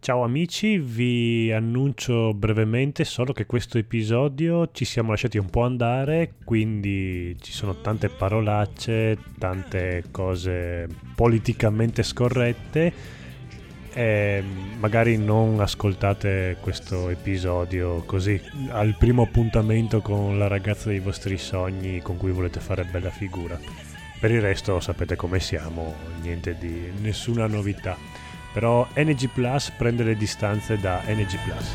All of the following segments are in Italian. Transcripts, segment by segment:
Ciao amici, vi annuncio brevemente solo che questo episodio ci siamo lasciati un po' andare, quindi ci sono tante parolacce, tante cose politicamente scorrette e magari non ascoltate questo episodio così al primo appuntamento con la ragazza dei vostri sogni con cui volete fare bella figura. Per il resto sapete come siamo, niente di nessuna novità però NG Plus prende le distanze da NG Plus.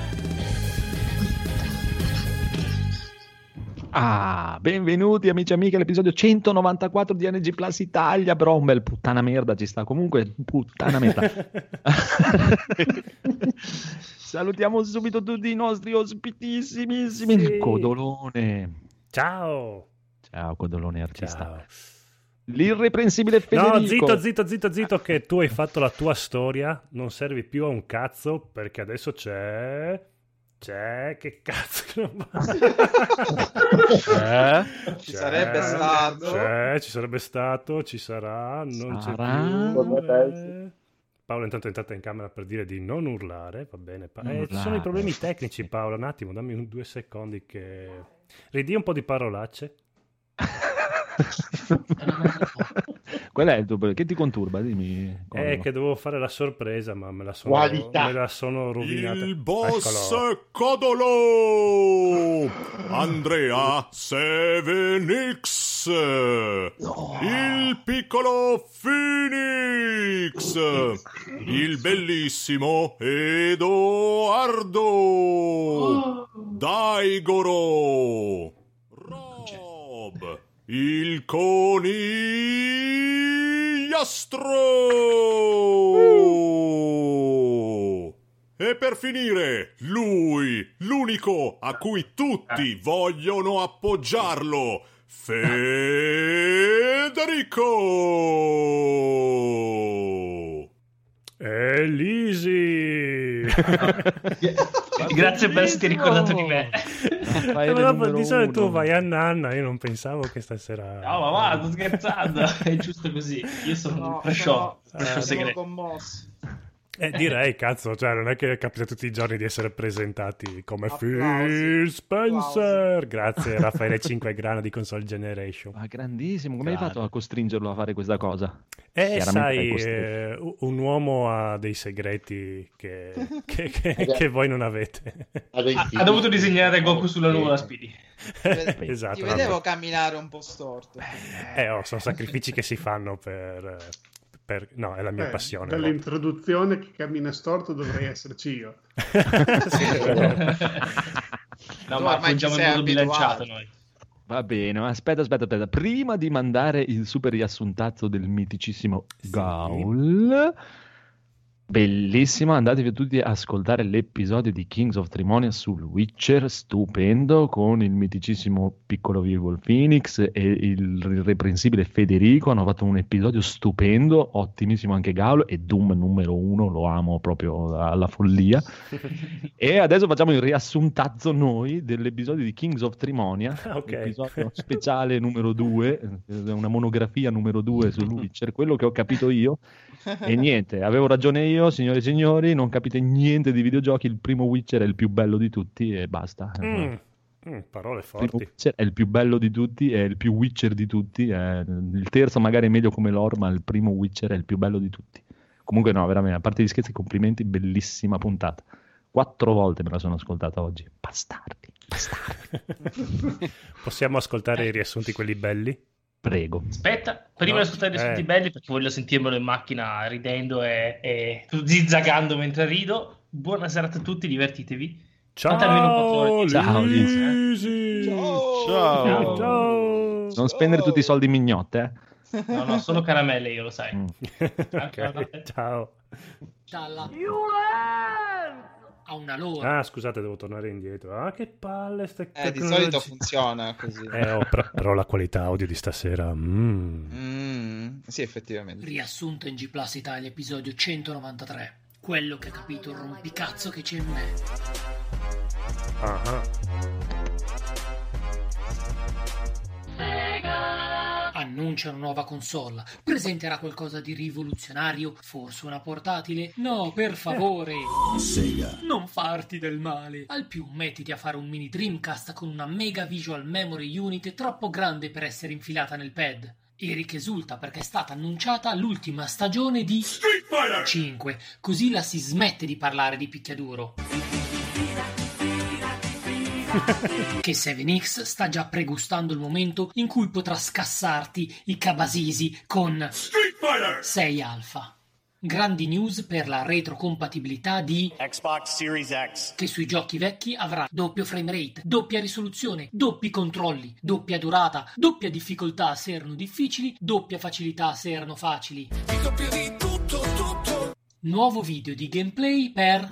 Ah, benvenuti amici e amiche all'episodio 194 di NG Plus Italia, però un bel puttana merda ci sta, comunque puttana merda. Salutiamo subito tutti i nostri ospitissimissimi. Sì. Codolone. Ciao. Ciao Codolone artista. Ciao. L'irreprensibile Federico. No, zitto, zitto, zitto, zitto, che tu hai fatto la tua storia, non servi più a un cazzo perché adesso c'è... C'è, che cazzo c'è? Ci c'è, sarebbe stato. C'è, ci sarebbe stato, ci sarà, non sarà. c'è più. Paolo intanto è entrata in camera per dire di non urlare, va bene. Pa- eh, ci sono i problemi tecnici Paolo, un attimo, dammi un, due secondi che... Ridi un po' di parolacce. Qual è il tuo problema? Che ti conturba? Dimmi. È eh, che dovevo fare la sorpresa, ma me la sono, me la sono rovinata. Il boss Eccolo. Codolo! Andrea Sevenix! No. Il piccolo Phoenix! Il bellissimo Edoardo! Oh. Daigoro! Il conigliastro! Uh. E per finire, lui, l'unico a cui tutti vogliono appoggiarlo, Federico! Elisi! Grazie per esserti ricordato di me. Ma dopo di solito tu vai a Nanna, io non pensavo che stasera... No, ma va, sto scherzando, è giusto così. Io sono no, un show, sono, sono commosso. Eh, direi, cazzo, cioè, non è che capita tutti i giorni di essere presentati come Applausi. Phil Spencer. Applausi. Grazie, Raffaele 5 Grana di Console Generation. Ma grandissimo, come Grande. hai fatto a costringerlo a fare questa cosa? Eh, sai, eh, un uomo ha dei segreti che, che, che, che voi non avete. Ha, ha, dovuto disegnare Goku sulla nuova Speedy. esatto. Ti vedevo camminare un po' storto. Eh, oh, sono sacrifici che si fanno per per... No, è la mia eh, passione. Dall'introduzione che cammina storto dovrei esserci io. no, ma fungiamo in modo bilanciato noi. Va bene, aspetta, aspetta, aspetta. Prima di mandare il super riassuntazzo del miticissimo sì. Gaul, Bellissimo, andatevi tutti ad ascoltare l'episodio di Kings of Trimonia sul Witcher, stupendo, con il miticissimo piccolo Virgol Phoenix e il irreprensibile Federico, hanno fatto un episodio stupendo, ottimissimo anche Gaulo e Doom numero uno, lo amo proprio alla follia. e adesso facciamo il riassuntazzo noi dell'episodio di Kings of Trimonia, okay. episodio speciale numero due, una monografia numero due sul Witcher, quello che ho capito io e niente, avevo ragione io, signore e signori, non capite niente di videogiochi, il primo Witcher è il più bello di tutti e basta. Mm. Mm, parole forti. è il più bello di tutti, è il più Witcher di tutti. È... Il terzo magari è meglio come lore, ma il primo Witcher è il più bello di tutti. Comunque no, veramente, a parte gli scherzi, complimenti, bellissima puntata. Quattro volte me la sono ascoltata oggi. Bastardi, bastardi. Possiamo ascoltare i riassunti, quelli belli? Prego. Aspetta, prima no, di ascoltare eh. belli, perché voglio sentirmelo in macchina ridendo e, e zizzagando mentre rido. Buona serata a tutti, divertitevi. Ciao, Ciao, Lisi. Ciao. Ciao. Ciao. Non spendere tutti i soldi mignotte, eh. No, no, solo caramelle, io lo sai. Mm. okay. Ciao. Ciao a una lora. Ah, scusate, devo tornare indietro. Ah, che palle ste eh, di solito funziona così. Eh, oh, però, però, la qualità audio di stasera... Mm. Mm, sì, effettivamente. Riassunto in G Plus Italia, episodio 193. Quello che ha capito il rompicazzo che c'è in me. Ah. Annuncia una nuova console. Presenterà qualcosa di rivoluzionario? Forse una portatile? No, per favore. Sega. Non farti del male. Al più mettiti a fare un mini Dreamcast con una Mega Visual Memory Unit troppo grande per essere infilata nel pad. Eric esulta perché è stata annunciata l'ultima stagione di Street Fighter! 5, così la si smette di parlare di picchiaduro. che 7X sta già pregustando il momento in cui potrà scassarti i cabasisi con Street Fighter! 6 Alpha. Grandi news per la retrocompatibilità di Xbox Series X. che sui giochi vecchi avrà doppio frame rate, doppia risoluzione, doppi controlli, doppia durata, doppia difficoltà se erano difficili, doppia facilità se erano facili. Nuovo video di gameplay per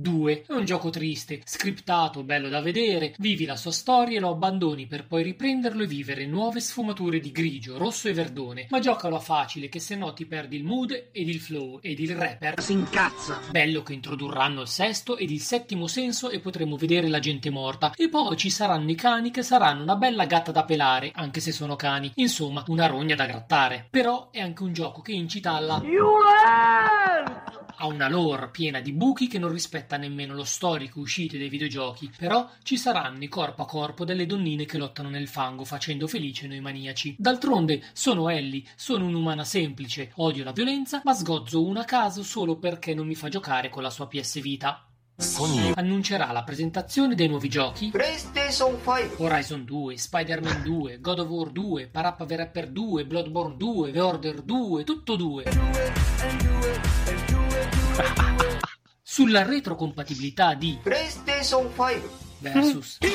Fucking Last of Us. 2. È un gioco triste, scriptato, bello da vedere, vivi la sua storia e lo abbandoni per poi riprenderlo e vivere nuove sfumature di grigio, rosso e verdone. Ma giocalo a facile che se no ti perdi il mood ed il flow ed il rapper. Si incazza. Bello che introdurranno il sesto ed il settimo senso e potremo vedere la gente morta. E poi ci saranno i cani che saranno una bella gatta da pelare, anche se sono cani. Insomma, una rogna da grattare. Però è anche un gioco che incita alla ha una lore piena di buchi che non rispetta nemmeno lo storico uscite dei videogiochi, però ci saranno i corpo a corpo delle donnine che lottano nel fango facendo felice noi maniaci. D'altronde sono Ellie, sono un'umana semplice, odio la violenza, ma sgozzo una a caso solo perché non mi fa giocare con la sua PS Vita. Sony. Annuncerà la presentazione dei nuovi giochi PlayStation 5 Horizon 2, Spider-Man 2, God of War 2, Parappa The Rapper 2, Bloodborne 2, The Order 2, tutto 2. Sulla retrocompatibilità di PlayStation 5 versus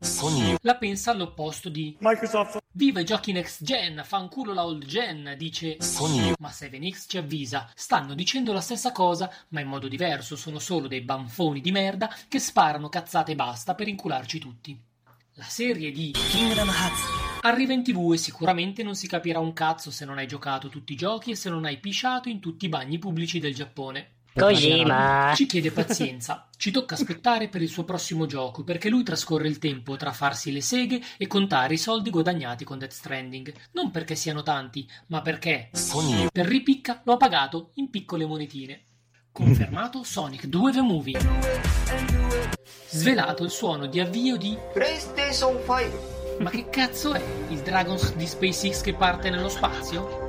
Sony. la pensa all'opposto di Microsoft. Viva i giochi next gen, fanculo la old gen, dice Sony. ma 7X ci avvisa, stanno dicendo la stessa cosa, ma in modo diverso, sono solo dei banfoni di merda che sparano cazzate e basta per incularci tutti. La serie di Kingdom Hearts arriva in tv e sicuramente non si capirà un cazzo se non hai giocato tutti i giochi e se non hai pisciato in tutti i bagni pubblici del Giappone. Kojima. Ci chiede pazienza. Ci tocca aspettare per il suo prossimo gioco perché lui trascorre il tempo tra farsi le seghe e contare i soldi guadagnati con Death Stranding. Non perché siano tanti, ma perché per ripicca lo ha pagato in piccole monetine. Confermato Sonic 2 The Movie. Svelato il suono di avvio di PlayStation 5 ma che cazzo è? Il Dragons di SpaceX che parte nello spazio?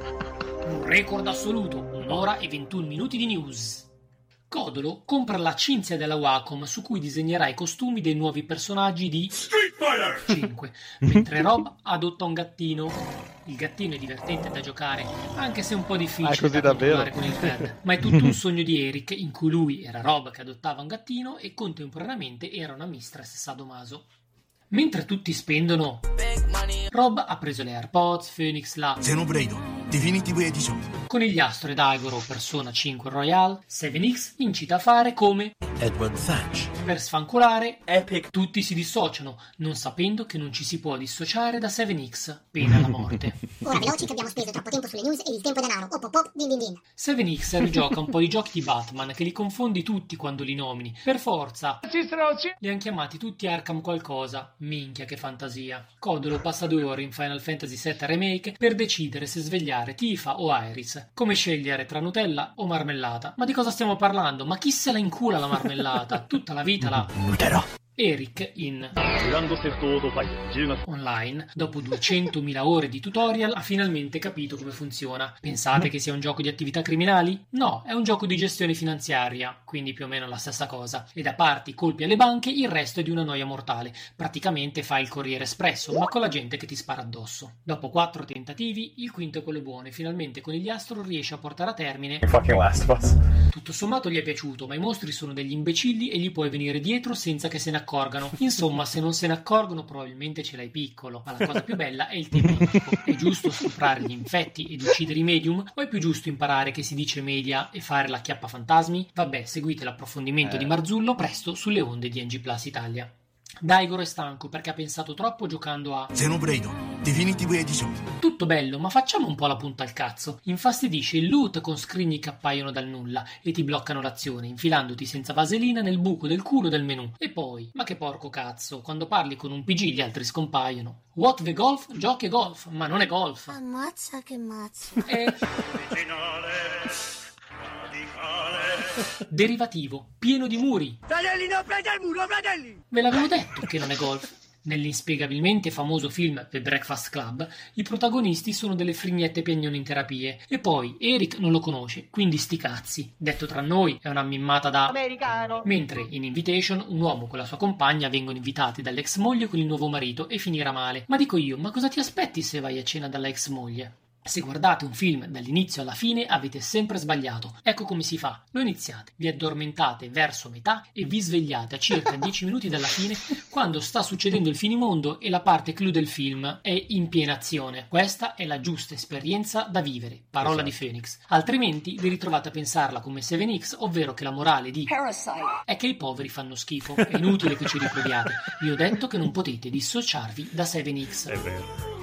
Un record assoluto, un'ora e 21 minuti di news. Codolo compra la cinzia della Wacom su cui disegnerà i costumi dei nuovi personaggi di Street Fighter! 5, mentre Rob adotta un gattino. Il gattino è divertente da giocare, anche se un po' difficile ah, da giocare con il pad. Ma è tutto un sogno di Eric, in cui lui era Rob che adottava un gattino e contemporaneamente era una mistress sadomaso. Mentre tutti spendono, Rob ha preso le AirPods, Phoenix la Xenobreido. Definitive Edition. Con il Conigliastro ed Agoro Persona 5 Royal, 7X incita a fare come Edward Thatch per sfanculare Epic. tutti si dissociano, non sapendo che non ci si può dissociare da 7X, pena la morte. Ora veloci che abbiamo speso troppo tempo sulle news e il tempo è denaro. Op op op, din din din. 7X rigioca un po' di giochi di Batman che li confondi tutti quando li nomini. Per forza. Li han chiamati tutti Arkham qualcosa. Minchia che fantasia. Codolo passa due ore in Final Fantasy VII Remake per decidere se svegliare Tifa o Iris. Come scegliere tra Nutella o marmellata. Ma di cosa stiamo parlando? Ma chi se la incula la marmellata? marmellata, tutta la vita la... Muterò. Eric in Online, dopo 200.000 ore di tutorial, ha finalmente capito come funziona. Pensate che sia un gioco di attività criminali? No, è un gioco di gestione finanziaria, quindi più o meno la stessa cosa. E da parte colpi alle banche, il resto è di una noia mortale. Praticamente fai il Corriere Espresso, ma con la gente che ti spara addosso. Dopo quattro tentativi, il quinto è quello buono e finalmente con gli astro riesce a portare a termine. Tutto sommato gli è piaciuto, ma i mostri sono degli imbecilli e gli puoi venire dietro senza che se ne accorgi accorgano. Insomma, se non se ne accorgono, probabilmente ce l'hai piccolo. Ma la cosa più bella è il tempo. È giusto stuprare gli infetti ed uccidere i medium? O è più giusto imparare che si dice media e fare la chiappa fantasmi? Vabbè, seguite l'approfondimento di Marzullo presto sulle onde di NG Plus Italia. Daigoro è stanco perché ha pensato troppo giocando a Xenoblade Definitive Edition. Tutto bello, ma facciamo un po' la punta al cazzo. Infastidisce il loot con scrigni che appaiono dal nulla e ti bloccano l'azione, infilandoti senza vaselina nel buco del culo del menù. E poi, ma che porco cazzo, quando parli con un PG gli altri scompaiono. What the golf? Giochi golf, ma non è golf. Ammazza che mazza. E... Derivativo, pieno di muri. Fratelli, non prende il muro, fratelli! Ve l'avevo detto che non è golf. Nell'inspiegabilmente famoso film The Breakfast Club, i protagonisti sono delle frignette piagnone in terapie. E poi Eric non lo conosce, quindi sti cazzi. Detto tra noi, è una mimmata da. Americano! Mentre in Invitation un uomo con la sua compagna vengono invitati dall'ex moglie con il nuovo marito e finirà male. Ma dico io, ma cosa ti aspetti se vai a cena dalla ex moglie? Se guardate un film dall'inizio alla fine avete sempre sbagliato. Ecco come si fa. Lo iniziate, vi addormentate verso metà e vi svegliate a circa 10 minuti dalla fine quando sta succedendo il finimondo e la parte clou del film è in piena azione. Questa è la giusta esperienza da vivere. Parola di Phoenix. Altrimenti vi ritrovate a pensarla come 7X, ovvero che la morale di Parasite! è che i poveri fanno schifo. È inutile che ci riproviate. Vi ho detto che non potete dissociarvi da 7X. È vero.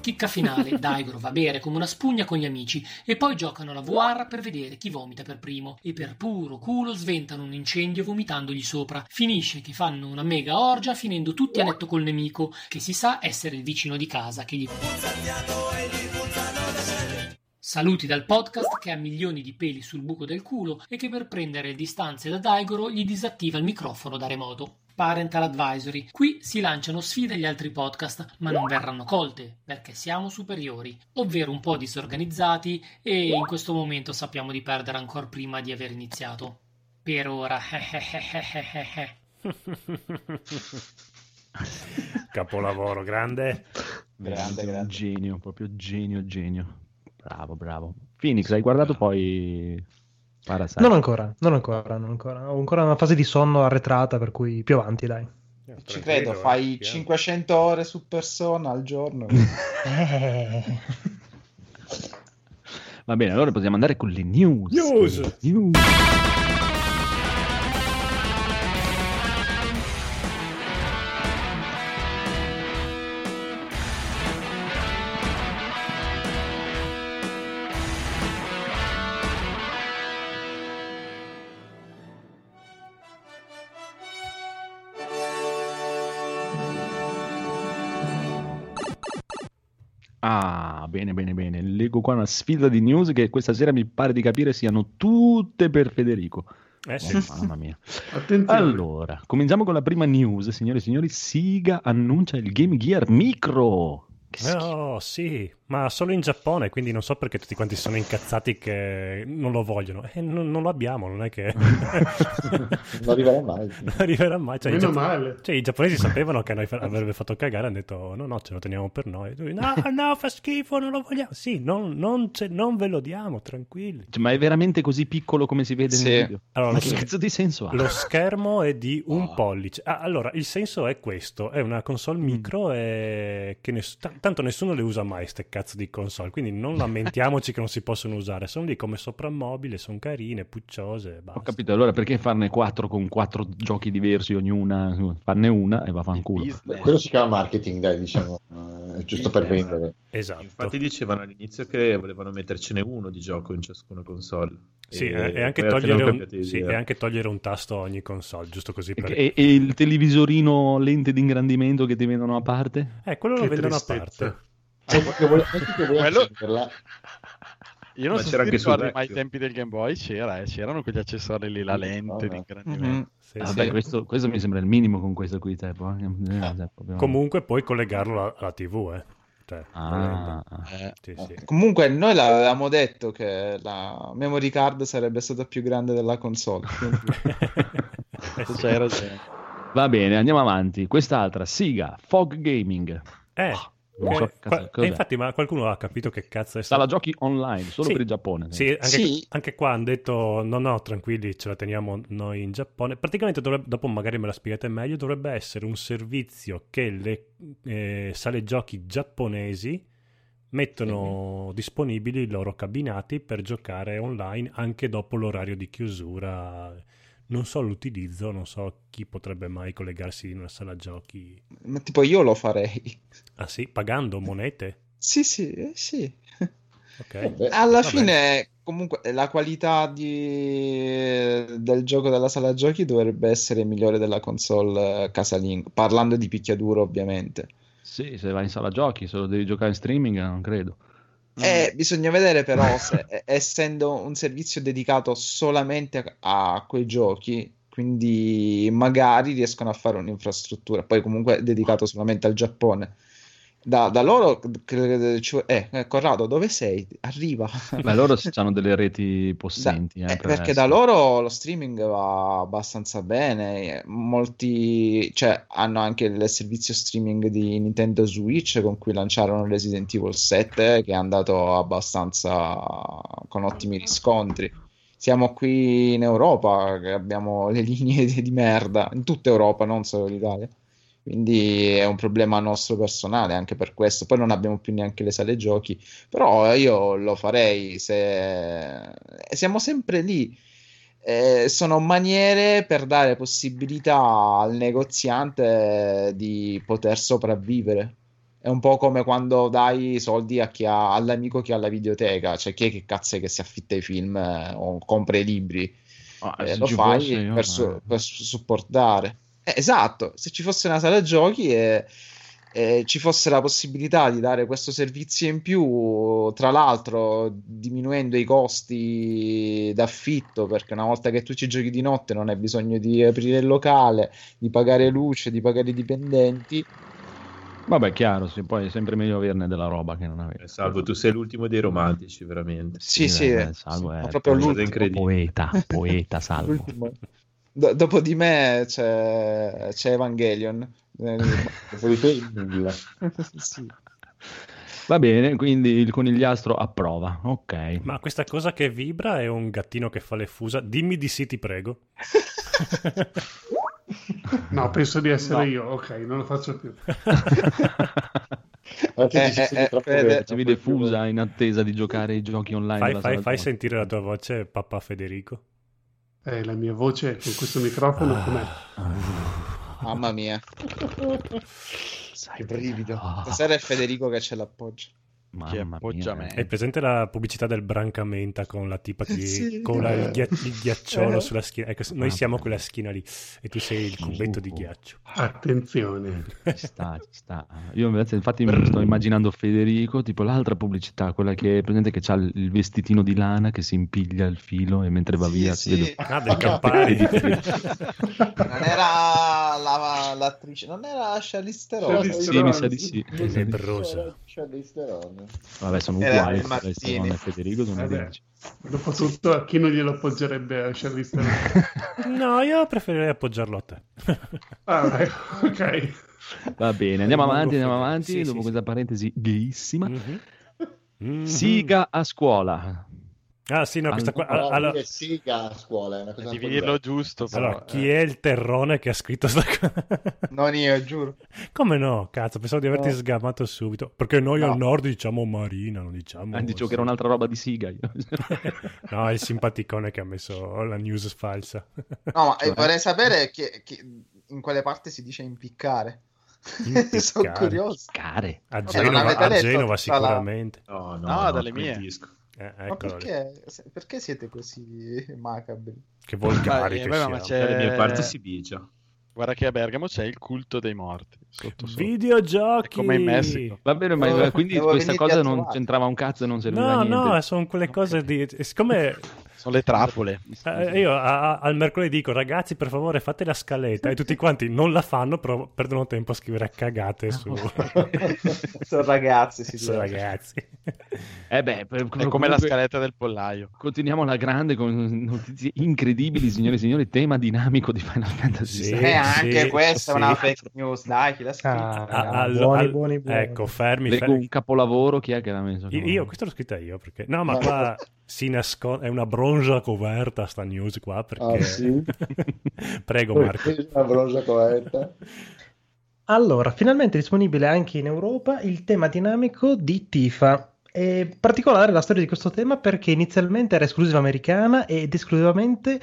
Chicca finale, Daigoro va a bere come una spugna con gli amici. E poi giocano alla VR per vedere chi vomita per primo. E per puro culo sventano un incendio vomitandogli sopra. Finisce che fanno una mega orgia finendo tutti a letto col nemico che si sa essere il vicino di casa che gli... Saluti dal podcast che ha milioni di peli sul buco del culo e che per prendere distanze da Daigoro gli disattiva il microfono da remoto. Parental Advisory. Qui si lanciano sfide agli altri podcast, ma non verranno colte perché siamo superiori, ovvero un po' disorganizzati e in questo momento sappiamo di perdere ancora prima di aver iniziato. Per ora. Capolavoro, grande. Grande, grande. Genio, proprio genio, genio. Bravo, bravo. Phoenix, hai guardato poi Parasite? Non ancora, non ancora, non ancora. Ho ancora una fase di sonno arretrata, per cui più avanti, dai. Ci credo, fai 500 ore su persona al giorno. Eh. Va bene, allora possiamo andare con le news. News! News. Bene, bene, bene. Leggo qua una sfida di news che questa sera mi pare di capire siano tutte per Federico. Eh sì. Oh, mamma mia. Attenzione. Allora, cominciamo con la prima news, signore e signori. Siga annuncia il Game Gear Micro. Che schifo. Oh, sì, ma solo in Giappone, quindi non so perché tutti quanti sono incazzati che non lo vogliono. Eh, non, non lo abbiamo, non è che... Non arriverà mai. non arriverà mai. Cioè, i, Meno giappo- male. cioè, i giapponesi sapevano che a noi fa- avrebbe fatto cagare, hanno detto no, no, ce lo teniamo per noi. E lui, no, no, fa schifo, non lo vogliamo. Sì, non, non ce- non ve lo diamo, tranquilli. Cioè, ma è veramente così piccolo come si vede Sì. nel video? Allora, ma lo che cazzo di senso ha? Lo schermo è di un pollice. Ah, allora, il senso è questo: è una console micro e che ness- t- tanto nessuno le usa mai, ste cazzo di console. Quindi non lamentiamoci che non si possono usare. Sono lì come soprammobile, sono carine, pucciose. Ho Basta. capito, allora perché farne quattro con quattro giochi diversi ognuna? Farne una e va a fanculo. Quello si chiama marketing, dai, diciamo, eh, giusto per vendere. Esatto. Infatti dicevano all'inizio che volevano mettercene uno di gioco in ciascuna console. Sì, E- e, anche un, sì, e anche togliere un tasto a ogni console, giusto così per... E, e il televisorino lente di ingrandimento che ti vendono a parte? Eh, quello lo Che vendono a tristezza. parte. Vuoi Quello- Io non Ma so c'era se anche ricordi, ma ai tempi del Game Boy c'era, eh, c'erano quegli accessori lì, la lente no, di no. ingrandimento. Sì, Vabbè, sì. questo, questo mi sembra il minimo con questo qui. Te, poi. Eh, cioè, proprio- Comunque puoi collegarlo alla, alla TV, eh. Cioè, Ah, Eh, sì, sì. Comunque, noi l'avevamo detto che la memory card sarebbe stata più grande della console. quindi- Eh. Va bene, andiamo avanti. Quest'altra, Siga, Fog Gaming. Eh, Non so che cazzo- qua- e infatti, ma qualcuno ha capito che cazzo è Sala stato? giochi online, solo Sì. per il Giappone. Sì, anche, Sì. anche qua hanno detto no, no, tranquilli, ce la teniamo noi in Giappone. Praticamente, dovrebbe- dopo magari me la spiegate meglio, dovrebbe essere un servizio che le eh, sale giochi giapponesi mettono disponibili i loro cabinati per giocare online anche dopo l'orario di chiusura. Non so l'utilizzo, non so chi potrebbe mai collegarsi in una sala giochi. Ma tipo io lo farei. Ah sì, pagando monete? Sì, sì, eh, sì. Ok. Beh, Alla vabbè. fine, comunque, la qualità di- del gioco della sala giochi dovrebbe essere migliore della console eh, casalinga. Parlando di picchiaduro, ovviamente. Sì, se vai in sala giochi, se lo devi giocare in streaming, non credo. Eh, bisogna vedere però se, eh, essendo un servizio dedicato solamente a, a quei giochi, quindi magari riescono a fare un'infrastruttura, poi comunque dedicato solamente al Giappone. Da, da loro, eh, eh, Corrado, dove sei? Arriva. Beh, loro hanno delle reti possenti. eh, Eh, per perché da loro lo streaming va abbastanza bene. Molti, cioè, hanno anche il servizio streaming di Nintendo Switch con cui lanciarono Resident Evil 7, che è andato abbastanza con ottimi riscontri. Siamo qui in Europa, che abbiamo le linee di, di merda, in tutta Europa, non solo l'Italia. Quindi è un problema nostro personale anche per questo. Poi non abbiamo più neanche le sale giochi. Però io lo farei se e siamo sempre lì. Eh, sono maniere per dare possibilità al negoziante di poter sopravvivere. È un po' come quando dai soldi a chi ha- all'amico che ha la videoteca, cioè chi è che cazzo è che si affitta i film eh, o compra i libri. Ah, Eh, lo fai io, per, su- eh. per su- supportare. Eh, esatto, se ci fosse una sala giochi e, e ci fosse la possibilità di dare questo servizio in più, tra l'altro diminuendo i costi d'affitto, perché una volta che tu ci giochi di notte non hai bisogno di aprire il locale, di pagare luce, di pagare i dipendenti. Vabbè, chiaro, sì, poi è sempre meglio averne della roba che non avere. Eh, Salvo, tu sei l'ultimo dei romantici, veramente. Sì, sì, beh, Salvo è ma proprio una cosa l'ultimo. incredibile. poeta, poeta, Salvo. L'ultimo. Do- dopo di me c'è, c'è Evangelion. Dopo di te nulla. sì. Va bene, quindi il conigliastro approva. Ok. Ma questa cosa che vibra è un gattino che fa le fusa. Dimmi di sì, ti prego. No, penso di essere No. io. Ok, non lo faccio più. Anche Eh, eh, eh, Fede, Ci vede fusa in attesa di giocare ai giochi online. Fai, fai- fai sentire la tua voce, papà Federico. Eh, la mia voce con questo microfono Ah. com'è? Mamma mia, Che brivido. Stasera è Federico che ce l'appoggio. Mamma mia. Hai presente la pubblicità del Brancamenta con la tipa che Sì. con la- il, ghia- il ghiacciolo Eh. sulla schiena? Ecco, noi Mamma siamo quella schiena lì e tu sei il cubetto di ghiaccio. Attenzione. Ci sta, ci sta. Io invece, infatti mi sto immaginando Federico, tipo l'altra pubblicità, quella che è presente che ha il vestitino di lana che si impiglia il filo e mentre va Sì, via sì. si vede Ah, del Campari. Non era la- l'attrice, non era Charlize Theron. Charlize Sì, mi sa di sì. È brosa. Charlize Theron. Vabbè, sono uguali. Stefano e Federico sono identici. Dopo tutto, a chi non glielo appoggerebbe a Charlize? No, io preferirei appoggiarlo a te. Ah, ok. Va bene, andiamo avanti, andiamo avanti. Sì, dopo sì, questa parentesi gayissima. Mhm. Mhm. Siga a scuola. Ah, sì, no, questa qua. Però Allora, a scuola è una cosa Devi dirlo giusto, però. allora, chi eh. è il terrone che ha scritto sta cosa? Non io, giuro. Come no? Cazzo, pensavo di averti No. sgamato subito. Perché noi No. al nord diciamo Marina, non diciamo. Ah, dicevo che era un'altra roba di Siga. io. No, è il simpaticone che ha messo la news falsa. No, ma eh, Cioè? vorrei sapere che- che- in quale parte si dice impiccare. Impiccare. Sono curioso. Care. A non Genova, a Genova tutta la- sicuramente. No, no, No, no, dalle mie. smentisco. Eh, Ma perché, perché siete così macabri? Che volgari Beh, che beh, ma siamo. c'è- Dalle mie parti Eh. si dice. Guarda che a Bergamo c'è il culto dei morti. Sotto sotto. Videogiochi! È come in Messico. Va bene, ma Devo- quindi devo questa cosa non trovare. c'entrava un cazzo e non serviva No, a niente. no, sono quelle cose di... e Siccome Sono le trappole. eh, io a- a- al mercoledì dico, ragazzi, per favore fate la scaletta, e tutti quanti non la fanno, però perdono tempo a scrivere cagate su... Sono ragazzi, si dice. ragazzi. Eh beh, per- È come la comunque- scaletta del pollaio. Continuiamo alla grande con notizie incredibili, signore e signori. Tema dinamico di Final Fantasy Sì. Eh, anche sì, questa è sì. una fake news, dai, chi l'ha scritto? Ah, Ah, al- buoni, al- buoni, buoni. Ecco, fermi, Leggo fermi. un capolavoro, chi è che l'ha messo? Io, io, questa l'ho scritta io perché no, ma qua si nasconde. È una bronza coverta sta news qua. Perché Ah, sì? prego, Marco. Una bronza coperta. Allora, finalmente è disponibile anche in Europa il tema dinamico di Tifa. È particolare la storia di questo tema perché inizialmente era esclusiva americana ed esclusivamente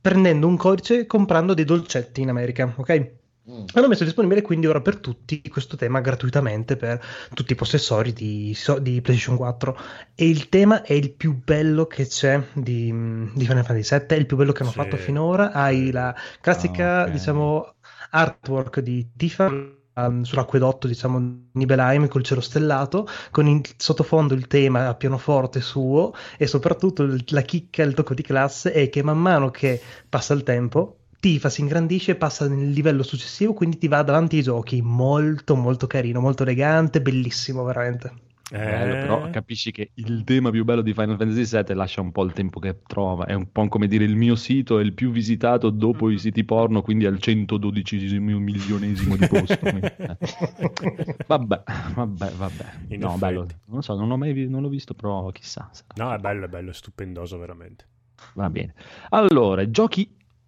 prendendo un codice e comprando dei dolcetti in America, ok? Mm. Hanno messo disponibile quindi ora per tutti questo tema gratuitamente per tutti i possessori di, di PlayStation 4 e il tema è il più bello che c'è di, di Final Fantasy VII, è il più bello che hanno Sì. fatto finora. Hai la classica, Ah, ok. diciamo, artwork di Tifa um, sull'acquedotto, diciamo, Nibelheim col cielo stellato, con in sottofondo il tema a pianoforte suo e soprattutto il- la chicca, il tocco di classe è che man mano che passa il tempo Tifa si ingrandisce e passa nel livello successivo, quindi ti va davanti ai giochi. Molto, molto carino, molto elegante, bellissimo, veramente. Bello, Eh, però capisci che il tema più bello di Final Fantasy VII lascia un po' il tempo che trova, è un po' come dire il mio sito è il più visitato dopo i siti porno, quindi al 112 milionesimo di posto. eh. Vabbè, vabbè, vabbè. In no, effetti. bello. Non so, non, ho mai vi- non l'ho visto, però chissà. sarà. No, è bello, è bello, è stupendoso veramente. Va bene. Allora, i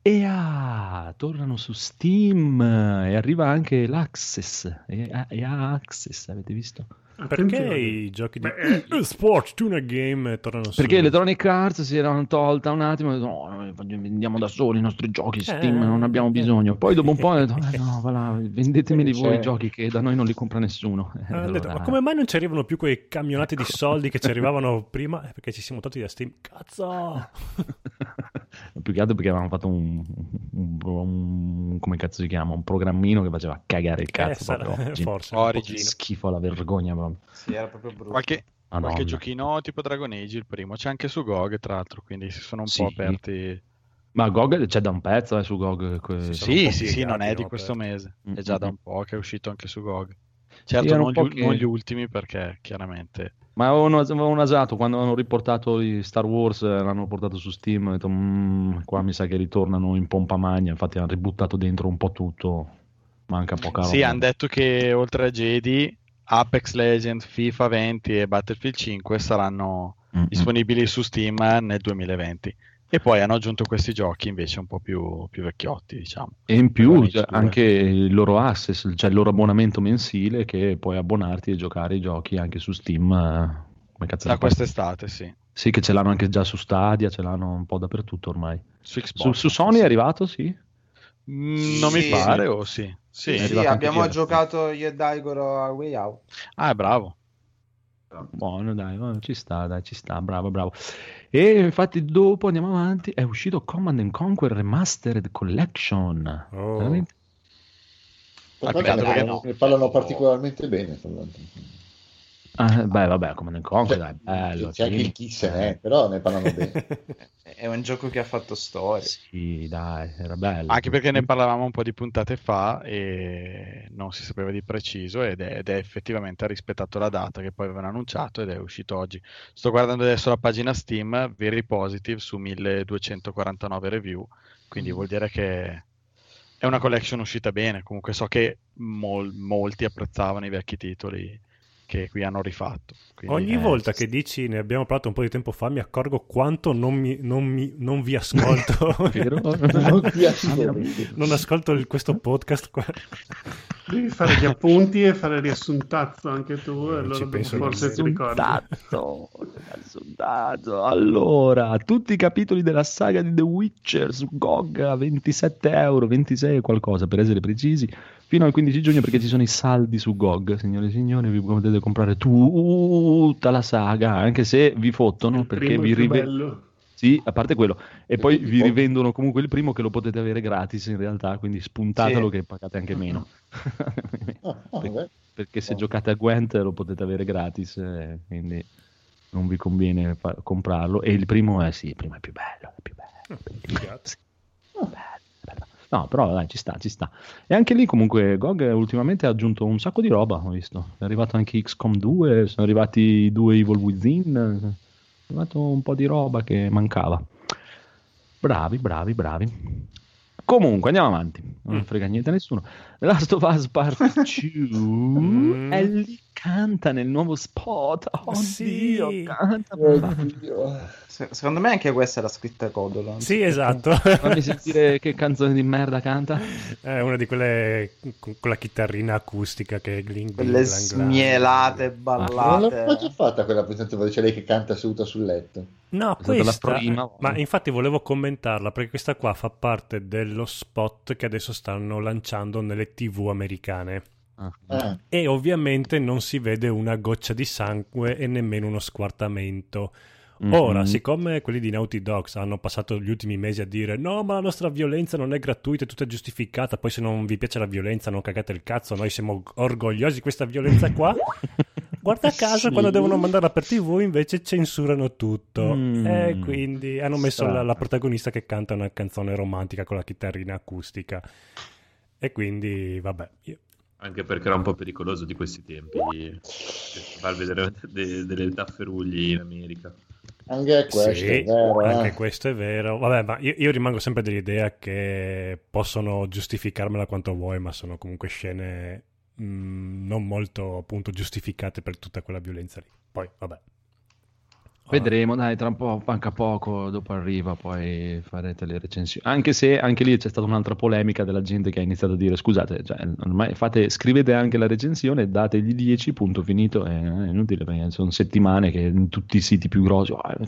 giochi EA tornano su Steam e arriva anche l'Access. EA, EA Access, avete visto? Perché Attenzione. i giochi di Beh, eh, Sport Tuna Game tornano su? Perché Electronic Arts si erano tolta un attimo e hanno detto, no, noi vendiamo da soli i nostri giochi Steam, Eh, non abbiamo eh. bisogno. Poi dopo un po' hanno detto, eh, no, va là, vendetemeli voi i giochi che da noi non li compra nessuno. Eh, Hanno detto, allora- ma come mai non ci arrivano più quei camionati di soldi che ci arrivavano prima? Eh, Perché ci siamo tolti da Steam. Cazzo! Più che altro perché avevamo fatto un, un- un- come cazzo si chiama? Un programmino che faceva cagare il cazzo Eh, proprio. Origin. forse. un Origin. pochino. Schifo alla vergogna proprio. Sì, era proprio brutto. Qualche, Madonna. qualche giochino tipo Dragon Age, il primo, c'è anche su GOG, tra l'altro, quindi si sono un Sì. po' aperti. Ma GOG c'è da un pezzo eh, su GOG. que- Sì, un Sì, sì, sì, non è di questo aperti. mese, Mm, è già da mm, un po' che è uscito anche su GOG. Certo, un non, po' gli, che- non gli ultimi perché chiaramente... Ma avevano, avevano usato quando hanno riportato i Star Wars, eh, l'hanno portato su Steam. Ho detto, "Mm, qua mi sa che ritornano in pompa magna. Infatti, hanno ributtato dentro un po' tutto. Manca poca roba. Sì, hanno detto che oltre a Jedi, Apex Legends, FIFA 20 e Battlefield 5 saranno Mm, mm. disponibili su Steam nel 2020. E poi hanno aggiunto questi giochi invece un po' più, più vecchiotti, diciamo. E in più cioè, 2. anche il loro access, cioè il loro abbonamento mensile che puoi abbonarti e giocare i giochi anche su Steam. eh, Come cazzo Da quest'estate, sì. Sì, che ce l'hanno anche già su Stadia, ce l'hanno un po' dappertutto ormai. Su Su, Xbox. su Sony è arrivato, sì. Mm, non mi Sì. pare, o sì? Sì. Sì, sì, abbiamo giocato io e Daigoro a Way Out. Ah, bravo. Buono, dai, ci sta, dai, ci sta, bravo, bravo. E infatti dopo andiamo avanti, è uscito Command and Conquer Remastered Collection. Oh. Veramente? Ah, peccato perché ne parlano particolarmente bene. tra l'altro. Ah, beh, vabbè, Command and Conquer, Cioè, dai, bello. c'è anche sì. il chi se ne è, però ne parlano bene. È un gioco che ha fatto storia. Sì, dai, era bello. Anche perché ne parlavamo un po' di puntate fa e non si sapeva di preciso ed è, ed è effettivamente ha rispettato la data che poi avevano annunciato ed è uscito oggi. Sto guardando adesso la pagina Steam, very positive su 1249 review, quindi vuol dire che è una collection uscita bene. Comunque so che mol- molti apprezzavano i vecchi titoli che qui hanno rifatto. Quindi, Ogni eh, volta che dici ne abbiamo parlato un po' di tempo fa, mi accorgo quanto non, mi- non mi- non vi ascolto. Vero? Non ascolto il- questo podcast qua. Devi fare gli appunti e fare riassuntazzo anche tu, e Eh, allora penso forse ti ricordi. Riassuntato, riassuntato. Allora, tutti i capitoli della saga di The Witcher su GOG a 27 euro, 26 e qualcosa per essere precisi, fino al 15 giugno perché ci sono i saldi su GOG, signore e signori, vi potete comprare tutta la saga, anche se vi fottono Il perché è vi più bello. Sì, a parte quello. E poi vi rivendono comunque il primo che lo potete avere gratis in realtà, quindi spuntatelo Sì. che pagate anche meno. Ah, ah, Per- perché se Oh. giocate a Gwent lo potete avere gratis, eh, quindi non vi conviene fa- comprarlo. E il primo è sì, il primo è più bello, è più bello. Figata. Bello, bello. No, però dai, ci sta, ci sta. E anche lì comunque GOG ultimamente ha aggiunto un sacco di roba, ho visto. È arrivato anche XCOM 2, sono arrivati i due Evil Within, è arrivato un po' di roba che mancava. Bravi, bravi, bravi. Comunque, andiamo avanti. Non Mm. frega niente a nessuno. The Last of Us Part 2. Mm. Ellie canta nel nuovo spot. Oh Sì. Dio, canta. Oddio. Se- secondo me anche questa è la scritta codolo. Sì, esatto. Fammi sentire che canzone di merda canta. È una di quelle con la chitarrina acustica che è gling, gling, Quelle glang, glang. smielate, Ma non l'ho ballate. già fatta quella presente dove c'è lei che canta seduta sul letto. No, È stata la questa, prima ma infatti volevo commentarla perché questa qua fa parte dello spot che adesso stanno lanciando nelle tv americane. Ah. Eh, E ovviamente non si vede una goccia di sangue e nemmeno uno squartamento. Ora, Mhm. siccome quelli di Naughty Dogs hanno passato gli ultimi mesi a dire no, ma la nostra violenza non è gratuita, è tutta giustificata, poi se non vi piace la violenza non cagate il cazzo, noi siamo orgogliosi di questa violenza qua. Guarda caso, Sì. quando devono mandarla per TV invece censurano tutto. Mm. E quindi hanno messo la, la protagonista che canta una canzone romantica con la chitarrina acustica. E quindi, vabbè, io- Anche perché era un po' pericoloso di questi tempi far vedere de- delle tafferugli in America. anche questo Sì, è vero. anche eh. questo è vero. Vabbè, ma io, io rimango sempre dell'idea che possono giustificarmela quanto vuoi, ma sono comunque scene mh, non molto appunto giustificate per tutta quella violenza lì. Poi, vabbè. Vedremo, dai, tra un po', manca poco, dopo arriva, poi farete le recensioni. Anche se anche lì c'è stata un'altra polemica della gente che ha iniziato a dire scusate, cioè, ormai fate, scrivete anche la recensione, dategli 10, punto finito, è, è inutile perché sono settimane che in tutti i siti più grossi, "Ah, è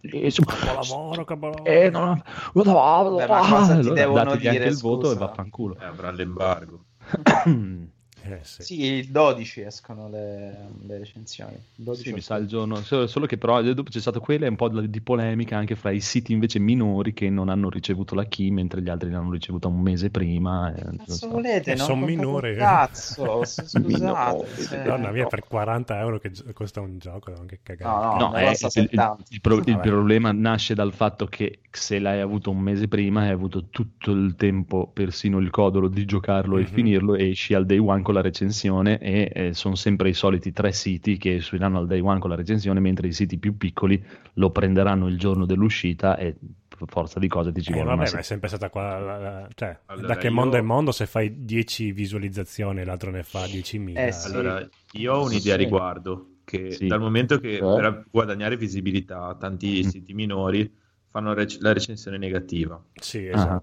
bellissimo, Capolavoro, capolavoro. eh, no, lo davamo, Beh, ma cosa ti allora devono dategli anche dire, il voto e scusa? vaffanculo. Eh, avrà l'embargo. Eh, sì. Sì, il 12 escono le, le recensioni. Il 12 Sì, mi sa il giorno, solo, che però dopo c'è stata quella e un po' di polemica anche fra i siti invece minori che non hanno ricevuto la key mentre gli altri l'hanno ricevuta un mese prima. e so. volete? Eh, no? son Contate minori. un Cazzo, scusate. Cioè, Donna mia, per 40 euro che costa un gioco, devo anche cagare. No, no, No, eh, il, il- 70. il pro- il problema nasce dal fatto che se l'hai avuto un mese prima hai avuto tutto il tempo, persino il codolo, di giocarlo e Mhm. finirlo e esci al day one con la recensione e sono sempre i soliti tre siti che usciranno al day one con la recensione mentre i siti più piccoli lo prenderanno il giorno dell'uscita e per forza di cose ti ci Eh, vuole vabbè, ma è sempre stata qua. la- la- cioè, Allora, da che io- mondo è mondo, se fai 10 visualizzazioni e l'altro ne fa 10.000. Eh, sì. Allora, io ho un'idea a Sì. riguardo, che Sì. dal momento che Eh. per guadagnare visibilità tanti Mm. siti minori fanno rec- la recensione negativa Sì, Ah.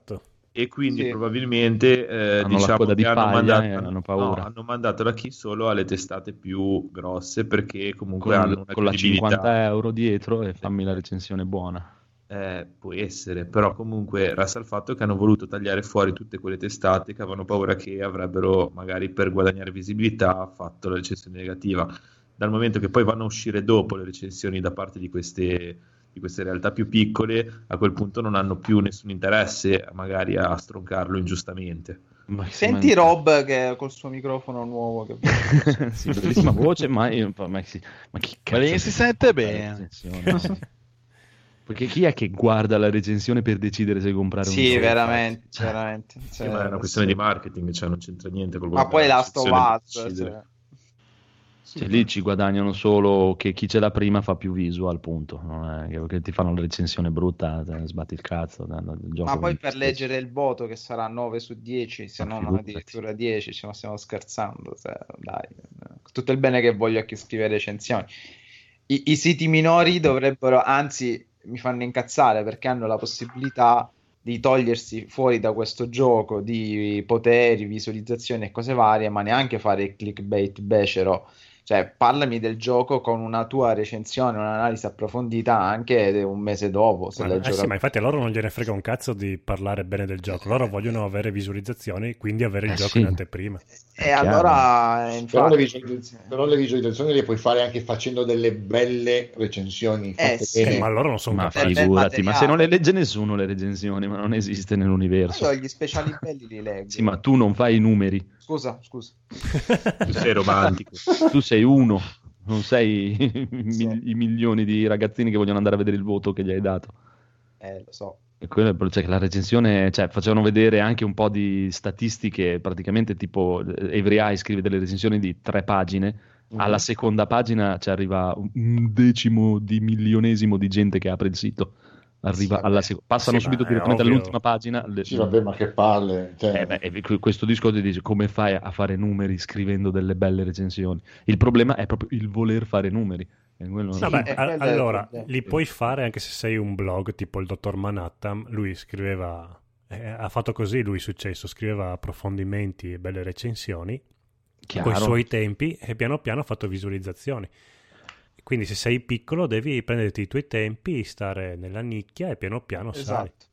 E quindi Sì. probabilmente eh, Hanno la diciamo coda di che hanno mandato, hanno no, paura. hanno mandato la key solo alle testate più grosse perché comunque hanno con, una con la credibilità. 50 euro dietro e fammi la recensione buona. Eh, può essere, però comunque resta il fatto che hanno voluto tagliare fuori tutte quelle testate che avevano paura che avrebbero, magari per guadagnare visibilità, fatto la recensione negativa. Dal momento che poi vanno a uscire dopo le recensioni da parte di queste, di queste realtà più piccole, a quel punto non hanno più nessun interesse magari a stroncarlo ingiustamente. Ma- Senti ma- Rob che col suo microfono nuovo che... sì, bellissima voce, ma, io- ma, sì, ma chi Ma cazzo lì si sente la bene. Perché chi è che guarda la recensione per decidere se comprare un Sì, gioco? veramente, veramente. Sì, Cioè, ma è una questione di marketing, cioè non c'entra niente col Ma poi guardare Last of recensione Us, per decidere. cioè. Lì ci guadagnano solo che chi ce l'ha prima fa più visual, punto. Non è che, ti fanno la recensione brutta, ne sbatti il cazzo. il Ma poi per stesso. leggere il voto che sarà 9 su 10, se non figurati. addirittura 10, ce lo stiamo scherzando. cioè, dai, tutto il bene che voglio a chi scrive recensioni. I, i siti minori dovrebbero, anzi, mi fanno incazzare perché hanno la possibilità di togliersi fuori da questo gioco di poteri, visualizzazioni e cose varie, ma neanche fare il clickbait becero. Cioè, parlami del gioco con una tua recensione, un'analisi approfondita anche un mese dopo. Se Ma, eh sì, ma infatti a loro non gliene frega un cazzo di parlare bene del gioco. Loro vogliono avere visualizzazioni, quindi avere il Eh, gioco sì. in anteprima. E allora, eh, Però le, infatti, visualizzazioni, però le visualizzazioni le puoi fare anche facendo delle belle recensioni fatte Eh, sì. bene. Eh, ma loro non sono Ma capaci. figurati, ma se non le legge nessuno le recensioni, ma non esiste nell'universo. io gli speciali belli li leggo. Sì, ma tu non fai i numeri, Scusa, scusa. Tu sei romantico. tu sei uno, non sei i, Sì. i milioni di ragazzini che vogliono andare a vedere il voto che gli hai dato. Eh, lo so. E quello cioè la recensione, cioè, facevano vedere anche un po' di statistiche, praticamente tipo eh, Every Eye scrive delle recensioni di tre pagine, Mhm. alla seconda pagina ci arriva un decimo di milionesimo di gente che apre il sito. Arriva Sì, alla vabbè. sec- passano Sì, subito direttamente ovvio. all'ultima pagina. le- Sì, vabbè, ma che palle. Cioè, eh, beh, e que- questo discorso dice come fai a fare numeri scrivendo delle belle recensioni? Il problema è proprio il voler fare numeri. Quello- Vabbè, a- è allora, li puoi fare anche se sei un blog tipo il dottor Manhattan. Lui scriveva, eh, ha fatto così lui successo, scriveva approfondimenti e belle recensioni Chiaro. con i suoi tempi e piano piano ha fatto visualizzazioni. Quindi se sei piccolo devi prenderti i tuoi tempi, stare nella nicchia e piano piano sali. Esatto.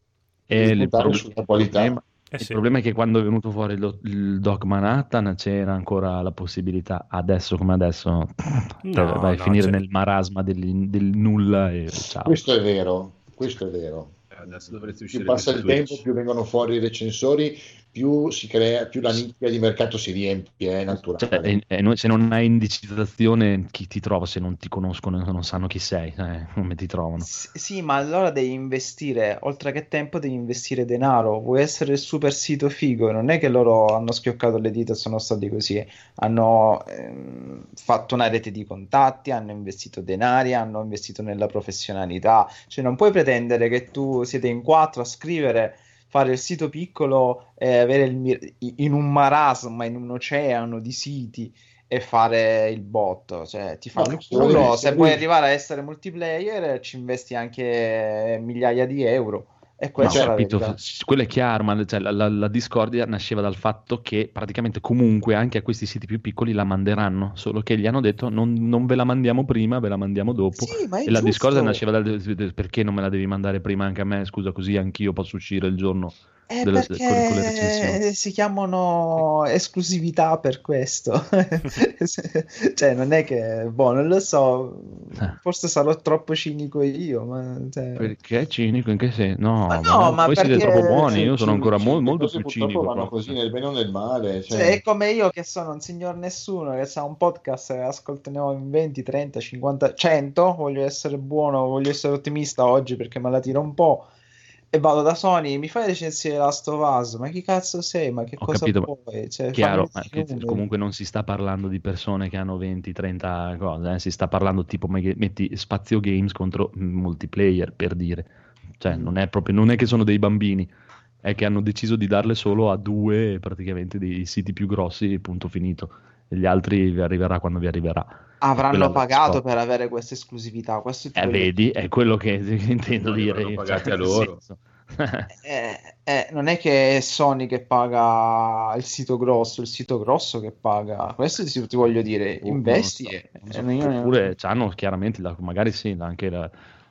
E il, problema, Eh il sì. problema è che quando è venuto fuori lo- il Doc Manhattan c'era ancora la possibilità, adesso come adesso, cioè, No, vai a no, finire c'è- nel marasma del, del nulla e ciao. Questo è vero, questo è vero. Adesso dovresti Più uscire passa il tempo, più vengono fuori i recensori, più si crea, più la nicchia di mercato si riempie, è naturale. Cioè, e- e noi- se non hai indicizzazione, chi ti trova se non ti conoscono e non sanno chi sei? Eh, come ti trovano? S- Sì, ma allora devi investire, oltre che tempo, devi investire denaro. Vuoi essere il super sito figo? Non è che loro hanno schioccato le dita e sono stati così. Hanno ehm, fatto una rete di contatti, hanno investito denari, hanno investito nella professionalità. Cioè, non puoi pretendere che tu siete in quattro a scrivere, fare il sito piccolo e avere il mir- in un marasma, in un oceano di siti. E fare il bot, cioè ti questo vuol culo. Se vuoi arrivare a essere multiplayer, ci investi anche migliaia di euro. E No, questa ho è capito, quello è chiaro, ma cioè, la, la- la discordia nasceva dal fatto che praticamente comunque anche a questi siti più piccoli la manderanno, solo che gli hanno detto non, non ve la mandiamo prima, ve la mandiamo dopo. Sì, ma e la discordia giusto. nasceva dal perché non me la devi mandare prima anche a me, scusa, così anch'io posso uscire il giorno Eh, recensioni. perché si chiamano esclusività per questo. cioè, non è che, boh, non lo so, Eh. forse sarò troppo cinico io, ma cioè, Perché cinico? In che senso? No, Ma no, ma ma voi siete perché- troppo buoni, io sono ancora le molto più cinico. vanno proprio. così nel bene o nel male. Cioè, Cioè, è come io che sono un signor nessuno, che sa un podcast e ascoltiamo in 20, 30, 50, 100, voglio essere buono, voglio essere ottimista oggi perché me la tiro un po'. E vado da Sony, mi fai recensire Last of Us, ma chi cazzo sei? Ma che Ho cosa capito, vuoi? Cioè, Chiaro, comunque non si sta parlando di persone che hanno 20, 30 cose, eh, si sta parlando tipo me- metti spazio games contro mm, multiplayer per dire, cioè non è proprio, non è che sono dei bambini, è che hanno deciso di darle solo a due praticamente dei siti più grossi, punto finito, gli altri vi arriverà quando vi arriverà. È Avranno pagato risposta. per avere questa esclusività. Questo ti Eh, vedi, è quello che intendo No, dire. pagati cioè, a loro. Eh, eh, non è che è Sony che paga il sito grosso, il sito grosso che paga. Questo ti, ti voglio dire, Oh, investi. so, e- so. Oppure hanno chiaramente la- magari sì, anche la-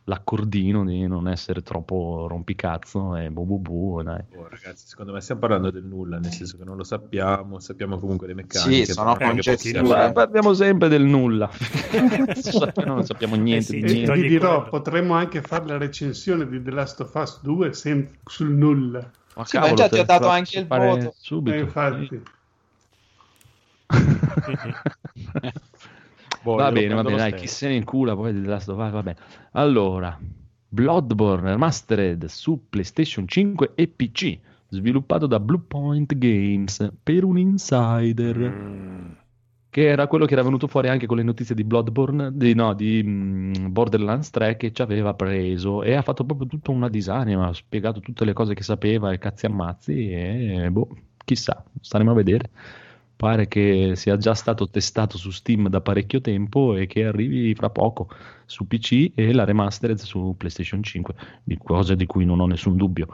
l'accordino di non essere troppo rompicazzo e bu bu bu, dai. Oh, ragazzi, secondo me stiamo parlando del nulla, nel senso che non lo sappiamo, sappiamo comunque le meccaniche. Sì, sono Ma parliamo sempre del nulla. non sappiamo niente Eh sì, niente. ti dirò, quello. potremmo anche fare la recensione di The Last of Us 2 sem- sul nulla. Ma Sì, ma già ti ho dato anche il voto. Subito. Eh, infatti, Boh, va bene, va bene, dai, chi se ne incula poi di The Last of Us, va bene. Allora, Bloodborne Remastered su PlayStation 5 e PC, sviluppato da Bluepoint Games per un insider. Mm. Che era quello che era venuto fuori anche con le notizie di Bloodborne, di, no, di mm, Borderlands 3 che ci aveva preso e ha fatto proprio tutta una disanima, ha spiegato tutte le cose che sapeva e cazzi ammazzi e boh, chissà, staremo a vedere. Pare che sia già stato testato su Steam da parecchio tempo e che arrivi fra poco su PC e la remastered su PlayStation 5, di cosa di cui non ho nessun dubbio.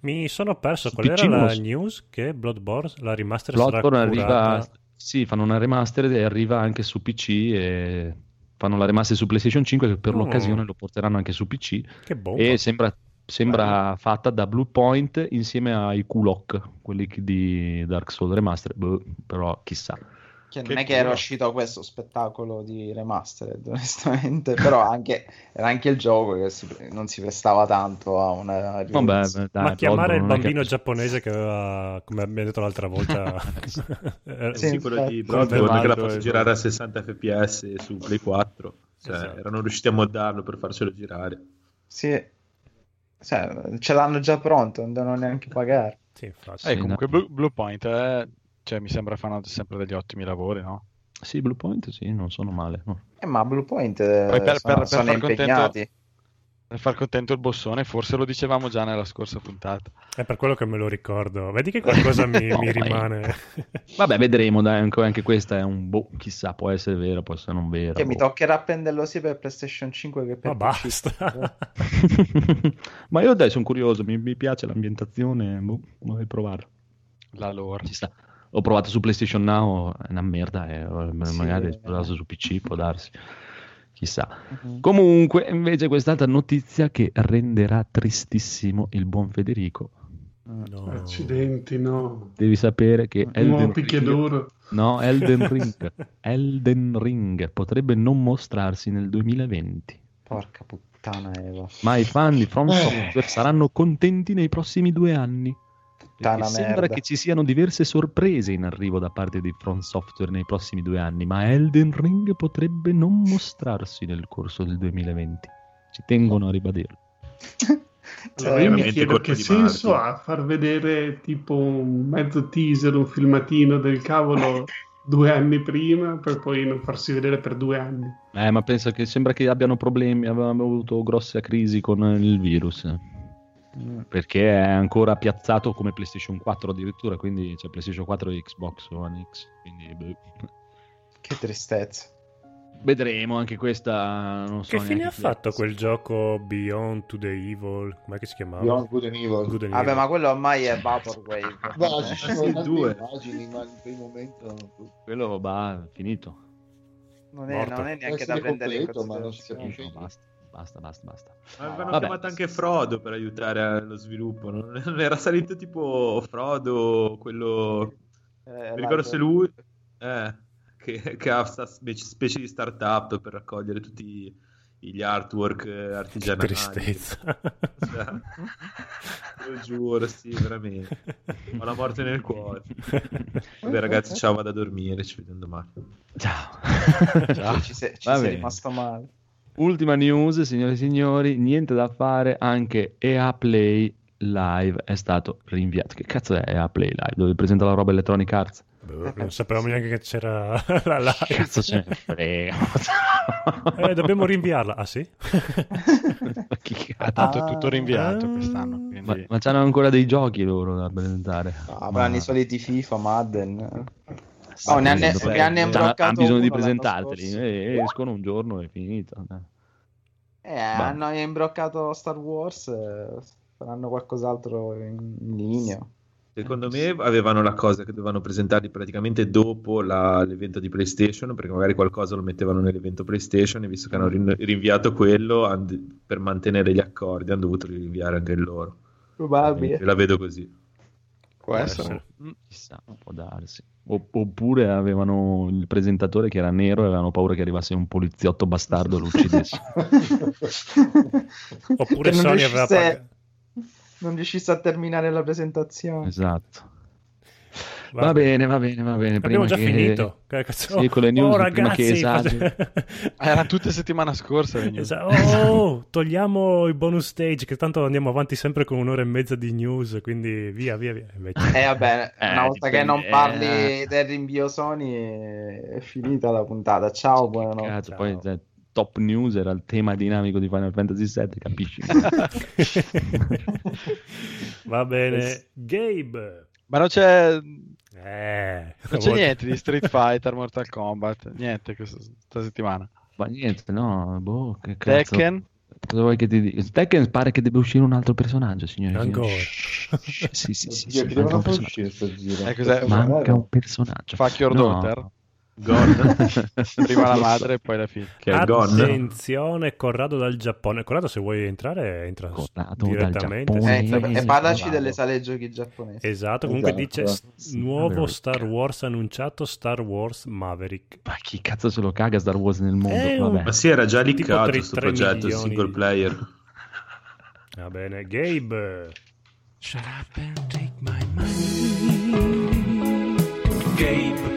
Mi sono perso. Su Qual PC era la lo news? Che Bloodborne, la remaster Bloodborne arriva, sì, fanno una remastered e arriva anche su PC e fanno la remaster su PlayStation 5 che per Oh. l'occasione lo porteranno anche su PC Che bomba. e sembra, sembra fatta da Bluepoint insieme ai Kulok, quelli di Dark Souls Remastered, boh, però chissà. Che non Che è che era uscito questo spettacolo di remastered, onestamente, però anche, era anche il gioco che si- non si prestava tanto a una Vabbè, rivoluzione. dai, Ma chiamare il non è che- bambino giapponese che aveva, come abbiamo detto l'altra volta, era- Sì, Sì, quello di. Bloodborne che la posso girare a 60 fps su Play 4. Cioè, Esatto. erano riusciti a moddarlo per farcelo girare. Sì. Cioè, ce l'hanno già pronto, non devono neanche pagare. Sì, infatti. Eh, comunque no. Blue, Bluepoint eh, cioè, mi sembra fanno sempre degli ottimi lavori, no? Sì, Bluepoint sì, non sono male. no. Eh, ma Bluepoint eh, Poi per- sono, per- per sono far contento- Per far contento il bossone, forse lo dicevamo già nella scorsa puntata. È per quello che me lo ricordo. Vedi che qualcosa mi, No, mi ma- rimane. Vabbè, vedremo, dai, anche, anche questa è un boh, chissà, può essere vero, può essere non vera. Che mi boh. toccherà prenderlo sia per PlayStation 5 che per Ma PC. basta. Ma io dai, sono curioso, mi, mi piace l'ambientazione, boh, vorrei provarlo. La lore. Ci sta. Ho provato su PlayStation Now, è una merda, eh, Sì, magari eh. su PC, può darsi. Chissà. Mhm. Comunque, invece, quest'altra notizia che renderà tristissimo il buon Federico. No. Accidenti, no. Devi sapere che Elden Ring, no, Elden Ring, Elden Ring potrebbe non mostrarsi nel 2020. Porca puttana Eva. Ma i fan di From Eh. Software saranno contenti nei prossimi due anni. Perché sembra merda. che ci siano diverse sorprese in arrivo da parte di From Software nei prossimi due anni, ma Elden Ring potrebbe non mostrarsi nel corso del 2020. Ci tengono a ribadirlo. Allora, io mi chiedo che senso Marti. ha far vedere tipo un mezzo teaser, un filmatino del cavolo due anni prima per poi non farsi vedere per due anni. Eh, ma penso che sembra che abbiano problemi, avevano avuto grosse crisi con il virus. Perché è ancora piazzato come PlayStation 4 addirittura, quindi c'è PlayStation 4 e Xbox One X. Quindi boh. Che tristezza. vedremo anche questa. Non so Che fine ha fatto quel gioco Beyond to the Evil? Com'è che si chiamava? Beyond Good and Evil. Good and Vabbè, Evil. ma quello ormai è Vaporwave. No, ci sono due. immagini, ma in quel momento Quello va finito. Non è, non è neanche da prendere in completo, ma non si considerazione. capisce. No, basta, basta, basta, basta. Avevano Vabbè. chiamato anche Frodo per aiutare allo sviluppo. Non era salito tipo Frodo, quello. Eh, Mi ricordo se lui. Eh, che, che ha questa specie, di startup per raccogliere tutti gli artwork eh, Che artigianali. tristezza. Cioè, lo giuro, sì, veramente. Ho la morte nel cuore. Vabbè, ragazzi, ciao, vado a dormire. Ci vediamo domani. Ciao. Cioè, Ci sei, ci sei rimasto male. Ultima news, signore e signori, niente da fare, anche EA Play Live è stato rinviato. Che cazzo è EA Play Live? Dove presenta la roba Electronic Arts? Non sapevamo neanche che c'era la live. Cazzo ce ne frega. Eh, dobbiamo rinviarla. Ah sì? Ah, cazzo? tanto è tutto rinviato Ah. quest'anno. Quindi... Ma, ma c'hanno ancora dei giochi loro da presentare. Ah, avranno i soliti FIFA, Madden. Oh, ne hanno- dopo- ne hanno imbroccato hanno bisogno di presentarteli scorso. e escono un giorno e finito. Eh, hanno imbroccato Star Wars. eh, faranno qualcos'altro in, in linea. Secondo me avevano la cosa che dovevano presentarli praticamente dopo la- l'evento di PlayStation, perché magari qualcosa lo mettevano nell'evento PlayStation e visto che hanno rin- rinviato quello han- per mantenere gli accordi hanno dovuto rinviare anche loro. Probabile. La vedo così. Può essere. Mm, Chissà, può darsi. Oppure avevano il presentatore che era nero e avevano paura che arrivasse un poliziotto bastardo e lo uccidesse. Oppure Sony aveva pagato. Non riuscisse a terminare la presentazione. esatto. Va Va bene, va bene, va bene. Abbiamo Prima già che... finito. Che cazzo- Sì, con le news, oh, prima che ragazzi. Era tutte settimana scorsa. le news. Esatto. Oh, togliamo i bonus stage, che tanto andiamo avanti sempre con un'ora e mezza di news, quindi via, via, via. Invece... Eh vabbè, Eh, una volta che dipende, non parli eh. del rinvio Sony è finita la puntata. Ciao, buonanotte. Cazzo, Ciao. poi cioè, top news era il tema dinamico di Final Fantasy VII, capisci? Va bene. Gabe. Ma non c'è, Eh, non c'è niente di Street Fighter, Mortal Kombat, niente questa, questa settimana. Ma niente, no, boh, che cazzo. Tekken? Cosa vuoi che ti dica? Tekken pare che deve uscire un altro personaggio, signore. signori. Ancora. Shh, Sì, sì, sì, Oddio, sì, che manca devono un personaggio. uscire sto giro. Eh, cos'è? Manca un personaggio. Fuck your No. daughter? Gone. Prima la madre e poi la figlia. che è Gone. Attenzione, Corrado dal Giappone. Corrado, se vuoi entrare, entra Corrado dal direttamente. Giappone. Eh, Eh, e parlaci delle sale giochi giapponesi. Esatto, comunque Esatto. dice s- Sì, nuovo Maverick. Star Wars annunciato, Star Wars Maverick. Ma chi cazzo se lo caga Star Wars nel mondo? Eh, un- Vabbè. Ma sì, era già liccato questo progetto milioni single player. Va bene, Gabe. Shut up and take my money. Gabe.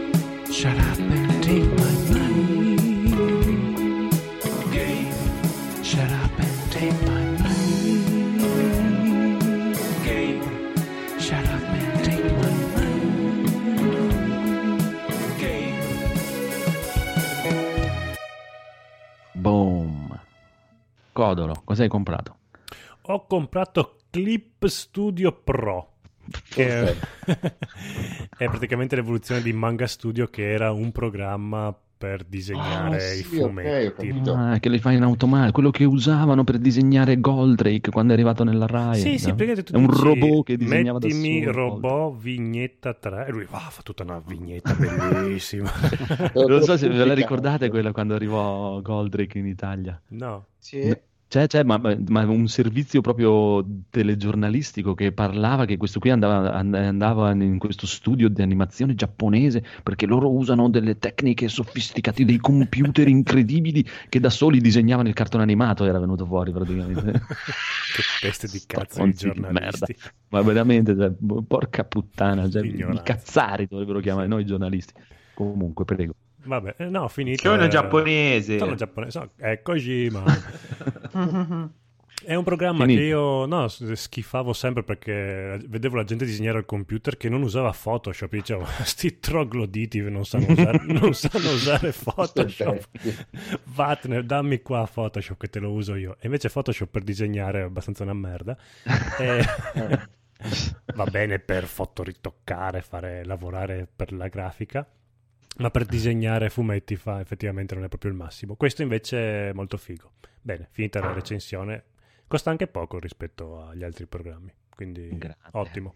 Codolo, cosa hai comprato? Ho comprato Clip Studio Pro. Che è, è praticamente l'evoluzione di Manga Studio, che era un programma per disegnare Ah, i sì, ho fumetti. capito. Ah, che le fai in automatico, quello che usavano per disegnare Goldrake quando è arrivato nella Rai. Sì, sì, no? perché tu è un dici, robot che disegnava da mettimi solo. robot vignetta 3 e lui va, fa tutta una vignetta bellissima. Non so se ve la ricordate quella quando arrivò Goldrake in Italia. no. Sì. C'è, c'è, ma, ma- ma un servizio proprio telegiornalistico che parlava che questo qui andava, and- andava in questo studio di animazione giapponese perché loro usano delle tecniche sofisticate, dei computer incredibili che da soli disegnavano il cartone animato, era venuto fuori praticamente. che peste di cazzo di giornalisti. Ma veramente, cioè, porca puttana, cioè, i cazzari dovrebbero chiamare noi giornalisti. Comunque, prego. Vabbè, eh, no, finito. Sono eh, giapponese. Sono giapponese. so- Eccoci, ma... È un programma Finito. che io no, schifavo sempre perché vedevo la gente disegnare al computer che non usava Photoshop. Io Dicevo, sti trogloditi non sanno usare, non sanno usare Photoshop. Vattene, dammi qua Photoshop che te lo uso io. E invece Photoshop per disegnare è abbastanza una merda. E- Va bene per fotoritoccare, fare lavorare per la grafica. Ma per disegnare fumetti fa effettivamente non è proprio il massimo. Questo invece è molto figo. Bene, finita la recensione. Costa anche poco rispetto agli altri programmi. Quindi Grande. ottimo.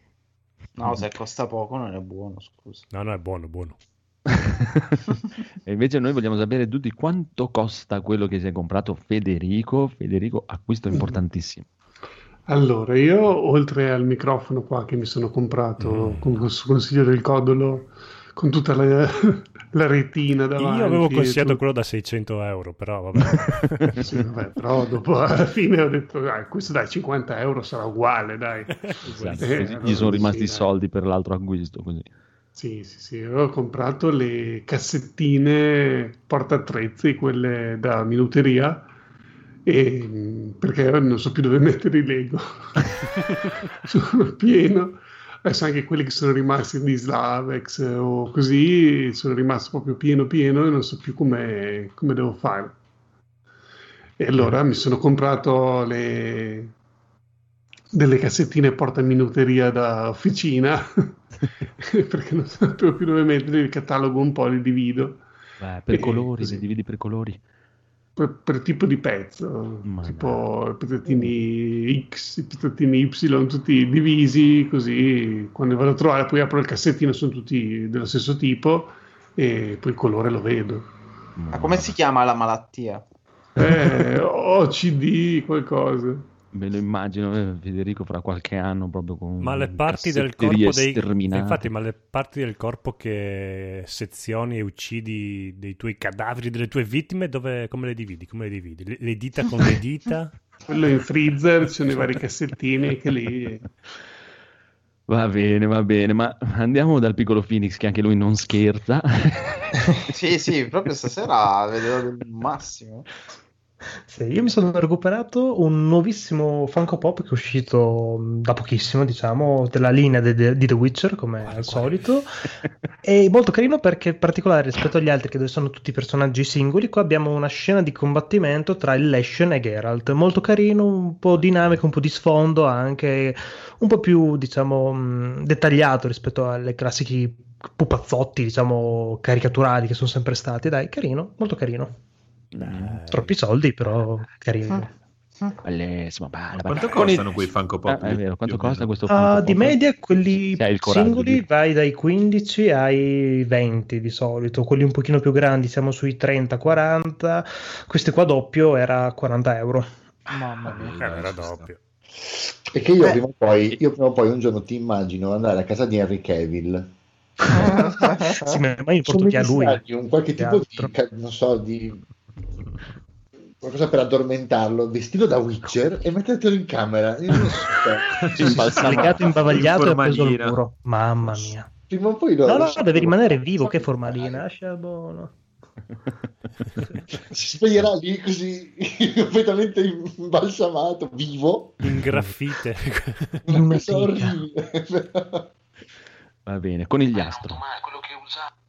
No, se costa poco non è buono, scusa. No, no, è buono, buono. e invece noi vogliamo sapere tutti quanto costa quello che si è comprato Federico. Federico, acquisto importantissimo. Allora, io oltre al microfono qua che mi sono comprato Mm. con questo consiglio del codolo, con tutta la, la retina davanti. Io avevo consigliato quello da 600 euro, però vabbè. Sì, vabbè, però dopo alla fine ho detto, dai, questo dai, 50 euro sarà uguale, dai. Esatto, Eh, allora gli sono sì, rimasti i dai. soldi per l'altro acquisto. Così. Sì, sì, sì, ho comprato le cassettine portattrezzi, quelle da minuteria, e, mh, perché non so più dove mettere i Lego. sono pieno. Adesso anche quelli che sono rimasti di Slavex o così, sono rimasto proprio pieno pieno e non so più come, devo fare. E allora mi sono comprato le, delle cassettine portaminuteria da officina perché non sapevo più dove mettere il catalogo un po' li divido Beh, per E colori, così. li dividi per colori. Per, per tipo di pezzo Ma tipo i pezzettini X i pezzettini Y tutti divisi così quando vado a trovare poi apro il cassettino sono tutti dello stesso tipo e poi il colore lo vedo. Ma come si chiama la malattia? eh, OCD qualcosa Me lo immagino eh, Federico fra qualche anno proprio con Ma le parti del corpo dei infatti, ma le parti del corpo che sezioni e uccidi dei tuoi cadaveri, delle tue vittime, dove come le dividi? Come le dividi? Le, le dita con le dita? quello in freezer ci sono i vari cassettini che lì Va bene, va bene, ma andiamo dal piccolo Phoenix che anche lui non scherza. Sì, sì, proprio stasera vedevo del massimo. Sì, io mi sono recuperato un nuovissimo Funko Pop che è uscito mh, da pochissimo, diciamo, della linea de- de- di The Witcher, come al solito. È molto carino perché è particolare rispetto agli altri, che dove sono tutti personaggi singoli. Qua abbiamo una scena di combattimento tra il Leshen e Geralt. Molto carino, un po' dinamico, un po' di sfondo, anche un po' più, diciamo, mh, dettagliato rispetto alle classici pupazzotti, diciamo, caricaturali che sono sempre stati. Dai, carino, molto carino. Dai. Troppi soldi, però carino. Bellissimo, bella, bella. Quanto Con costano quei Funko Pop? Ah, è vero, quanto costa questo Ah, Funko di media quelli singoli di- vai dai 15 ai 20 di solito, quelli un pochino più grandi siamo sui 30-40, questi qua doppio era 40 euro. Mamma mia. Eh, era doppio. Perché io, prima o poi, io prima o poi un giorno ti immagino andare a casa di Henry Cavill. Sì, ma io porto via lui. un qualche Che tipo altro. di, non so, di qualcosa per addormentarlo, vestito da Witcher e mettertelo in camera. Io non so. Legato, imbavagliato e preso il muro. Mamma mia. Prima o poi lo, No, no, deve rimanere vivo, che formalina. Lascia buono. si sveglierà lì così completamente imbalsamato, vivo. In graffite. Una cosa orribile. Va bene, conigliastro. Cos'era? Che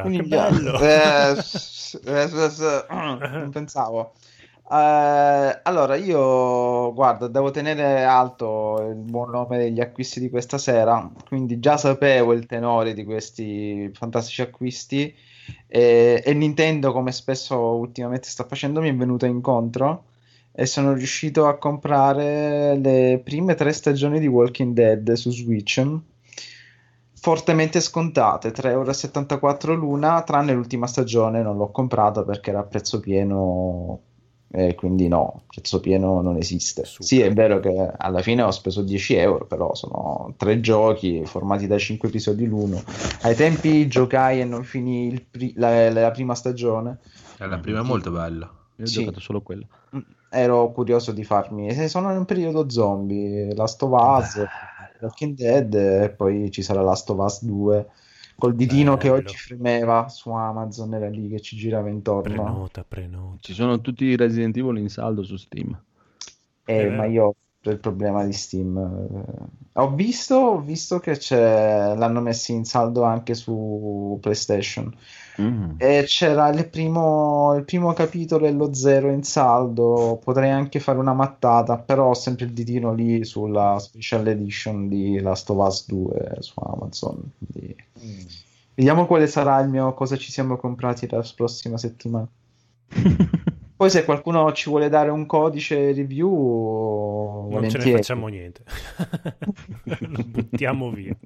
Conigliastro. bello. Eh, s- eh, s- s- non pensavo. Eh, allora, io guarda, devo tenere alto il buon nome degli acquisti di questa sera, quindi già sapevo il tenore di questi fantastici acquisti E, e Nintendo, come spesso ultimamente sta facendo, mi è venuta incontro e sono riuscito a comprare le prime tre stagioni di Walking Dead su Switch fortemente scontate 3,74 euro l'una tranne l'ultima stagione non l'ho comprata perché era a prezzo pieno e quindi no, prezzo pieno non esiste sì è vero che alla fine ho speso 10 euro però sono tre giochi formati da 5 episodi l'uno ai tempi giocai e non finì il pri- la, la prima stagione Eh, la prima è molto bella. Io ho Sì. giocato solo quello. ero curioso di farmi se sono in un periodo zombie Last of Us Walking Dead e poi ci sarà Last of Us 2 col ditino che oggi fremeva su Amazon era lì che ci girava intorno. Prenota, prenota. Ci sono tutti i Resident Evil in saldo su Steam. Eh, ma io ho il problema di Steam. Eh, ho visto, ho visto che c'è l'hanno messi in saldo anche su PlayStation Mm. E c'era il primo, il primo capitolo e lo zero in saldo. Potrei anche fare una mattata, però ho sempre il ditino lì sulla special edition di Last of Us 2 su Amazon. quindi Vediamo quale sarà il mio cosa ci siamo comprati la prossima settimana. Poi, se qualcuno ci vuole dare un codice review, Non ce ne volentieri. facciamo niente. Lo buttiamo via.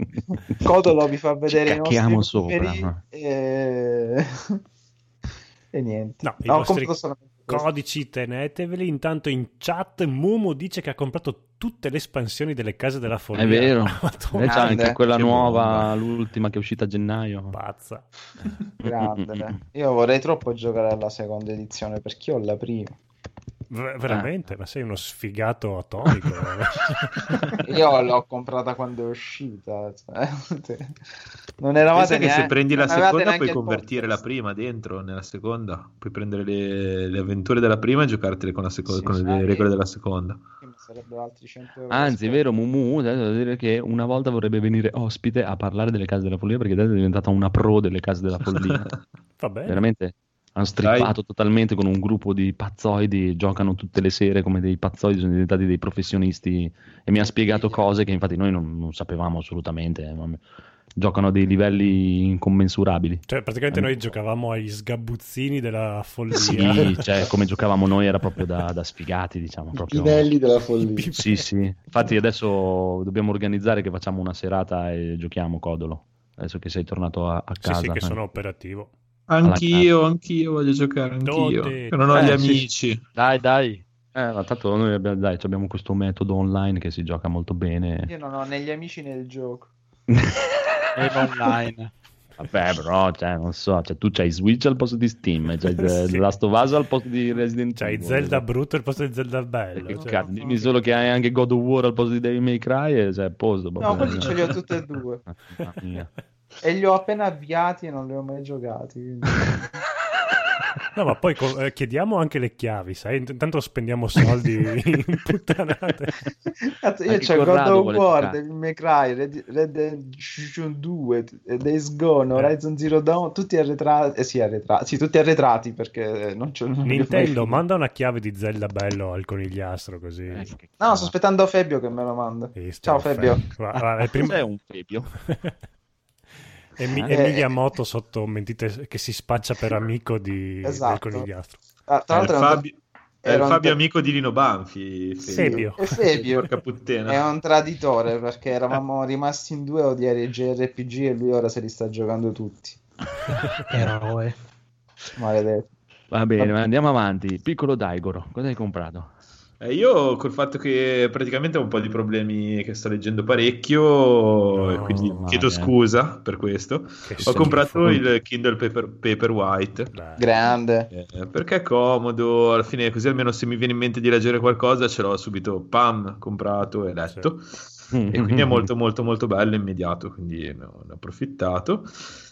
Codolo vi fa vedere i nostri cacchiamo sopra, no? e... e niente. No, i No, ho vostri comprato solamente questo. codici teneteveli. Intanto in chat Mumu dice che ha comprato tutte le espansioni delle case della follia. È vero. Madonna, E c'è anche quella che nuova, bomba. l'ultima che è uscita a gennaio. Pazza. Grande. Io vorrei troppo giocare alla seconda edizione perché ho la prima. Ver- veramente, ma sei uno sfigato atomico. Io l'ho comprata quando è uscita. cioè, non eravate Pensa che se neanche- prendi la seconda neanche puoi convertire la prima dentro nella seconda. Puoi prendere le, le avventure della prima e giocartele con, la seco- Sì, con le regole della seconda. Sarebbero altri 100 euro. Anzi, è vero, Mumu, devo dire che una volta vorrebbe venire ospite a parlare delle case della follia perché adesso è diventata una pro delle case della follia. Va bene. Veramente hanno strippato totalmente con un gruppo di pazzoidi, giocano tutte le sere come dei pazzoidi, sono diventati dei professionisti e mi ha spiegato cose che infatti noi non, non sapevamo assolutamente. Giocano a dei livelli incommensurabili. Cioè, praticamente noi giocavamo agli sgabuzzini della follia. Sì, cioè, come giocavamo noi era proprio da, da sfigati, diciamo. Proprio... livelli della follia. Sì, sì. Infatti adesso dobbiamo organizzare che facciamo una serata e giochiamo Codolo. Adesso che sei tornato a, a Sì, casa. sì, che eh. sono operativo. Anch'io, anch'io voglio giocare, anch'io. Dove? Che non ho Eh, gli sì, amici. Dai, dai. Eh, ma tanto noi abbiamo, dai, abbiamo questo metodo online che si gioca molto bene. Io non ho né gli amici né il gioco. E online. Vabbè, però, cioè, non so, cioè, tu c'hai Switch al posto di Steam, c'hai Sì. Last of Us al posto di Resident C'hai Evil. Zelda brutto al posto di Zelda bello. Cioè. cazzo, dimmi solo che hai anche God of War al posto di Devil May Cry e sei a posto. No, quelli ce li ho tutti e due. E li ho appena avviati e non li ho mai giocati. quindi- No, ma poi co- eh, chiediamo anche le chiavi, sai? Intanto spendiamo soldi in puttanate. Cazzo, io c'ho God of War. Devil May Cry, Red, Red Dead Redemption 2, Days Gone, Horizon Zero Dawn, tutti arretrati, eh sì, arretrati, sì, tutti arretrati perché non c'è non Nintendo, manda una chiave di Zelda bello al conigliastro così. Eh, No, sto aspettando Fabio che me lo manda. Ciao Fabio. fermi. Va- va, è prima- Cos'è un Fabio? Emi- Eh, Moto sotto mentite che si spaccia per amico di, Esatto. del conigliastro. Ah, tra È il l'altro è un- Fabio, è il era un- Fabio amico di Lino Banfi. Fabio. E Fabio Porca puttana. è un traditore perché eravamo rimasti in due a odiare i JRPG e lui ora se li sta giocando tutti. Eroe. Maledetto. Va bene, ma andiamo avanti. Piccolo Daigoro, cosa hai comprato? Eh, io col fatto che praticamente ho un po' di problemi che sto leggendo parecchio, e quindi chiedo scusa per questo. Che Ho comprato il Kindle Paper, Paperwhite. Grande. eh, perché è comodo, alla fine così almeno se mi viene in mente di leggere qualcosa ce l'ho subito, pam, comprato e letto. E quindi è molto molto molto bello, immediato, quindi ne ho, ne ho approfittato.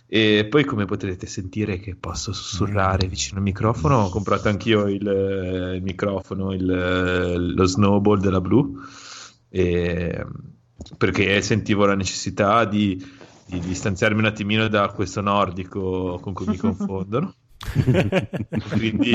E poi come potrete sentire che posso sussurrare vicino al microfono, ho comprato anch'io il, il microfono, il, lo snowball della Blue, e- perché sentivo la necessità di, di distanziarmi un attimino da questo nordico con cui mi confondono. Quindi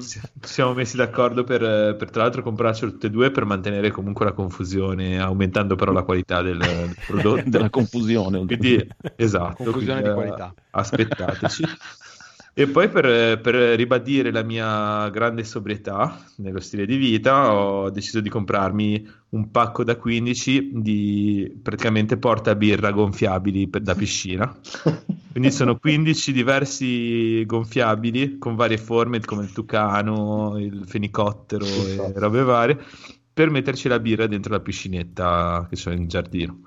ci siamo messi d'accordo per, per, tra l'altro comprarcelo tutte e due per mantenere comunque la confusione, aumentando però la qualità del, del prodotto. Della confusione. Quindi, esatto. Confusione quindi, di qualità. Aspettateci. E poi per, per, ribadire la mia grande sobrietà nello stile di vita ho deciso di comprarmi un pacco da 15 di praticamente porta birra gonfiabili per, da piscina. Quindi sono 15 diversi gonfiabili con varie forme come il tucano, il fenicottero e robe varie per metterci la birra dentro la piscinetta che c'è in giardino.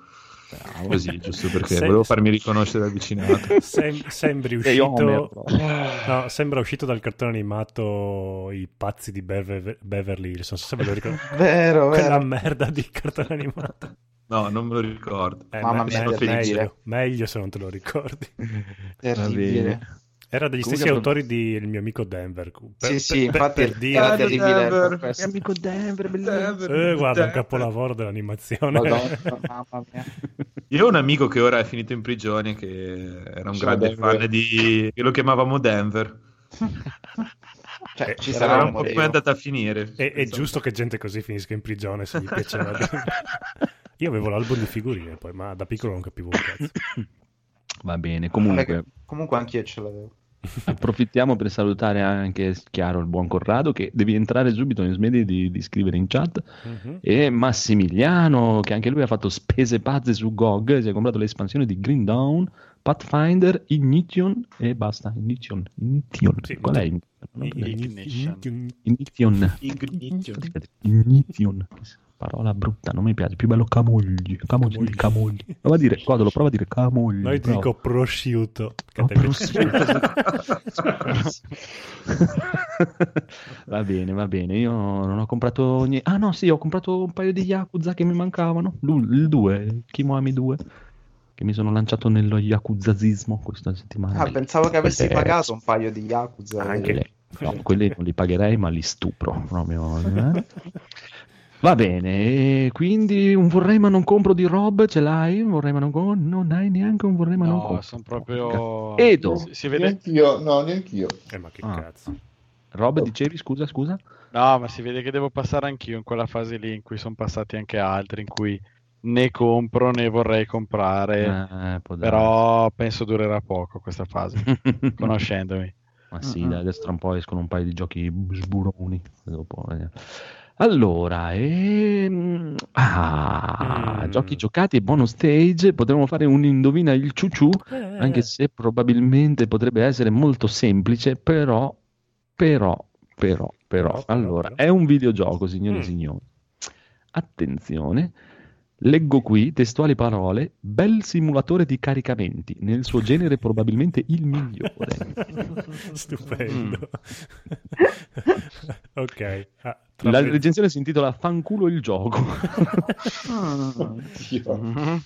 Così, giusto perché Sem- volevo farmi riconoscere da vicinato. Sem- sembri uscito... no, sembra uscito dal cartone animato I pazzi di Bever- Beverly Hills. Non so se ve lo ricordate. vero, Quella vero. merda di cartone animato. No, non me lo ricordo. Eh, Mamma me- mia, meglio, meglio se non te lo ricordi. Terribile. Era degli stessi Comunque- autori di Il mio amico Denver. Per, Sì, sì, per- infatti per dire... era terribile. Denver. per questo. amico Denver, bellissimo. Eh, guarda, un capolavoro dell'animazione. Madonna, mamma mia. Io ho un amico che ora è finito in prigione, che era un grande Denver. fan di... che lo chiamavamo Denver. Cioè, Eh, ci sarà un un po' come è andata a finire. È, è giusto che gente così finisca in prigione se gli piaceva. Io avevo l'album di figurine poi, ma da piccolo non capivo un cazzo. Va bene, comunque Comunque anch'io ce l'avevo. approfittiamo per salutare anche chiaro il buon Corrado che devi entrare subito in smedi di, di scrivere in chat Mhm. e Massimiliano che anche lui ha fatto spese pazze su GOG si è comprato l'espansione di Green Dawn Pathfinder Ignition e basta Ignition, Ignition. Sì, qual è? Ignition Ignition. Ignition parola brutta non mi piace più bello camogli camogli camogli prova a dire Codolo prova a dire camogli Noi ti bravo. dico prosciutto. Che Oh, te piace. va bene, va bene. Io non ho comprato niente. Ah, no, sì, ho comprato un paio di Yakuza che mi mancavano. L'u- Il 2, Kimoami 2, che mi sono lanciato nello Yakuzazismo questa settimana. Ah, pensavo che avessi Quelle- pagato un paio di Yakuza. Quelle- no, quelli non li pagherei, ma li stupro. proprio, eh. Va bene, e quindi un vorrei ma non compro di Rob ce l'hai? Un vorrei ma non compro? Non hai neanche un vorrei ma non No, compro. sono proprio... Edo, Si, si vede... Neanch'io, no, neanch'io. Eh, ma che Ah. cazzo. Rob dicevi, scusa, scusa? No, ma si vede che devo passare anch'io in quella fase lì in cui sono passati anche altri, in cui né compro né vorrei comprare, Eh, però penso durerà poco questa fase, conoscendomi. Ma sì, dai, adesso tra un po' escono un paio di giochi sburoni. Dopo, vediamo. Allora, ehm, ah, Mm. giochi giocati e bonus stage. Potremmo fare un indovina il ciuciù, Eh, anche se probabilmente potrebbe essere molto semplice, però, però, però, però. Allora, è un videogioco, signore e Mm. signori. Attenzione. Leggo qui testuali parole, bel simulatore di caricamenti, nel suo genere probabilmente il migliore. Stupendo. ok. Ah, La recensione si intitola Fanculo il gioco. Dio.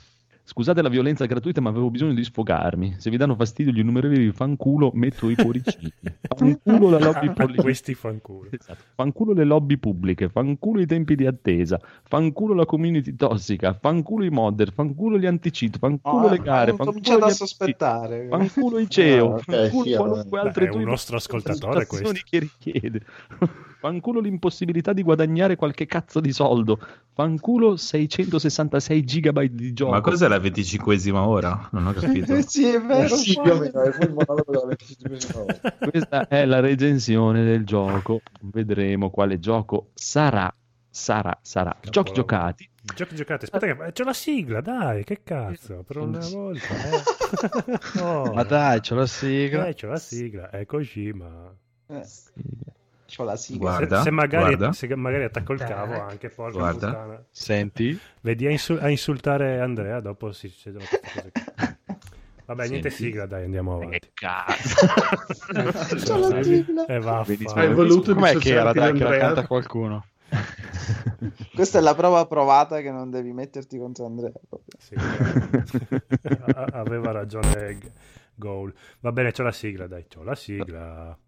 Scusate la violenza gratuita, ma avevo bisogno di sfogarmi. Se vi danno fastidio gli innumerevoli fanculo, metto i cuoricini. Fanculo la lobby pubblica. questi fanculo. Esatto. Fanculo le lobby pubbliche, fanculo i tempi di attesa, fanculo la community tossica, fanculo i modder, fanculo gli anti-cheat, fanculo Oh, le gare, fanculo a sospettare. fanculo i CEO, Ah, ok, fanculo sì, qualunque vabbè. altre È un nostro ascoltatore prestazioni che richiede. Fanculo l'impossibilità di guadagnare qualche cazzo di soldo. Fanculo 666 gigabyte di gioco. Ma cos'è la venticinquesima ora? Non ho capito. sì, è Eh vero. sì, o meno, è quel monologo della 25 ora. Questa è la recensione del gioco. Vedremo quale gioco sarà. Sarà, sarà. Giochi giocati. Giochi giocati. Aspetta, che... c'è la sigla, dai, che cazzo. Per una volta. Eh. Oh. Ma dai, c'ho la sigla. Eh, c'è la sigla. È così, ma... Eh, c'ho la sigla. Guarda, se, se magari, guarda. se magari attacco il cavo anche, porca Guarda. puttana. Senti? Vedi a, insul- a insultare Andrea, dopo si succedono queste cose qui. Vabbè, niente Senti. sigla, dai, andiamo avanti. Che cazzo. C'ho la sigla. E va, Vedi, fa- Hai voluto Com'è che era dai che la canta qualcuno? Questa è la prova provata che non devi metterti contro Andrea. Sì. A- aveva ragione Goal. Va bene, c'ho la sigla, dai, c'ho la sigla.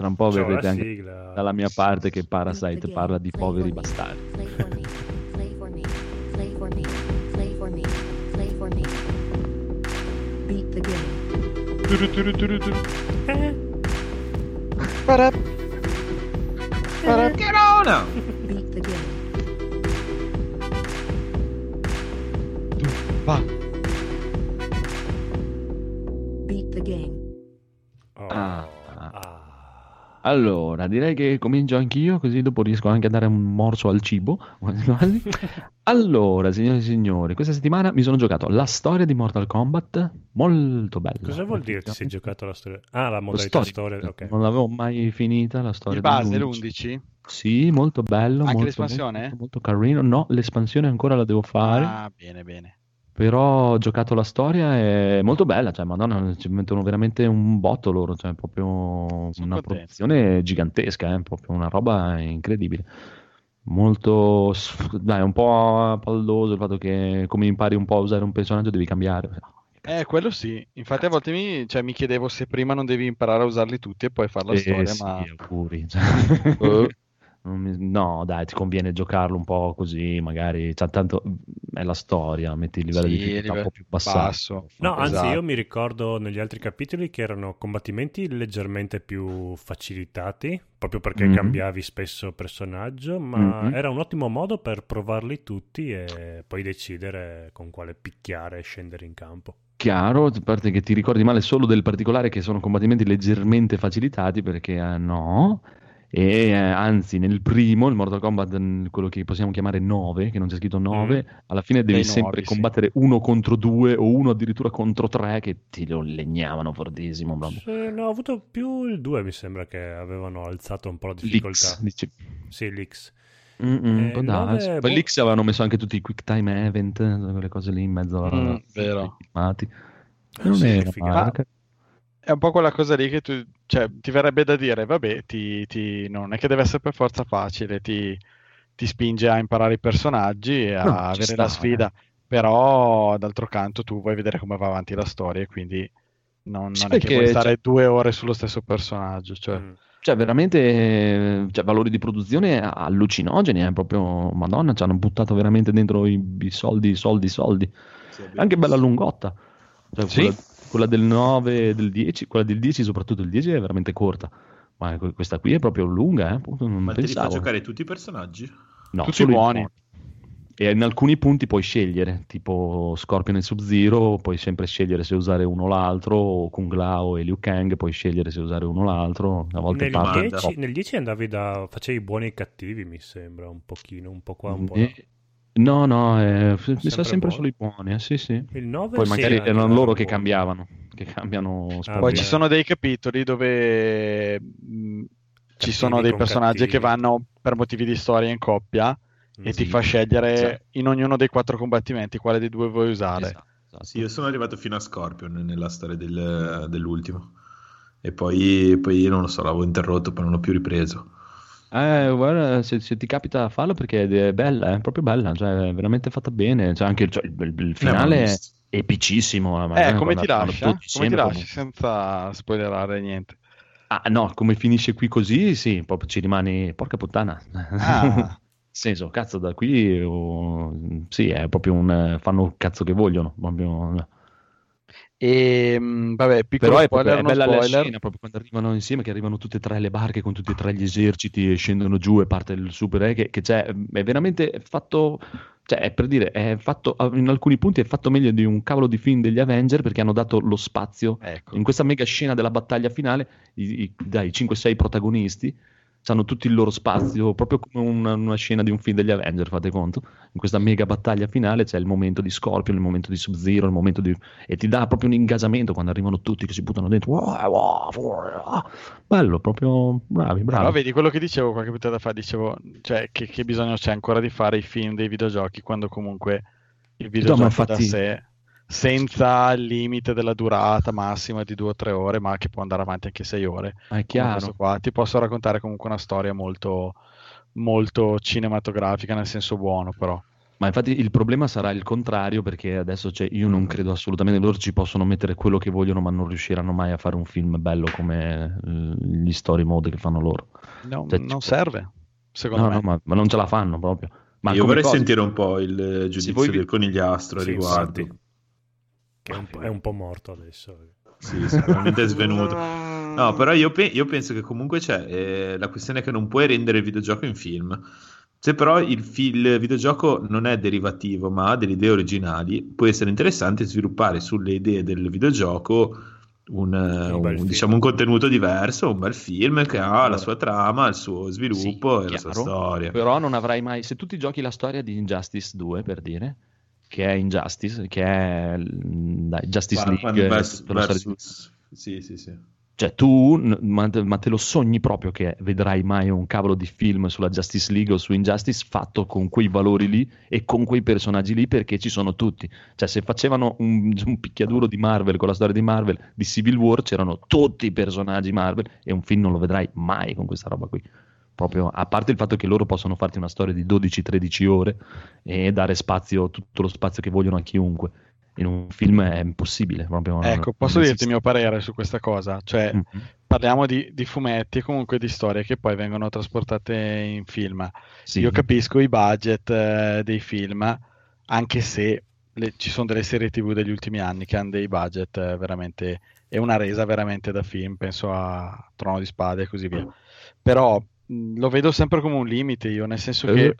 Tra un po' C'ho vedrete anche sigla. dalla mia parte che Parasite parla di poveri bastardi. Play for me. Play for me. Play for me. Play for me. Play for me. Beat the game. Turu, turu, turu, turu. Eh, Para- para- Cherona! Beat the game. Va. Beat the game. oh, ah. Allora, direi che comincio anch'io, così dopo riesco anche a dare un morso al cibo. Allora, signore e signori, questa settimana mi sono giocato la storia di Mortal Kombat, molto bella. Cosa vuol dire ti sei giocato la storia? Ah, la modalità storia, ok. Non l'avevo mai finita la storia Il base, dell'11. l'11? Sì, molto bello. Anche molto, l'espansione? Molto, molto carino. No, l'espansione ancora la devo fare. Ah, bene, bene. Però ho giocato la storia è molto bella, cioè, madonna, ci mettono veramente un botto loro, cioè, proprio una contento. produzione gigantesca, eh, proprio una roba incredibile. Molto, dai, un po' palloso il fatto che come impari un po' a usare un personaggio devi cambiare. Eh, quello sì. Infatti a volte mi, cioè, mi chiedevo se prima non devi imparare a usarli tutti e poi fare la Eh, storia, sì, ma... auguri. Cioè, mi- no, dai, ti conviene giocarlo un po' così, magari, cioè, tanto è la storia, metti il livello Sì, di difficoltà un po' più bassato. basso. No, anzi, Esatto. io mi ricordo negli altri capitoli che erano combattimenti leggermente più facilitati, proprio perché Mhm. cambiavi spesso personaggio, ma Mhm. era un ottimo modo per provarli tutti e poi decidere con quale picchiare e scendere in campo. Chiaro, a parte che ti ricordi male solo del particolare che sono combattimenti leggermente facilitati, perché eh, no. E eh, anzi, nel primo, il Mortal Kombat, mm, quello che possiamo chiamare 9, che non c'è scritto 9, alla fine devi Dei sempre nuovi, sì. combattere uno contro due o uno addirittura contro tre che ti lo legnavano fortissimo. Sì, no, ho avuto più il 2, mi sembra che avevano alzato un po' la difficoltà. L'X, dici. Sì, l'X. Mm-mm, Eh, il darsi. nove, Poi boh. l'X avevano messo anche tutti i quick time event, quelle cose lì in mezzo a Mm, vero. filmati. Eh, Non sì, male. È un po' quella cosa lì che tu, cioè, ti verrebbe da dire, vabbè, ti, ti- non è che deve essere per forza facile, ti, ti spinge a imparare i personaggi e a No, avere sta, la sfida, però d'altro canto tu vuoi vedere come va avanti la storia e quindi non, Sì, non è che puoi stare cioè- due ore sullo stesso personaggio, cioè, Mm. Cioè, veramente, eh, cioè, valori di produzione allucinogeni, eh, proprio, madonna, ci hanno buttato veramente dentro i, i soldi, soldi, soldi. Anche bella lungotta. Cioè, Sì. quella, quella del 9 e del 10, quella del 10, soprattutto il 10 è veramente corta. Ma que- questa qui è proprio lunga, eh, appunto, non Ma te li fa pensavo. giocare tutti i personaggi? No, Tutti buoni. E in alcuni punti puoi scegliere, tipo Scorpion e Sub-Zero, puoi sempre scegliere se usare uno o l'altro, o Kung Lao e Liu Kang, puoi scegliere se usare uno o l'altro. A volte Nel parte un 10, po'. nel 10 andavi da... facevi i buoni e i cattivi, mi sembra, un pochino, un po' qua, un po' là. Eh, No, no, eh, mi sa Sempre sempre solo i buoni, eh, sì, sì. Il 9 Poi sì, magari erano loro che buono. cambiavano, che cambiano Ah. Poi ci sono dei capitoli dove mh, ci Cattivi sono dei personaggi cattivi. che vanno per motivi di storia in coppia e ti Sì. fa scegliere Sì. in ognuno dei quattro combattimenti quale dei due vuoi usare. Esatto, esatto. Sì, io sono arrivato fino a Scorpion nella storia del- dell'ultimo. E poi, poi non lo so, l'avevo interrotto, poi non l'ho più ripreso. Eh, guarda, se, se ti capita fallo perché è bella, è proprio bella, cioè è veramente fatta bene, cioè anche cioè, il, il finale l'ho è epicissimo. Eh, come ti lascia? Come ti lasci senza spoilerare niente? Ah, no, come finisce qui così, sì, proprio ci rimani, porca puttana. Ah. Senso, cazzo, da qui, oh, sì, è proprio un, fanno il cazzo che vogliono, proprio- E mh, vabbè, piccolo Però è, spoiler, è bella la spoiler. scena, proprio quando arrivano insieme, che arrivano tutte e tre le barche con tutti e tre gli eserciti e scendono giù e parte il super eh, che, che c'è, è veramente fatto, cioè è per dire, è fatto, in alcuni punti è fatto meglio di un cavolo di film degli Avenger perché hanno dato lo spazio Ecco. in questa mega scena della battaglia finale, i, i- dai 5-6 protagonisti hanno tutti il loro spazio, proprio come una, una scena di un film degli Avenger, fate conto. In questa mega battaglia finale c'è il momento di Scorpion, il momento di Sub-Zero, il momento di... e ti dà proprio un ingasamento quando arrivano tutti che si buttano dentro. Bello, proprio bravi, bravi. Però vedi quello che dicevo qualche puntata fa, dicevo, cioè, che, che bisogno c'è ancora di fare i film dei videogiochi quando comunque il videogioco infatti- da sé, senza il limite della durata massima di due o tre ore, ma che può andare avanti anche sei ore. Ma è chiaro. qua, ti posso raccontare comunque una storia molto, molto cinematografica nel senso buono, però. Ma infatti il problema sarà il contrario perché adesso cioè, io non credo assolutamente loro ci possono mettere quello che vogliono ma non riusciranno mai a fare un film bello come eh, gli story mode che fanno loro. No, Cioè, non serve, secondo No, me. no, ma, ma non ce la fanno proprio. Ma Io vorrei cosa- sentire un po' il giudizio voi vi- del conigliastro Sì, riguardo. infatti. Che è un, po', è un po' morto adesso. Sì, sicuramente è svenuto. No, però io, pe- io penso che comunque c'è eh, la questione è che non puoi rendere il videogioco in film. Se però il, fi- il videogioco non è derivativo ma ha delle idee originali, può essere interessante sviluppare sulle idee del videogioco un, Un un, diciamo, un contenuto diverso, un bel film che ha la sua trama, il suo sviluppo e la sua chiaro, storia. Però non avrai mai, se tu ti giochi la storia di Injustice 2, per dire, che è Injustice, che è dai, Justice Batman League, vers- per la storia di- versus- Sì, sì, sì. cioè tu, ma, ma te lo sogni proprio che vedrai mai un cavolo di film sulla Justice League o su Injustice fatto con quei valori lì e con quei personaggi lì perché ci sono tutti. Cioè se facevano un, un picchiaduro di Marvel con la storia di Marvel, di Civil War, c'erano tutti i personaggi Marvel e un film non lo vedrai mai con questa roba qui. Proprio, a parte il fatto che loro possono farti una storia di 12-13 ore e dare spazio, tutto lo spazio che vogliono a chiunque. In un film è impossibile. Proprio, Ecco, posso dirti esiste. il mio parere su questa cosa? Cioè, Mhm. parliamo di, di fumetti e comunque di storie che poi vengono trasportate in film. Sì. Io capisco i budget eh, dei film, anche se le- ci sono delle serie TV degli ultimi anni che hanno dei budget eh, veramente e una resa veramente da film, penso a Trono di Spade e così via. Però lo vedo sempre come un limite io, nel senso Eh. che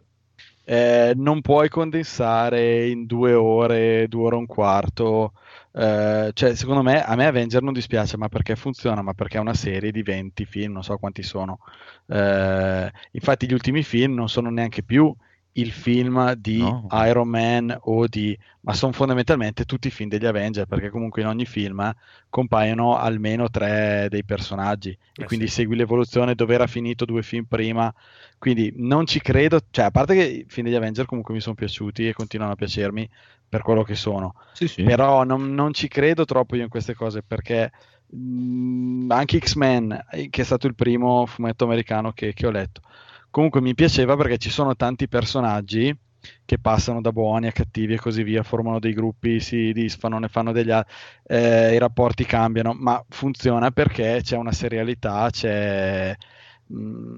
eh, non puoi condensare in due ore, due ore e un quarto. eh, cioè, secondo me, a me Avenger non dispiace, ma perché funziona? Ma perché è una serie di 20 film, non so quanti sono. Eh, infatti, gli ultimi film non sono neanche più il film di No. Iron Man o di, ma sono fondamentalmente tutti i film degli Avenger, perché comunque in ogni film compaiono almeno tre dei personaggi e Eh quindi sì. segui l'evoluzione dove era finito due film prima. Quindi non ci credo, cioè a parte che i film degli Avenger comunque mi sono piaciuti e continuano a piacermi per quello che sono, Sì, sì. però non, non ci credo troppo io in queste cose perché mh, anche X-Men, eh, che è stato il primo fumetto americano che, che ho letto, comunque mi piaceva perché ci sono tanti personaggi che passano da buoni a cattivi e così via, formano dei gruppi, si disfano, ne fanno degli altri, i rapporti cambiano, ma funziona perché c'è una serialità, c'è, mh,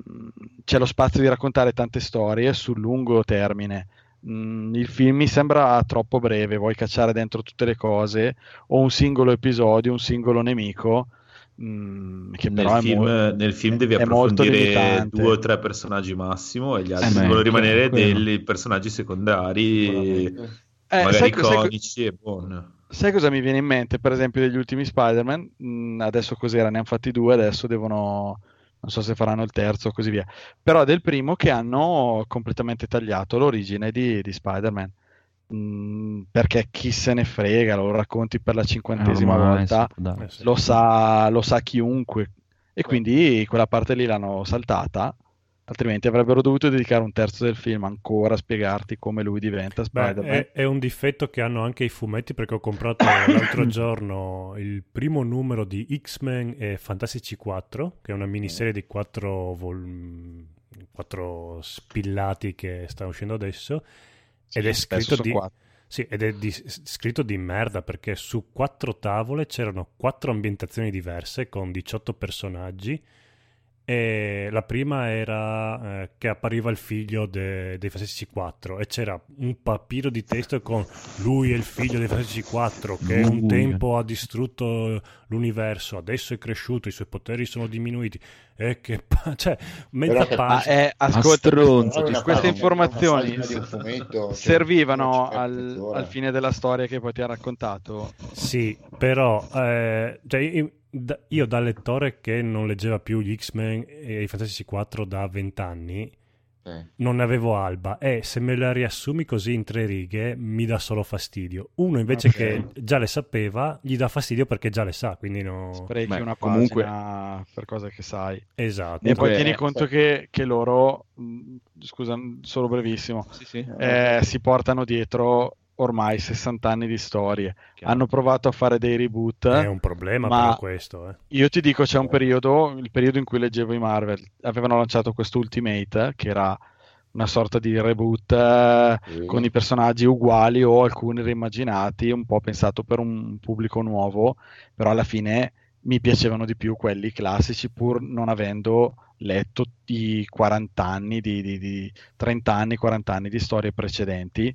c'è lo spazio di raccontare tante storie sul lungo termine. Mm, il film mi sembra troppo breve, vuoi cacciare dentro tutte le cose o un singolo episodio, un singolo nemico, mm, che Nel film, è, mo- nel film devi molto approfondire due o tre personaggi massimo e gli altri Eh, devono rimanere quello. dei personaggi secondari, Eh, magari iconici e buon. Sai cosa mi viene in mente? Per esempio, degli ultimi Spider-Man, mh, adesso cos'era? Ne hanno fatti due, adesso devono, non so se faranno il terzo o così via. Però del primo che hanno completamente tagliato l'origine di, di Spider-Man. Mh, perché chi se ne frega, lo racconti per la cinquantesima Ormai, volta, sì, dai. Eh sì. lo sa, lo sa chiunque. E quindi quella parte lì l'hanno saltata. Altrimenti avrebbero dovuto dedicare un terzo del film ancora a spiegarti come lui diventa Beh, Spider-Man. è, è un difetto che hanno anche i fumetti perché ho comprato l'altro giorno il primo numero di X-Men e Fantastici 4, che è una miniserie di quattro, vol- quattro spillati che sta uscendo adesso. Ed è scritto di, sì, ed è di- scritto di merda perché su quattro tavole c'erano quattro ambientazioni diverse con 18 personaggi e la prima era eh, che appariva il figlio de- dei Fantastici 4 e c'era un papiro di testo con lui è il figlio dei Fantastici 4 che un tempo ha distrutto l'universo, adesso è cresciuto, i suoi poteri sono diminuiti e che pa- cioè mezza pancia. è, ascolta, sto- queste pagina- informazioni pagina fumetto, cioè, servivano non ci al, al fine della storia che poi ti ha raccontato. Sì, però eh, cioè, io, da- io da lettore che non leggeva più gli X-Men e i Fantastici 4 da vent'anni Eh. non ne avevo alba e se me la riassumi così in tre righe mi dà solo fastidio. Uno invece Ok. che già le sapeva gli dà fastidio perché già le sa, quindi no... Sprechi Beh, una comunque- pagina per cose che sai. Esatto. E poi tieni conto che, che loro, mh, scusa, solo brevissimo, Sì, sì. eh, si portano dietro ormai 60 anni di storie. Chiaro. Hanno provato a fare dei reboot. È un problema ma- questo, eh. Io ti dico, c'è un periodo, il periodo in cui leggevo i Marvel, avevano lanciato questo Ultimate, che era una sorta di reboot eh, Sì. con i personaggi uguali o alcuni reimmaginati, un po' pensato per un pubblico nuovo, però alla fine mi piacevano di più quelli classici, pur non avendo letto i 40 anni, di, di- di 30 anni, 40 anni di storie precedenti.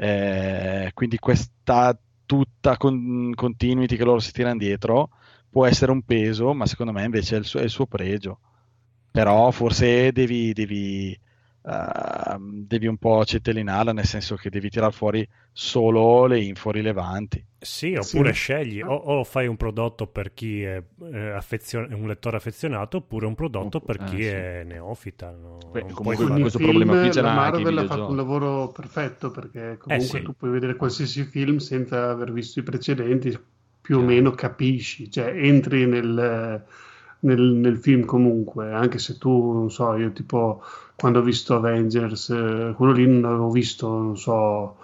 Eh, quindi questa tutta con- continuity che loro si tirano dietro può essere un peso, ma secondo me invece è il suo, è il suo pregio. Però forse devi, devi, ehm, devi un po' cettelinarla, nel senso che devi tirar fuori solo le info rilevanti. Sì, oppure Sì. scegli o, o fai un prodotto per chi è eh, affezio- un lettore affezionato oppure un prodotto per chi sì. è neofita. no? Beh, comunque Con questo film, problema qui ce la Marvel ha fatto un lavoro perfetto perché comunque sì. tu puoi vedere qualsiasi film senza aver visto i precedenti, più o meno capisci, cioè entri nel, nel, nel film comunque, anche se tu, non so, io tipo quando ho visto Avengers, eh, quello lì non avevo visto, non so,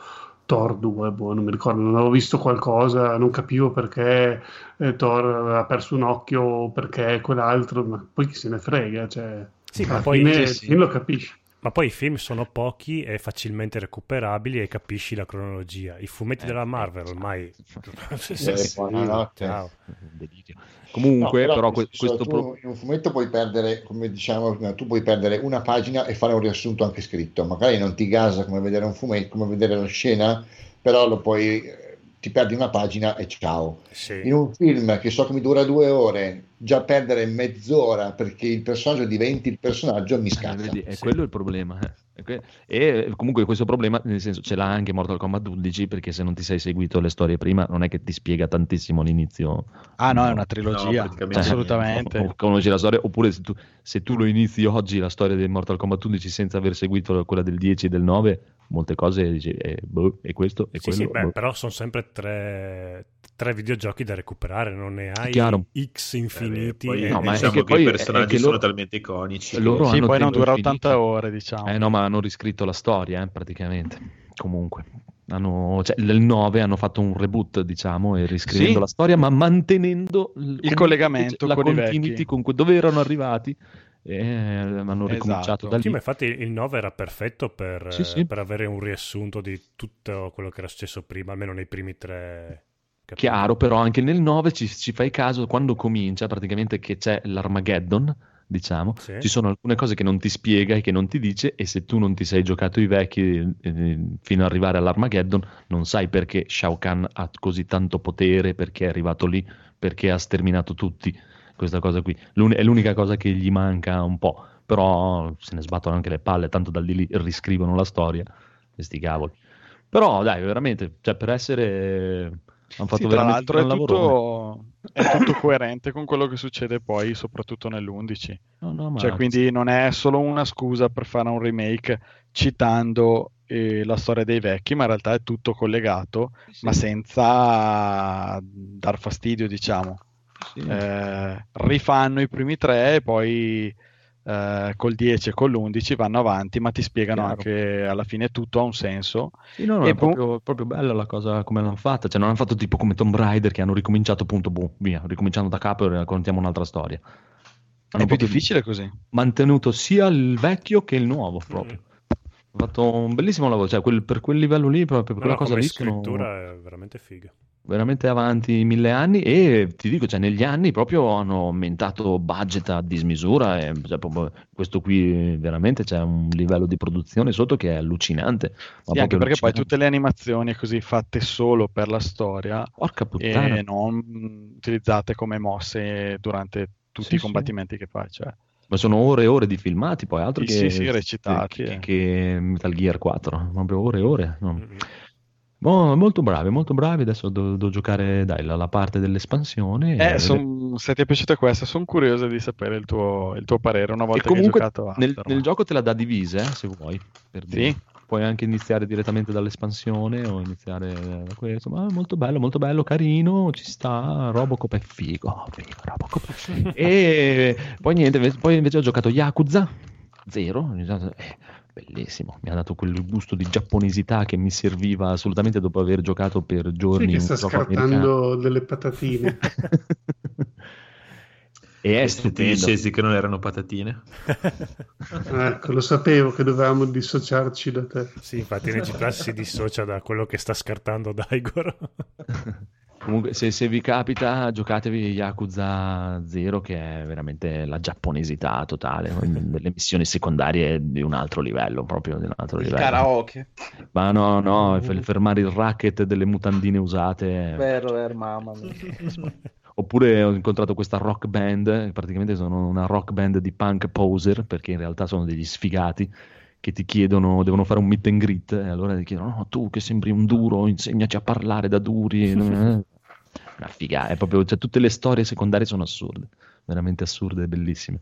Thor 2, boh, non mi ricordo, non avevo visto qualcosa, non capivo perché eh, Thor aveva perso un occhio o perché quell'altro, ma poi chi se ne frega, cioè, Sì, ma poi- fine, sì, lo capisci. Ma poi i film sono pochi e facilmente recuperabili e capisci la cronologia. I fumetti Eh, della Marvel ormai... Eh, buonanotte. Ciao. Comunque, No, però, que- questo- tu pro- in un fumetto puoi perdere, come diciamo prima, tu puoi perdere una pagina e fare un riassunto anche scritto. Magari non ti gasa come vedere un fumetto, come vedere la scena, però lo puoi, eh, ti perdi una pagina e ciao. Sì. In un film che so che mi dura due ore, già perdere mezz'ora perché il personaggio diventi il personaggio mi Eh, scazza. vedi, è quello il problema. eh. È E comunque questo problema, nel senso, ce l'ha anche Mortal Kombat 11 perché se non ti sei seguito le storie prima non è che ti spiega tantissimo l'inizio. Ah no, è una trilogia, praticamente assolutamente. O- o conosci la storia, oppure se tu, se tu lo inizi oggi la storia di Mortal Kombat 11 senza aver seguito quella del 10 e del 9, molte cose dici, eh, boh, e questo, e Sì, quello. sì, beh, boh. però sono sempre tre, tre videogiochi da recuperare, non ne hai chiaro. X infiniti. Poi e- No, ma è diciamo che che, poi i personaggi sono loro- talmente iconici. loro Sì, hanno poi non dura infinito. 80 ore, diciamo. Eh no, ma hanno riscritto la storia, eh, praticamente. Comunque. Hanno, cioè, nel 9 hanno fatto un reboot, diciamo, e riscrivendo Sì. la storia, ma mantenendo il, comunque collegamento la con continuity con cui- dove erano arrivati e hanno ricominciato Esatto. da lì. Sì, ma infatti il 9 era perfetto per, Sì, sì. per avere un riassunto di tutto quello che era successo prima, almeno nei primi tre capitoli. Chiaro, però anche nel 9 ci, ci fai caso quando comincia praticamente che c'è l'Armageddon, diciamo, Sì. ci sono alcune cose che non ti spiega e che non ti dice e se tu non ti sei giocato i vecchi eh, fino ad arrivare all'Armageddon non sai perché Shao Kahn ha così tanto potere, perché è arrivato lì, perché ha sterminato tutti, questa cosa qui. L'un- è l'unica cosa che gli manca un po', però se ne sbattono anche le palle, tanto da lì riscrivono la storia, e sti cavoli. Però dai, veramente, cioè per essere... Sì, tra l'altro un è tutto, è tutto coerente con quello che succede poi, soprattutto nell'11. No, no, Cioè, quindi non è solo una scusa per fare un remake citando eh, la storia dei vecchi, ma in realtà è tutto collegato, ma senza dar fastidio, diciamo. Eh, rifanno i primi tre e poi eh, col 10 e con l'11 vanno avanti, ma ti spiegano Chiaro. anche alla fine tutto ha un senso. Sì, no, no, E è boh, proprio, proprio bella la cosa come l'hanno fatta. Cioè, non hanno fatto tipo come Tomb Raider che hanno ricominciato appunto, boh, via, ricominciando da capo e raccontiamo un'altra storia. è più difficile così. Mantenuto sia il vecchio che il nuovo proprio. Hanno fatto un bellissimo lavoro, cioè quel- per quel livello lì, proprio per No, quella no, cosa lì sono scrittura è veramente figa. Veramente avanti mille anni e ti dico, cioè negli anni proprio hanno aumentato budget a dismisura e cioè, questo qui veramente c'è un livello di produzione sotto che è allucinante. Ma Sì, anche perché poi allucinante. tutte le animazioni così fatte solo per la storia Porca puttana. e non utilizzate come mosse durante tutti Sì, i sì. combattimenti che fai. Cioè. Ma sono ore e ore di filmati, poi altro Sì, che, sì, sì, recitati, che, eh. che Metal Gear 4, proprio ore e ore. no? Mo- molto bravi, molto bravi. Adesso devo, devo giocare dai, la, la parte dell'espansione. Eh, e- son- se ti è piaciuta questa, sono curioso di sapere il tuo, il tuo parere una E volta comunque che hai giocato nel, nel gioco te la dà divise, eh, se vuoi. per dire. Sì? Puoi anche iniziare direttamente dall'espansione o iniziare da questo. Ma molto bello, molto bello, carino, ci sta. Robocop è figo, figo Robocop. e poi niente, poi invece ho giocato Yakuza 0. eh, bellissimo, mi ha dato quel gusto di giapponesità che mi serviva assolutamente dopo aver giocato per Sì, giorni che un sta gioco americano. scartando delle patatine. E è stupendo. dicessi che non erano patatine. ecco, lo sapevo che dovevamo dissociarci da te. Sì, infatti NG Plus si dissocia da quello che sta scartando Daigoro. Comunque, se, se vi capita, giocatevi Yakuza 0, che è veramente la giapponesità totale, no? delle missioni secondarie di un altro livello, proprio di un altro Il livello. karaoke. Ma no, no, f- fermare il racket delle mutandine usate. Vero, vero, mamma mia. Oppure ho incontrato questa rock band, praticamente sono una rock band di punk poser, perché in realtà sono degli sfigati che ti chiedono, devono fare un meet and greet, e allora ti chiedono, no, tu che sembri un duro, insegnaci a parlare da duri. Una figa, è proprio, cioè, tutte le storie secondarie sono assurde, veramente assurde e bellissime.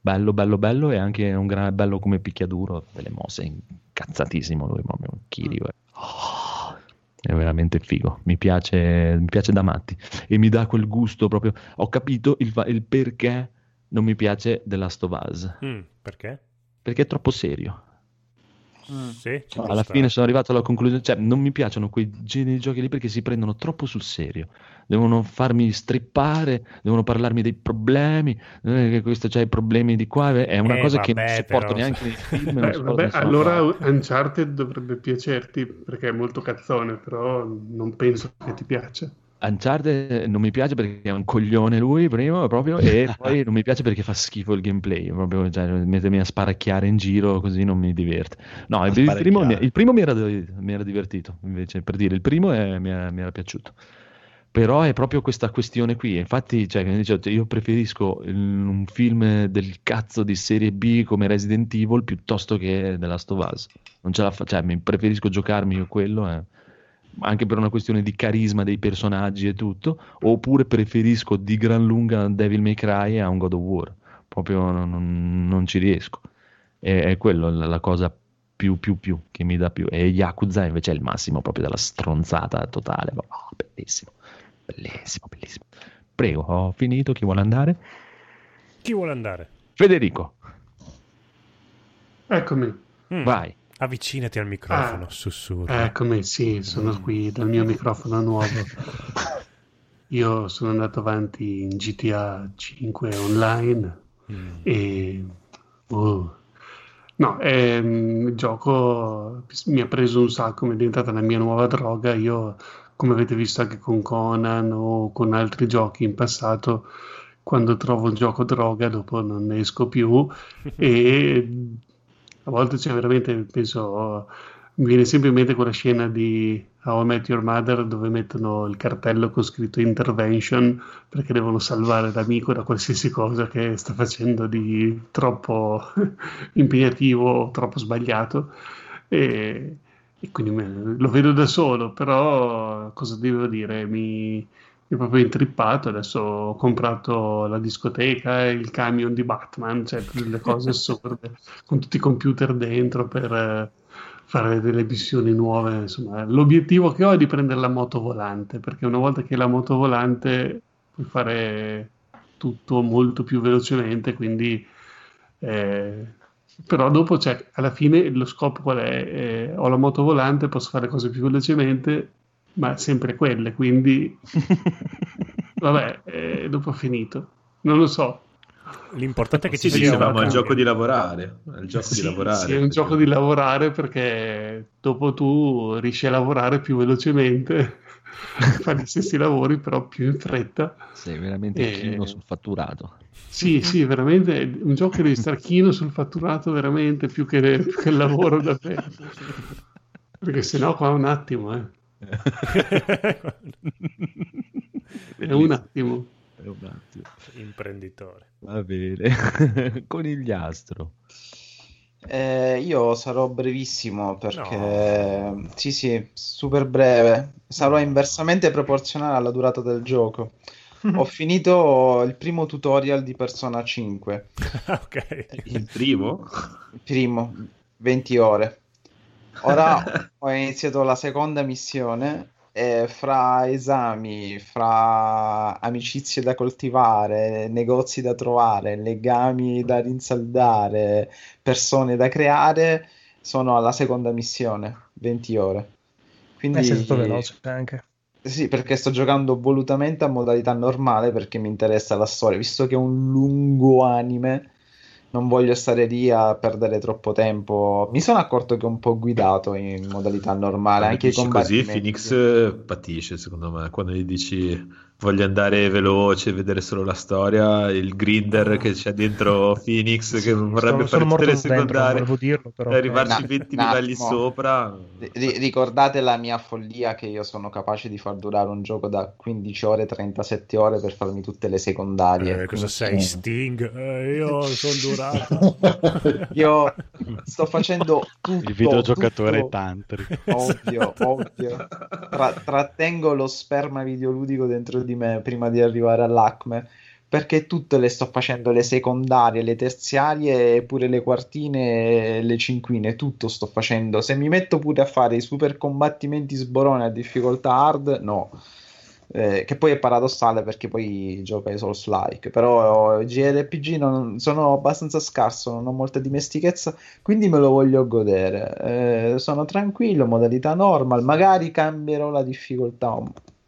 Bello, bello, bello, e anche un gran bello come picchiaduro, delle mosse, incazzatissimo lui, proprio un Kiryu. Oh, è veramente figo, mi piace, mi piace da matti e mi dà quel gusto proprio. Ho capito il, il perché non mi piace The Last of Us, Mm, perché? perché è troppo serio. Sì, ci può Alla stare. fine sono arrivato alla conclusione, cioè non mi piacciono quei generi di giochi lì perché si prendono troppo sul serio, devono farmi strippare, devono parlarmi dei problemi, eh, che questo c'ha i problemi di qua, è una Eh, cosa che non vabbè, sopporto però- neanche nei film. Beh, vabbè, allora fatti. Uncharted dovrebbe piacerti perché è molto cazzone, però non penso che ti piaccia. Uncharted non mi piace perché è un coglione lui prima proprio e poi non mi piace perché fa schifo il gameplay proprio cioè, mettermi a sparacchiare in giro così non mi diverte. No il, il primo, mi, il primo mi era, mi era divertito invece per dire il primo è- mi, era, mi era piaciuto. Però è proprio questa questione qui infatti cioè, dicevo, io preferisco un film del cazzo di serie B come Resident Evil piuttosto che The Last of Us. Non ce la fa, cioè, preferisco giocarmi io quello eh anche per una questione di carisma dei personaggi e tutto, oppure preferisco di gran lunga Devil May Cry a un God of War, proprio non, non- non ci riesco. È, è quello la, la cosa più, più, più che mi dà più. E Yakuza invece è il massimo proprio della stronzata totale. Oh, bellissimo, bellissimo, bellissimo. Prego, ho finito, chi vuole andare? Chi vuole andare? Federico, Eccomi. Mm, vai. Avvicinati al microfono, Ah, sussurra. Eccomi, sì, sono qui dal mio microfono nuovo. Io sono andato avanti in GTA 5 online Mm. e... uh, no, mm, il gioco mi ha preso un sacco, mi è diventata la mia nuova droga. Io, come avete visto anche con Conan o con altri giochi in passato, quando trovo un gioco droga dopo non ne esco più e a volte c'è veramente, penso, mi viene sempre in mente quella scena di How I Met Your Mother dove mettono il cartello con scritto intervention perché devono salvare l'amico da qualsiasi cosa che sta facendo di troppo impegnativo troppo sbagliato e, e quindi me- lo vedo da solo, però cosa devo dire? Mi è proprio intrippato. Adesso ho comprato la discoteca e il camion di Batman, cioè delle cose assurde con tutti i computer dentro per eh, fare delle missioni nuove. Insomma, l'obiettivo che ho è di prendere la moto volante, perché una volta che hai la moto volante puoi fare tutto molto più velocemente, quindi eh, però dopo cioè, alla fine lo scopo qual è? Eh, ho la moto volante, posso fare cose più velocemente, ma sempre quelle, quindi vabbè, eh, dopo ho finito. Non lo so. L'importante è che ci Sì, sia dicevamo, un gioco di lavorare. Il gioco Sì, di lavorare. sì, è un gioco di lavorare perché dopo tu riesci a lavorare più velocemente, fare gli stessi lavori però più in fretta. Sei veramente E- chino sul fatturato. Sì, sì, veramente è un gioco che devi stare chino sul fatturato veramente più che, più che il lavoro davvero. Perché sennò qua un attimo, eh. È un attimo. È un attimo. Imprenditore. Va bene. Conigliastro. Eh, io sarò brevissimo perché sì, sì, super breve. Sarò inversamente proporzionale alla durata del gioco. Ho finito il primo tutorial di Persona 5. ok. Il primo? Il primo, 20 ore. Ora ho iniziato la seconda missione e fra esami, fra amicizie da coltivare, negozi da trovare, legami da rinsaldare, persone da creare, sono alla seconda missione, 20 ore. Quindi Eh, sei stato veloce anche. sì, perché sto giocando volutamente a modalità normale perché mi interessa la storia, visto che è un lungo anime, non voglio stare lì a perdere troppo tempo. Mi sono accorto che è un po' guidato in modalità normale, Quando anche i dici così, combattimenti. Phoenix eh, patisce, secondo me, quando gli dici voglio andare veloce, vedere solo la storia, il grinder che c'è dentro Phoenix che vorrebbe sono fare tutte le dentro, secondarie volevo dirlo, però. e arrivarci Na- 20 un livelli attimo. sopra. Ri- ricordate la mia follia che io sono capace di far durare un gioco da 15 ore, 37 ore per farmi tutte le secondarie. Eh, cosa sei, Sting? Eh, io sono durato. Io sto facendo tutto. Il videogiocatore tutto- tantrico. Ovvio, ovvio. Tra- trattengo lo sperma videoludico dentro di me prima di arrivare all'acme. Perché tutte le sto facendo, le secondarie, le terziarie, pure le quartine le cinquine, tutto sto facendo. Se mi metto pure a fare i super combattimenti sborone a difficoltà hard, no. Eh, che poi è paradossale perché poi gioca ai Souls-like, però JRPG non, sono abbastanza scarso, non ho molta dimestichezza, quindi me lo voglio godere. Eh, sono tranquillo, modalità normal, magari cambierò la difficoltà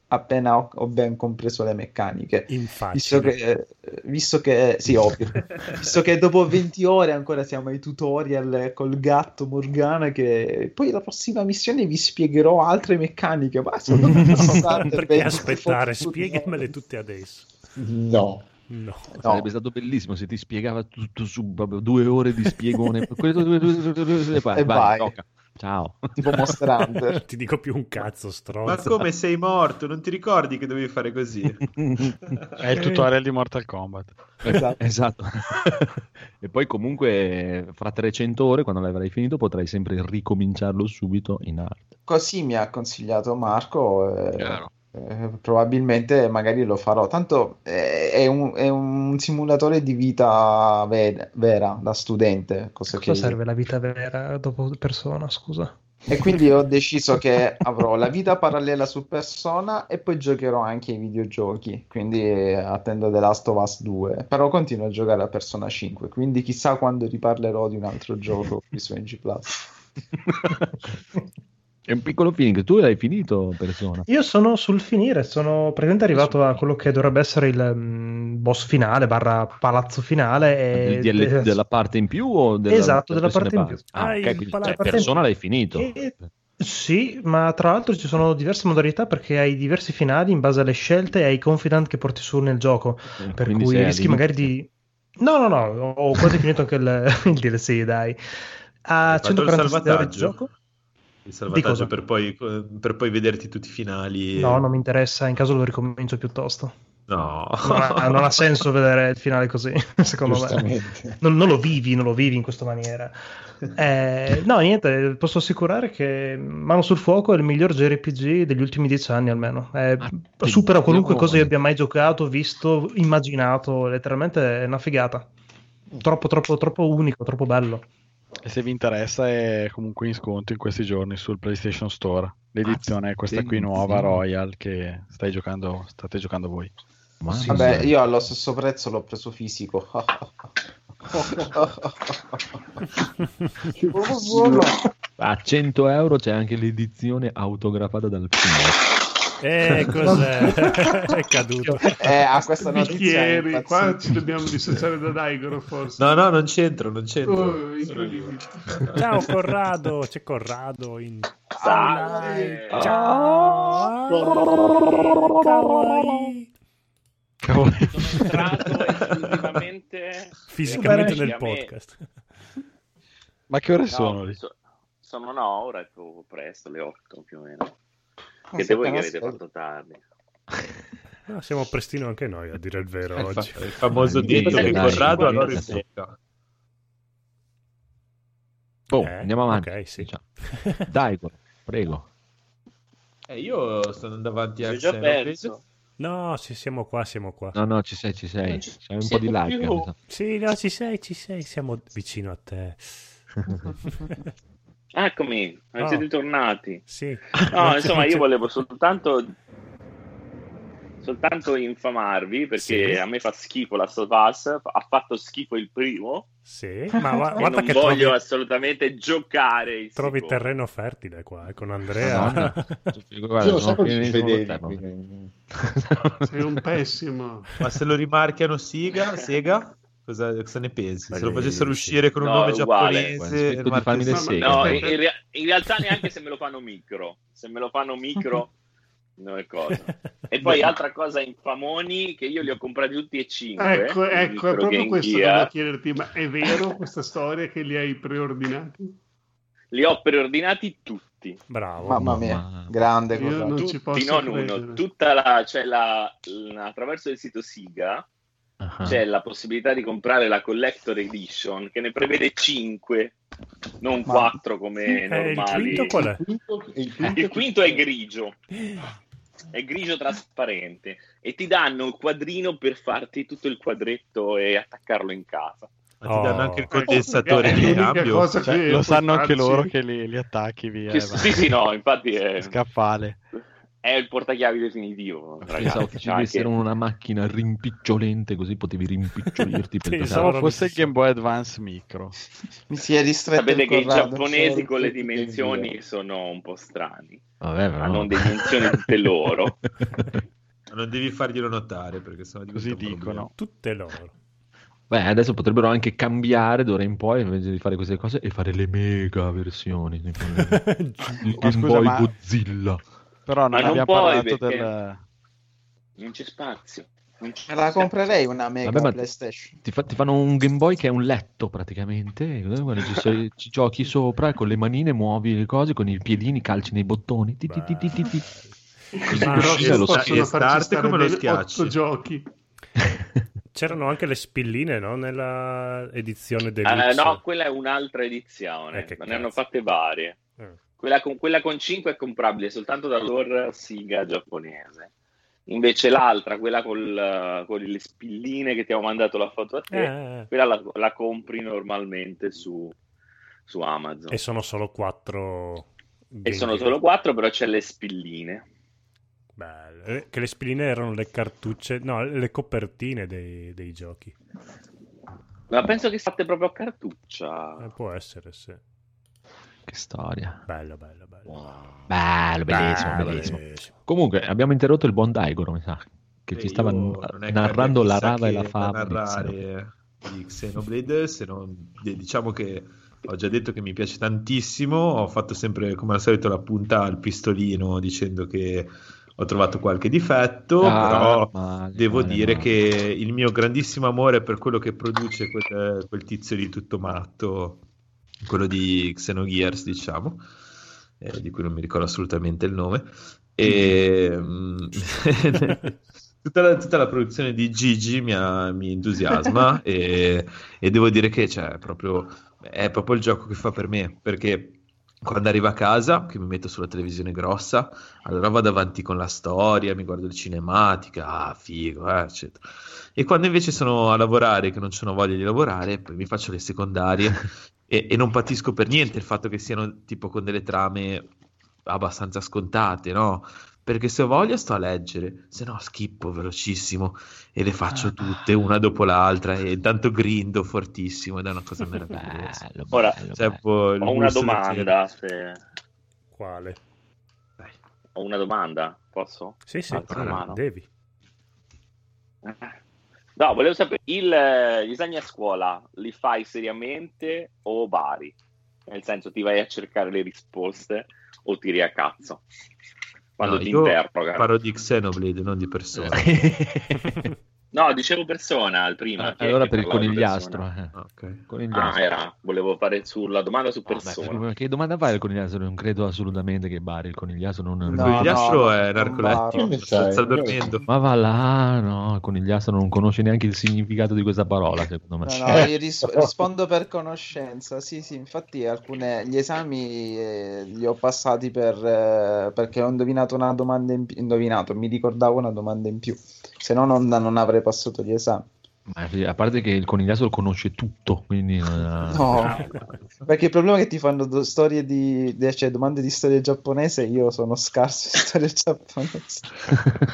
appena ho, ho ben compreso le meccaniche. Infatti. Visto che, eh, visto che, sì, ovvio, visto che dopo 20 ore ancora siamo ai tutorial col gatto Morgana, che poi la prossima missione vi spiegherò altre meccaniche. Ma sono passate Perché 20 aspettare? Spiegamele tutte adesso. No. No. Sarebbe stato bellissimo se ti spiegava tutto su due ore di spiegone. E vai, vai. Ciao. Tipo Monster Hunter. Ti dico più un cazzo, Ma stronzo. come sei morto? Non ti ricordi che dovevi fare così? È il tutorial di Mortal Kombat. Esatto. Esatto. e poi comunque fra 300 ore, quando l'avrai finito, potrai sempre ricominciarlo subito in art. Così mi ha consigliato Marco. eh, Chiaro. Eh, probabilmente magari lo farò. Tanto eh, è un, è un simulatore di vita ve- vera da studente. Cosa Cosa che- serve la vita vera dopo persona, scusa? E quindi ho deciso che avrò la vita parallela su Persona e poi giocherò anche ai videogiochi. Quindi eh, attendo The Last of Us 2. Però continuo a giocare a Persona 5. Quindi chissà quando riparlerò di un altro gioco qui su NG Plus. È un piccolo feeling. Tu l'hai finito, persona. Io sono sul finire, sono praticamente arrivato a quello che dovrebbe essere il mm, boss finale, barra palazzo finale. E... Il DL della parte in più o della, Esatto, della parte in più. Ah, Ah, ok, il quindi palazzo- cioè, persona l'hai finito. E- Sì, ma tra l'altro ci sono diverse modalità perché hai diversi finali in base alle scelte e ai confidant che porti su nel gioco. Per Quindi cui rischi magari di. No, no, no, ho quasi finito anche il, il DLC, dai. A Hai fatto il 147 ore di salvataggio? gioco? Il salvataggio per poi, per poi vederti tutti i finali. No, non mi interessa, in caso lo ricomincio piuttosto. No. Non ha, non ha senso vedere il finale così, secondo me. Non, non lo vivi, non lo vivi in questa maniera. Eh, no, niente, posso assicurare che Mano sul Fuoco è il miglior JRPG degli ultimi dieci anni almeno. Eh, supera qualunque Attenzione. cosa io abbia mai giocato, visto, immaginato. Letteralmente è una figata. Troppo, troppo, troppo unico, troppo bello. E se vi interessa è comunque in sconto in questi giorni sul PlayStation Store. L'edizione è questa qui nuova, Royal, che stai giocando, state giocando voi. Sì, Vabbè, sì. io allo stesso prezzo l'ho preso fisico. A 100 euro c'è anche l'edizione autografata dal film. Eh, cos'è? è caduto. Eh, a questa notizia Bicchieri, qua ci dobbiamo dissociare da Daigoro forse. No, no, non c'entro, non c'entro. Oh, incredibile. Ciao Corrado, c'è Corrado in Salve. Ciao. Kawaii. Sono entrato esclusivamente Fisicamente nel podcast. Ma che ore No, sono lì? so- sono no, ora è proprio presto, le 8 più o meno. Siete voi che avete fatto tardi. No, siamo prestino anche noi, a dire il vero, Il, fa- oggi. il famoso Dai, detto che Corrado dai, allora dai. in bocca. Oh, Eh, andiamo avanti. ok, sì. Diciamo. Dai, prego. Eh, io sto andando avanti a già perso. No, sì, siamo qua, siamo qua. No, no, ci sei, ci sei. Non ci C'è un po' di più. sa. Sì, no, ci sei, ci sei, siamo vicino a te. Eccomi, Oh. siete tornati. Sì. No, insomma, io volevo soltanto soltanto infamarvi perché Sì. a me fa schifo la Sovas, ha fatto schifo il primo Sì, ma e guarda non che voglio trovi, assolutamente giocare il trovi secondo. terreno fertile qua, eh, con Andrea. Madonna. Guarda, Io lo sono quindi- Sei un pessimo. Ma se lo rimarchiano Siga, Sega, cosa, cosa ne pensi? Se lo facessero uscire con un No, nome uguale. giapponese. No, Aspetta. in, rea- in realtà neanche se me lo fanno micro. Se me lo fanno micro No, è cosa. E poi altra cosa infamoni che io li ho comprati tutti e cinque. Ecco, ecco, è proprio Game questo che volevo chiederti, ma è vero questa storia che li hai preordinati? Li ho preordinati tutti. Bravo. Mamma mia, grande Io cosa. non ci Tutti, posso non credere. uno. Tutta la, cioè la, la- attraverso il sito Siga C'è la possibilità di comprare la Collector Edition che ne prevede 5, non Ma- 4 come Eh, il normali. quinto qual è? Il quinto, Il quinto è grigio. È grigio trasparente e ti danno il quadrino per farti tutto il quadretto e attaccarlo in casa. Ma ti danno Oh. anche il condensatore È di l'unica cambio. Cioè, lo sanno anche loro che li, li attacchi via. Che- sì, sì, no, infatti è, Scaffale. È il portachiavi definitivo. Pensavo Ragazzi, che ci Cioè, avessero che- una macchina rimpicciolente così potevi rimpicciolirti per Pensavo. Pensavo fosse il Game Boy Advance Micro. Mi si è ristretto Sapete che i giapponesi con le dimensioni via. sono un po' strani, Vabbè, però. hanno dimensioni tutte loro. Ma non devi farglielo notare perché sennò diventa Così dicono. Tutte loro. Beh, adesso potrebbero anche cambiare d'ora in poi invece di fare queste cose e fare le mega versioni. tipo il Ma Game Boy ma- Godzilla. Però non non abbiamo parlato del... Non c'è spazio. Non c'è la comprerei una mega Vabbè, PlayStation. Ti, fa- ti fanno un Game Boy che è un letto praticamente, guarda, ci, sei- ci giochi sopra e con le manine muovi le cose, con i piedini calci nei bottoni. Ti, ti, ti, ti, ti, ti. Così lo stare come lo schiacci. giochi. C'erano anche le spilline, no? Nella edizione Eh, deluxe. no, quella è un'altra edizione, Eh, ne hanno fatte varie. Eh. Quella con, quella con 5 è comprabile soltanto dall'or Siga giapponese. Invece l'altra, quella col, con le spilline che ti avevo mandato la foto a te, Eh, eh. quella la, la compri normalmente su, su Amazon. E sono solo quattro. E sono solo 4, però c'è le spilline. Bello. Eh, Che le spilline erano le cartucce, no, le copertine dei, dei giochi. Ma penso che fatte proprio a cartuccia. Eh, può essere, sì. Che storia. Bello, bello, bello. Bello, bellissimo, Bello, bellissimo. bellissimo. Comunque, abbiamo interrotto il buon Daigoro, mi sa, che ci Io stava narrando la rava e la fava. da di Xenoblade. narrare di Xenoblade, se non diciamo che ho già detto che mi piace tantissimo, ho fatto sempre come al solito la punta al pistolino dicendo che ho trovato qualche difetto, Ah, però male, devo male, dire male. che il mio grandissimo amore per quello che produce quel, quel tizio di tutto matto, quello di Xenogears, diciamo, eh, di cui non mi ricordo assolutamente il nome, e mm, tutta, la, tutta la produzione di Gigi mi, ha- mi entusiasma e, e devo dire che cioè, proprio, è proprio il gioco che fa per me, perché quando arrivo a casa, che mi metto sulla televisione grossa, allora vado avanti con la storia, mi guardo le cinematiche, ah, figo, eh, eccetera. E quando invece sono a lavorare, che non ho voglia di lavorare, poi mi faccio le secondarie e, e non patisco per niente il fatto che siano tipo con delle trame abbastanza scontate, no? Perché se ho voglia sto a leggere, se no schippo velocissimo e le faccio tutte una dopo l'altra e intanto grindo fortissimo ed è una cosa meravigliosa. Bello, Ora, bello, Cioè, bello. Ho una domanda. se- Quale? Ho una domanda, posso? Sì, sì, la mano. devi. No, volevo sapere, il, eh, gli esami a scuola li fai seriamente o vari? Nel senso, ti vai a cercare le risposte o tiri a cazzo? Quando No, ti io interrogano. parlo di Xenoblade, non di persona. No, dicevo persona al prima. Ah, allora per il conigliastro. eh. Ok. Conigliastro. Ah, era, volevo fare sulla domanda su persona. per- che domanda fai al conigliastro? Non credo assolutamente che Bari il conigliastro non... Il No, conigliastro no, è narcolettico, sta, dormendo. Ma va là, no, il conigliastro non conosce neanche il significato di questa parola, secondo me. No, no, io ris- rispondo per conoscenza. Sì, sì, infatti alcune, gli esami eh, li ho passati per, eh, perché ho indovinato una domanda in più. Indovinato, mi ricordavo una domanda in più. Se no, non, non avrei passato gli esami. A parte che il conigliastro conosce tutto, quindi... ha- No, perché il problema è che ti fanno do- storie di, de- cioè domande di storia giapponese. Io sono scarso in storia giapponese.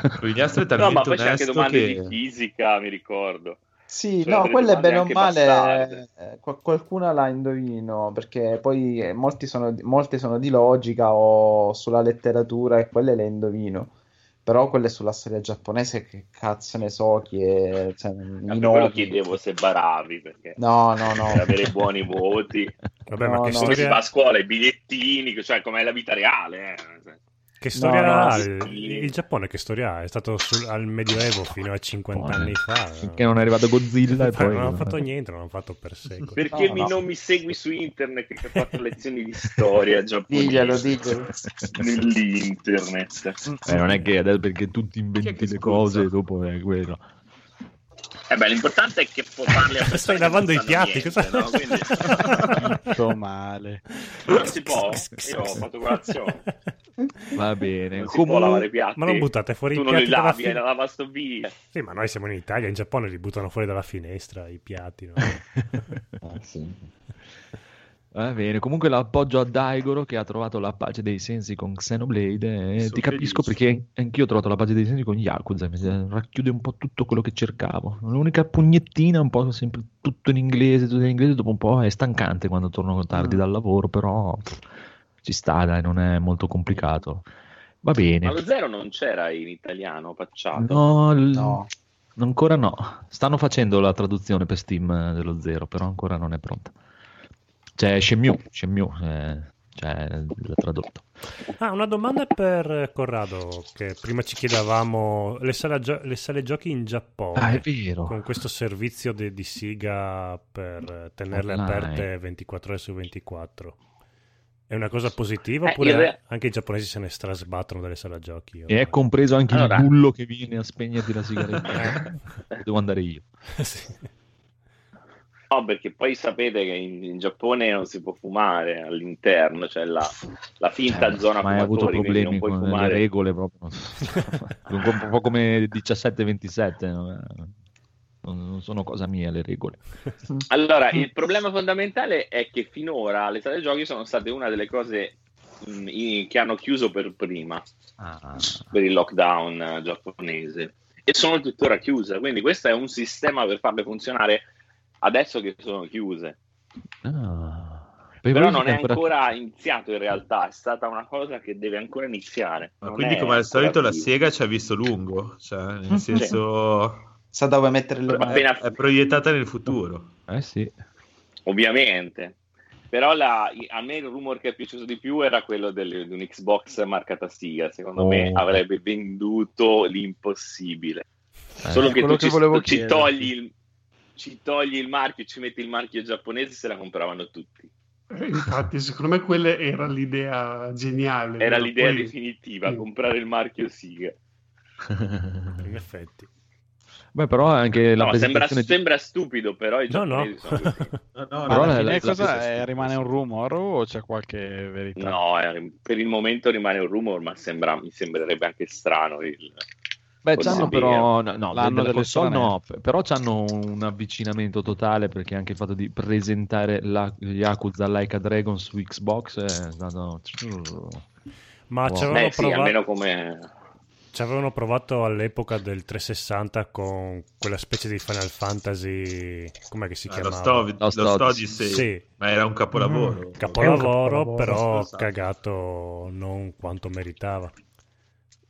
Il conigliastro è No, ma talmente poi c'è anche domande che... di fisica, mi ricordo. Sì, Cioè, no, quelle domande bene o male, eh, qual- qualcuna la indovino, perché poi eh, molti sono, molte sono di logica o sulla letteratura e quelle le indovino. Però quelle sulla storia giapponese, che cazzo ne so, chi è, cioè, per quello chiedevo se baravi, perché No, no, no. per avere buoni voti. Vabbè, No, ma che no. Come si storia... va a scuola, i bigliettini, cioè com'è la vita reale. eh. Che storia No, no, ha? sì. Il, il Giappone che storia ha? È stato sul- al Medioevo fino a 50 anni fa. Finché non è arrivato Godzilla e poi... Non hanno fatto niente, non hanno fatto per secoli. Perché No, mi- no. non mi segui su internet che ho fatto lezioni di storia giapponese Diglielo, diglielo. nell'internet. Eh, non è che adesso perché tu ti inventi le cose e dopo è quello. Eh beh, l'importante è che può parli a Stai lavando i piatti, niente, cosa- no? Quindi male. non si può. Io ho fatto colazione. Va bene. Non si può lavare i piatti. Ma non buttate fuori tu i non piatti li dalla lavastoviglie. Sì, ma noi siamo in Italia, in Giappone li buttano fuori dalla finestra i piatti. no? Ah, sì. Va bene, comunque l'appoggio a Daigoro che ha trovato la pace dei sensi con Xenoblade e Sono ti capisco felice. perché anch'io ho trovato la pace dei sensi con Yakuza, mi racchiude un po' tutto quello che cercavo. L'unica pugnettina, un po' sempre tutto in inglese, tutto in inglese, dopo un po' è stancante quando torno tardi dal lavoro, però pff, ci sta, dai, non è molto complicato. Va bene. Ma lo zero non c'era in italiano, pacciato. No, No. ancora no. Stanno facendo la traduzione per Steam eh, dello zero, però ancora non è pronta. C'è Shenmue, Shenmue, eh, cioè, l'ha tradotto. Ah, una domanda per Corrado, che prima ci chiedevamo le sale, gio- le sale giochi in Giappone. Ah, è vero. Con questo servizio de- di Siga per tenerle Online. aperte 24 ore su 24. È una cosa positiva Eh, oppure anche i giapponesi se ne strasbattono dalle sale giochi? E è compreso anche Allora- il bullo che viene a spegnerti la sigaretta. Devo andare io. Sì. No, perché poi sapete che in, in Giappone non si può fumare all'interno, c'è la, la finta zona Eh, Ma hai avuto fumatori, quindi non problemi puoi con le fumare. regole proprio. un po' come 17-27. no? Non sono cosa mia le regole. Allora, il problema fondamentale è che finora le sale giochi sono state una delle cose mh, i- che hanno chiuso per prima Ah, per il lockdown eh, giapponese e sono tuttora chiuse. Quindi questo è un sistema per farle funzionare adesso che sono chiuse. ah. Però non è ancora- ancora iniziato in realtà, è stata una cosa che deve ancora iniziare. Ma Non quindi, come al solito, la vivo. Sega ci ha visto lungo, cioè, nel senso, Sa dove mettere le Ma mani. appena- è proiettata nel futuro. Eh sì. Ovviamente. Però la- a me il rumor che è piaciuto di più era quello del- di un Xbox marcata Siga. Secondo Oh. me avrebbe venduto l'impossibile. Eh, Solo che tu che ci, ci togli il, ci togli il marchio, ci metti il marchio giapponese, se la compravano tutti. Eh, Infatti, secondo me quella era l'idea geniale. Era l'idea Poi- definitiva, sì. comprare il marchio Siga. In effetti. Beh, però anche la No, sembra, presentazione di- sembra stupido, però i No, no. No, no, Però Alla la- fine la- cosa è? rimane un rumor o c'è qualche verità? No, eh, per il momento rimane un rumor, ma sembra- mi sembrerebbe anche strano. Il... Beh, c'hanno però no, no, delle console no, però c'hanno un avvicinamento totale perché anche il fatto di presentare la Yakuza Like a Dragon su Xbox è stato Ma Wow. ci avevano, Beh, sì, provato, almeno come... ci avevano provato all'epoca del 360 con quella specie di Final Fantasy. Com'è che si Ah, lo chiamava? sto, lo Lost sto Odyssey. Odyssey, Sì. ma era un capolavoro. Mm, Capolavoro, capolavoro, però esatto. cagato non quanto meritava.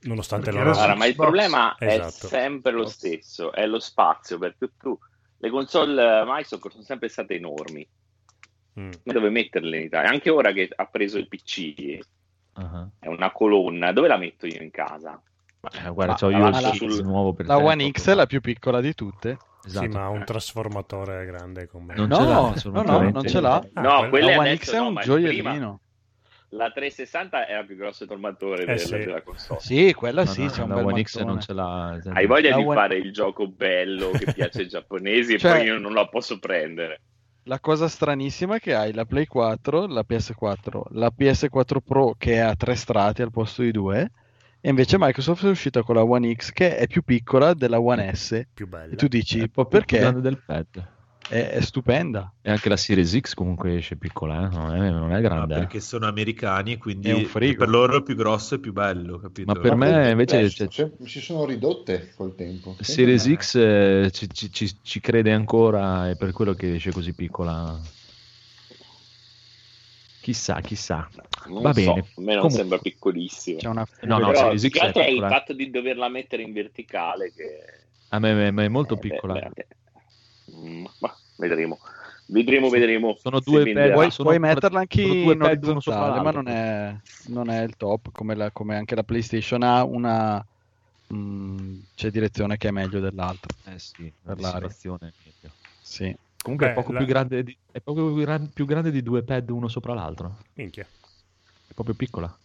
Nonostante Perché loro... Allora, ma il problema Esatto. è sempre lo stesso, è lo spazio, perché tu... Le console Microsoft sono sempre state enormi, Mm. dove metterle in Italia? Anche ora che ha preso il PC, Ah, è una colonna, dove la metto io in casa? Eh, guarda, Ma c'ho io la sul- nuovo per La One X è la più piccola di tutte. Esatto. Sì, ma ha un trasformatore grande come... Non No, ce l'ha, no, no, non ce l'ha. Ah, no, quella- La è One adesso X è no, un ma gioiellino. prima la 360 era più grosso trasformatore Eh, del- sì. della console. Sì, quella No, sì, no, c'è un la bel One X non ce l'ha. Hai voglia La di One- fare il gioco bello che piace ai giapponesi Cioè- e poi io non la posso prendere. La cosa stranissima è che hai la Play 4, la PS4, la PS4 Pro che ha tre strati al posto di due, e invece Microsoft è uscita con la One X che è più piccola della One S. più bella. E tu dici, È po' più perché? grande del pad. È, è stupenda. E anche la Series X comunque esce piccola, eh? non, è, non è Ma grande. eh. perché sono americani, quindi È un frigo. per loro è più grosso e più bello, capito? Ma per me invece c'è- cioè, si sono ridotte col tempo. Series X eh, ci, ci- ci- ci crede ancora, è per quello che esce così piccola. Chissà, chissà. Non Va so, bene. a me non Comunque- sembra piccolissimo. C'è una... No, no, Però Series più X è il fatto di doverla mettere in verticale che A me, me- me è molto Eh, beh, piccola. beh, Mm, ma vedremo. Vedremo, vedremo. Sono due venderà. Puoi, sono- puoi metterla anche in orizzontale, ma non è, non è il top, come, la- come anche la PlayStation ha una mm, c'è direzione che è meglio dell'altra. Eh sì, Per la l'aria. situazione è meglio. Sì. Comunque Beh, è poco, la- più grande di, è poco più, gran- più grande di due pad uno sopra l'altro. Minchia, È proprio piccola.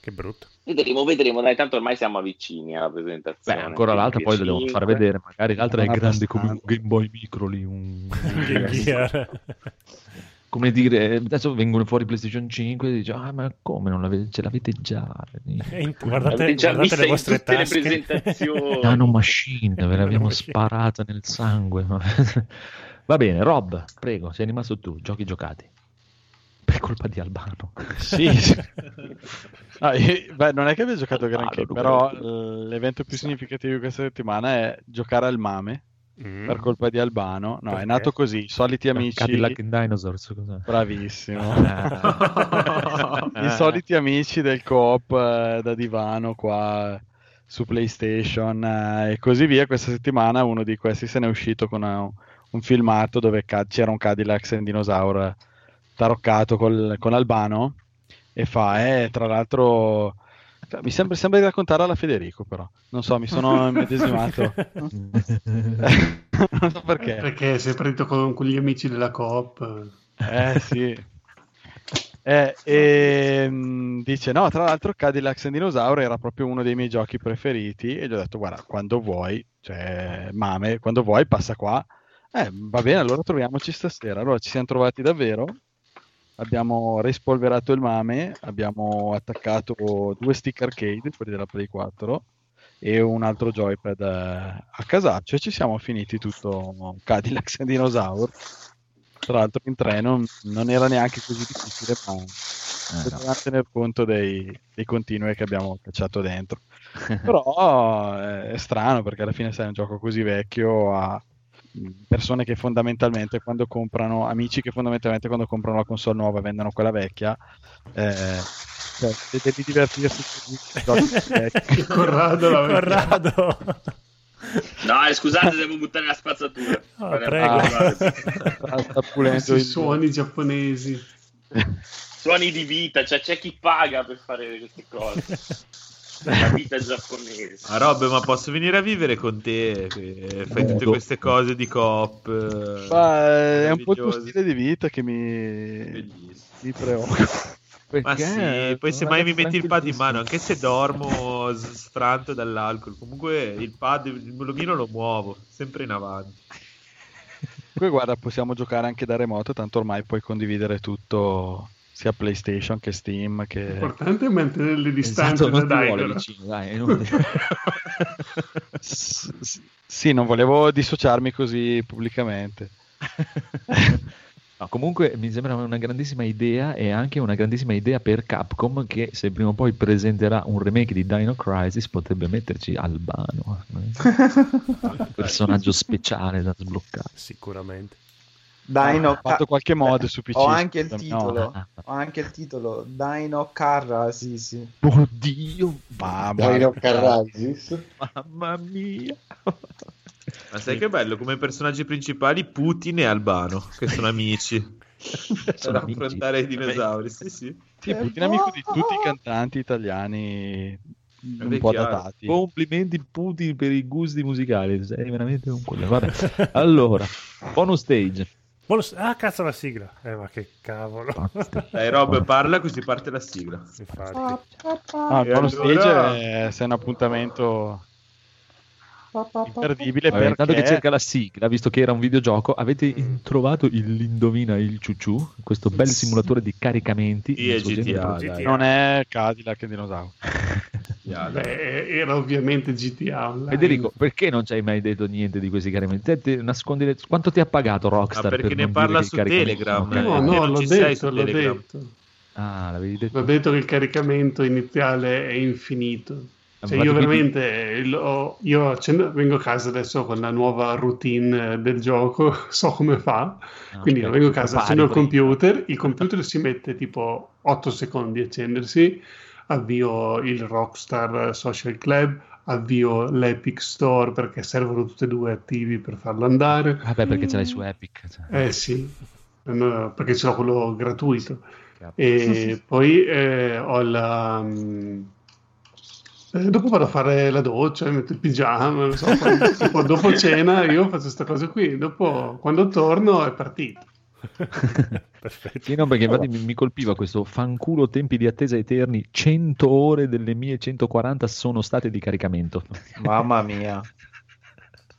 che brutto. Vedremo, vedremo. Dai, tanto ormai siamo vicini alla presentazione. Beh, ancora l'altra poi la devo PS5. far vedere. Magari l'altra è grande come un. Game Boy Micro lì. Un... Come dire, adesso vengono fuori PlayStation 5 e dice, ah ma come non l'avete, ce l'avete già? E in- guardate, L'avete già guardate le vostre tutte le tasche. presentazioni. Nano Machine, ve l'abbiamo sparata nel sangue. Va bene, Rob, prego, sei rimasto tu, giochi giocati. Per colpa di Albano. Sì. Ah, io- beh, non è che abbia giocato granché, però eh, l'evento più significativo di questa settimana è giocare al Mame Mm. per colpa di Albano. No, è Perché? nato così, i soliti amici. Cadillac and Dinosaurs, cos'è? Bravissimo. I soliti amici del co-op eh, da divano qua su PlayStation eh, e così via. Questa settimana uno di questi se n'è uscito con una- un filmato dove ca- c'era un Cadillac e un dinosauro taroccato col- con Albano e fa, eh, tra l'altro, mi sembra, sembra di raccontare alla Federico però, non so, mi sono immedesimato. non so perché. Perché sei partito con, con gli amici della Coop. Eh sì. Eh, e, mh, dice no, tra l'altro Cadillac and Dinosaur era proprio uno dei miei giochi preferiti e gli ho detto guarda, quando vuoi, cioè mame, quando vuoi passa qua. Eh, va bene, allora troviamoci stasera. Allora ci siamo trovati davvero, abbiamo rispolverato il mame, abbiamo attaccato due stick arcade, quelli della Play 4 e un altro joypad eh, a casaccio e ci siamo finiti tutto Cadillac and Dinosaur. Tra l'altro in treno non era neanche così difficile, ma bisogna tener conto dei, dei continui che abbiamo cacciato dentro. Però eh, è strano perché alla fine sai, un gioco così vecchio a mh, persone che fondamentalmente quando comprano, amici che fondamentalmente quando comprano la console nuova vendono quella vecchia, eh, cioè, devi divertirsi. Corrado Corrado. No, eh, scusate, devo buttare la spazzatura. Oh, Guarda, prego. pulendo Questi suoni giapponesi. Suoni di vita, cioè c'è chi paga per fare queste cose. La vita giapponese. Ah, Rob, ma posso venire a vivere con te? Fai tutte queste cose di coop. eh, Ma è un po' il tuo stile di vita che mi, mi preoccupa. Ma sì, poi se mai mi metti il pad in mano, anche se dormo sfranto dall'alcol, comunque il pad, il l'omino lo muovo, sempre in avanti. Qui guarda, possiamo giocare anche da remoto, tanto ormai puoi condividere tutto, sia PlayStation che Steam. Che... L'importante è mantenere le distanze Esatto, non da Daigoro. vicino, dai. S- s- sì, non volevo dissociarmi così pubblicamente. No, comunque mi sembra una grandissima idea e anche una grandissima idea per Capcom che se prima o poi presenterà un remake di Dino Crisis potrebbe metterci Albano, eh. personaggio speciale da sbloccare. Sicuramente. Dino Ho fatto qualche mod su PC. Ho anche il no. titolo. Ho anche il titolo. Dino Carra, sì, sì. Oddio, Mamma Dino mia. Carrisis. mamma mia. Ma sai che bello, come personaggi principali Putin e Albano, che sono amici. per Sono amici. Eh, affrontare i dinosauri, sì sì. Sì, Putin è amico di tutti i cantanti italiani un Beh, po' chiaro. datati. Complimenti Putin per i gusti musicali, sei veramente un coglione. Vabbè. Allora, bonus stage. Bonus- Ah, cazzo la sigla. Eh, ma che cavolo. Dai Rob, parla così parte la sigla. Infatti. Ah, il bonus allora- stage è, se è un appuntamento imperdibile Vabbè, intanto che perché cerca la sigla, visto che era un videogioco, avete in- trovato il l'indovina il ciuciù, questo bel simulatore di caricamenti. Sì, è GTA, dai. non è Cadillac e dinosauro. Beh, era ovviamente GTA Online. Federico, perché non ci hai mai detto niente di questi caricamenti? Te- nascondi le- Quanto ti ha pagato Rockstar? Ah, perché per ne non parla su Telegram, eh. No, no, l'ho detto, l'ho Telegram. detto. Ah, l'avevi detto. L'ho detto che il caricamento iniziale è infinito. Cioè, Ma io quindi- veramente lo- io accendo- vengo a casa adesso con la nuova routine eh, del gioco, so come fa. Quindi io aspetta, vengo a casa, accendo il computer, il computer si mette tipo 8 secondi a accendersi, avvio il Rockstar Social Club, avvio l'Epic Store perché servono tutti e due attivi per farlo andare. Vabbè, perché ce l'hai su Epic. cioè. Eh sì, no, perché ce l'ho quello gratuito. Capo. E poi eh, ho la... mm, eh, dopo vado a fare la doccia, metto il pigiama, non so, poi, dopo, dopo cena io faccio queste cose qui, dopo quando torno è partito. Sì, no, perché infatti mi, mi colpiva questo fanculo tempi di attesa eterni, 100 ore delle mie 140 sono state di caricamento. Mamma mia.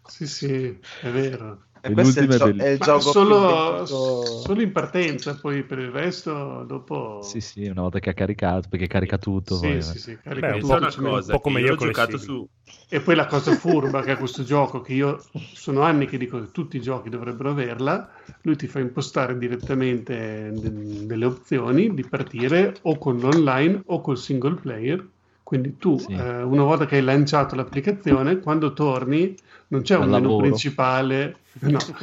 Sì, sì, è vero. E questo è il, gio- è è il gioco solo, solo in partenza, poi per il resto dopo... Sì, sì, una volta che ha caricato, perché carica tutto. Sì, poi, sì, eh. sì, carica Beh, tutto, un po' ci come- metti- un po' come io ho giocato su E poi la cosa furba che ha questo gioco, che io sono anni che dico che tutti i giochi dovrebbero averla, lui ti fa impostare direttamente de- delle opzioni di partire o con l'online o col single player. Quindi tu, Sì. eh, una volta che hai lanciato l'applicazione, quando torni non c'è Al un menu lavoro. principale, no,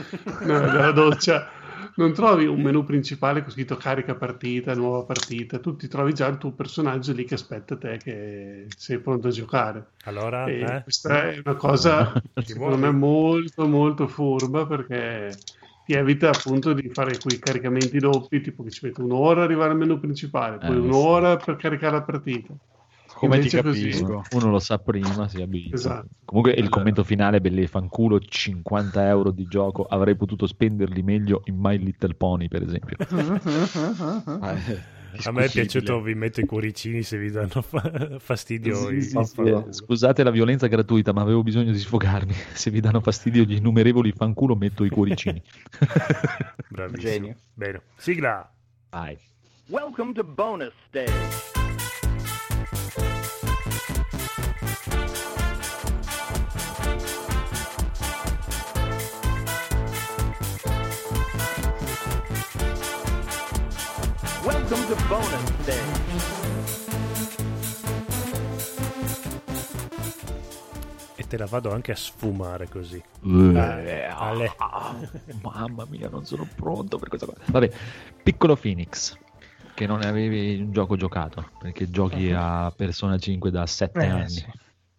no, dalla doccia, non trovi un menu principale con scritto carica partita, nuova partita, tu ti trovi già il tuo personaggio lì che aspetta te che sei pronto a giocare. Allora, E eh? questa è una cosa secondo me molto molto furba perché ti evita appunto di fare quei caricamenti doppi, tipo che ci mette un'ora ad arrivare al menu principale, poi Eh, un'ora per caricare la partita. Come ti così- capisco. Uno lo sa prima, si abitua. Esatto. Comunque il Allora. commento finale, belli, fanculo, 50 euro di gioco, avrei potuto spenderli meglio in My Little Pony, per esempio. A me è piaciuto, vi metto i cuoricini se vi danno fa- fastidio. Sì, sì, sì. Eh, Scusate la violenza gratuita, ma avevo bisogno di sfogarmi. Se vi danno fastidio gli innumerevoli fanculo, metto i cuoricini. Bravissimo. Genio. Bene. Sigla. Vai. Welcome to bonus stage. To bonus stage. E te la vado anche a sfumare così. Eh, Ale. ah, mamma mia, non sono pronto per questa cosa. Vabbè, piccolo Phoenix, che non avevi un gioco giocato, perché giochi a Persona 5 da 7 Eh, anni. sì.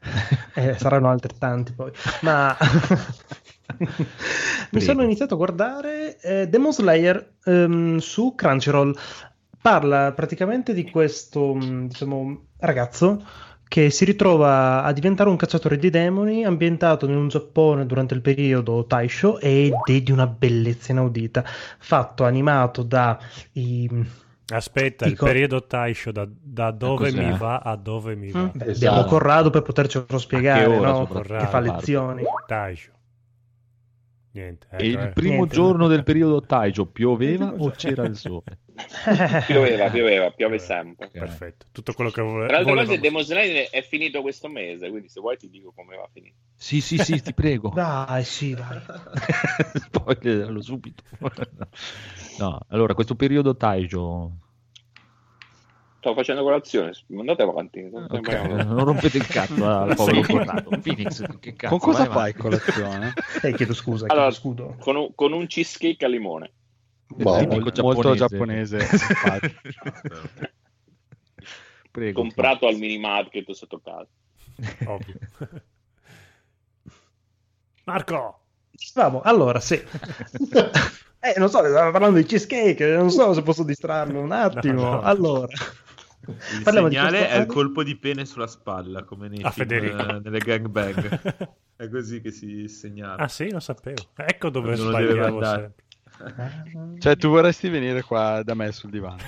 Eh, saranno altrettanti poi. Ma mi sono iniziato a guardare eh, Demon Slayer ehm, su Crunchyroll. Parla praticamente di questo, mh, diciamo, ragazzo che si ritrova a diventare un cacciatore di demoni ambientato in un Giappone durante il periodo Taisho ed è di una bellezza inaudita. Fatto animato da i... Aspetta, il Dico- periodo Taisho da, da dove cos'è? mi va a dove mi va. Mm, beh, Esatto. Abbiamo Corrado per potercelo spiegare, ora no? che fa lezioni. Taisho. Niente. E ecco, il eh. primo Niente. giorno del periodo Taiju pioveva o c'era il sole? Pioveva, pioveva, piove sempre. Perfetto. Tutto quello che vole- Tra cose, volevamo. Demon Slayer è finito questo mese, quindi se vuoi ti dico come va a finire. Sì, sì, sì, ti prego. Dai, sì, dai. Spoileralo subito. no, allora, questo periodo Taiju... Sto facendo colazione, andate avanti. non Ok, sembra- non rompete il cazzo al povero Corrado. Phoenix, che cazzo, Con cosa vai fai colazione? Eh, chiedo scusa, Allora, chiedo scudo. con un, con un cheesecake al limone. Boh, Tipico Molto giapponese. Prego. comprato al mini market sotto casa. Ovvio. Marco! Vamo, allora, sì. eh, non so, stavo parlando di cheesecake, non so se posso distrarmi un attimo. No, no. Allora, Il Parliamo segnale questo è il colpo di pene sulla spalla, come nei A film, eh, nelle gangbang. è così che si segnala. ah sì, non sapevo. Ecco dove Non lo sbagliavo sempre. Cioè, tu vorresti venire qua da me sul divano.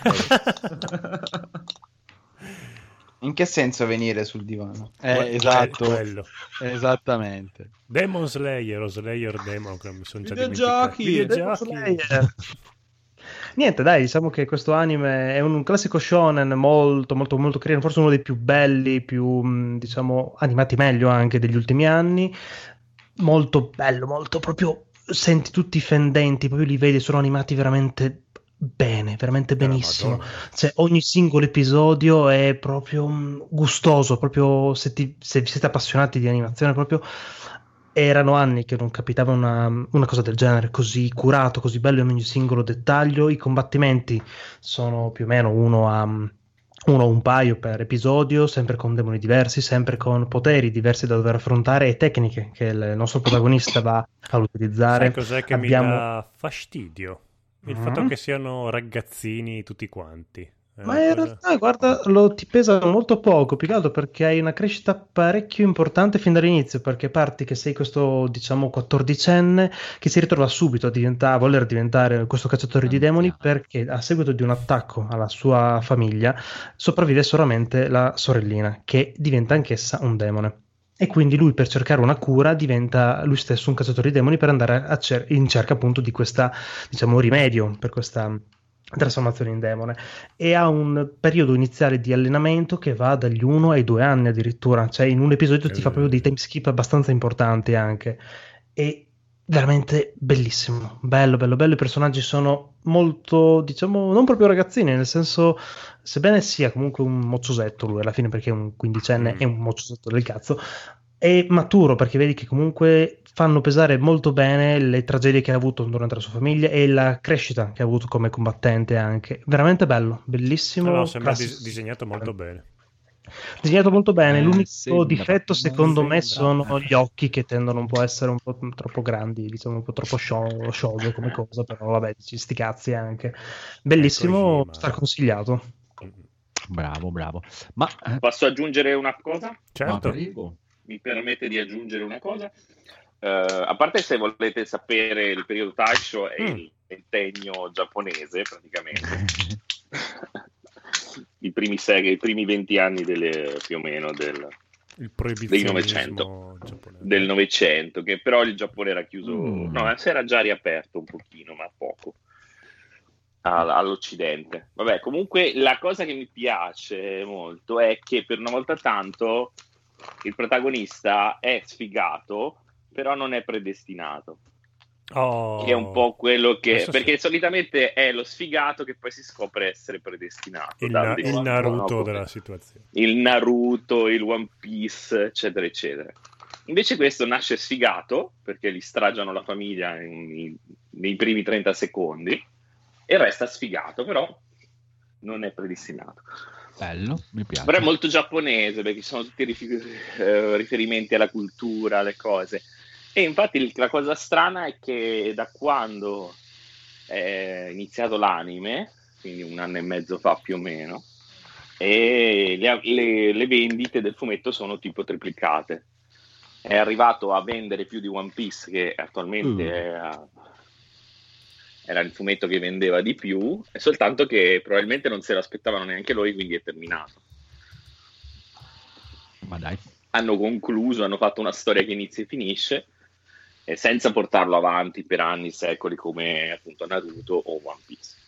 In che senso venire sul divano? Eh, esatto. quello. Esattamente. Demon Slayer o Slayer Demon, che mi sono già Videogiochi! dimenticato. Demon Videogiochi! Niente, dai, diciamo che questo anime è un classico shonen molto, molto, molto carino, forse uno dei più belli, più, mh, diciamo, animati meglio anche degli ultimi anni. Molto bello, molto proprio, senti tutti i fendenti, proprio li vedi, sono animati veramente bene, veramente Della benissimo. Cioè, ogni singolo episodio è proprio mm, gustoso, proprio se, ti- se siete appassionati di animazione, proprio erano anni che non capitava una, una cosa del genere, così curato, così bello in ogni singolo dettaglio. I combattimenti sono più o meno uno a, uno o un paio per episodio, sempre con demoni diversi, sempre con poteri diversi da dover affrontare e tecniche che il nostro protagonista va a utilizzare. Sai cos'è che Abbiamo- mi dà fastidio? Il Mhm. fatto che siano ragazzini tutti quanti. È Ma in cosa- realtà, guarda, lo, ti pesa molto poco, più che altro perché hai una crescita parecchio importante fin dall'inizio, perché parti che sei questo, diciamo, quattordicenne che si ritrova subito a, diventa- a voler diventare questo cacciatore di demoni perché a seguito di un attacco alla sua famiglia sopravvive solamente la sorellina, che diventa anch'essa un demone. E quindi lui per cercare una cura diventa lui stesso un cacciatore di demoni per andare cer- in cerca appunto di questa, diciamo, rimedio per questa trasformazione in demone. E ha un periodo iniziale di allenamento che va dagli 1 ai 2 anni addirittura, cioè in un episodio ti fa proprio dei time skip abbastanza importanti anche. E veramente bellissimo, bello bello bello, i personaggi sono molto diciamo non proprio ragazzini, nel senso sebbene sia comunque un mocciosetto lui alla fine perché è un quindicenne Mm. è un mocciosetto del cazzo è maturo perché vedi che comunque fanno pesare molto bene le tragedie che ha avuto durante la sua famiglia e la crescita che ha avuto come combattente anche. Veramente bello, bellissimo. No, no, sembra classico. dis- disegnato molto bene. Disegnato molto bene, Eh, l'unico sembra, difetto secondo me sembra. sono gli occhi che tendono un po' a essere un po' troppo grandi, diciamo un po' troppo scio- sciolto come cosa, però vabbè, ci sti cazzi anche. Bellissimo, straconsigliato. Bravo, bravo. Ma eh, Posso aggiungere una cosa? Certo. Mi permette di aggiungere una cosa? Eh, a parte se volete sapere il periodo Taisho è Mm. il ventennio giapponese praticamente. I primi, seghe, I primi 20 anni delle- più o meno del, del Novecento. proibizionismo giapponese. Del Novecento, che però il Giappone era chiuso, Mm. no, si era già riaperto un pochino, ma poco al- all'Occidente. Vabbè, comunque la cosa che mi piace molto è che per una volta tanto il protagonista è sfigato, però non è predestinato. Oh. Che è un po' quello che. Questo sì. Perché solitamente è lo sfigato che poi si scopre essere predestinato. il, na- il Naruto no? della situazione. il Naruto, il One Piece, eccetera, eccetera. Invece questo nasce sfigato perché gli stragiano la famiglia in- in- nei primi 30 secondi e resta sfigato, però non è predestinato. Bello, mi piace. Però è molto giapponese perché ci sono tutti i eh, riferimenti alla cultura, alle cose. E infatti la cosa strana è che da quando è iniziato l'anime, quindi un anno e mezzo fa più o meno, e le, le- le vendite del fumetto sono tipo triplicate. È arrivato a vendere più di One Piece, che attualmente Mm. è a- era il fumetto che vendeva di più, è soltanto che probabilmente non se lo aspettavano neanche loro, quindi è terminato. Ma dai. Hanno concluso, hanno fatto una storia che inizia e finisce, e senza portarlo avanti per anni, secoli, come appunto Naruto o One Piece.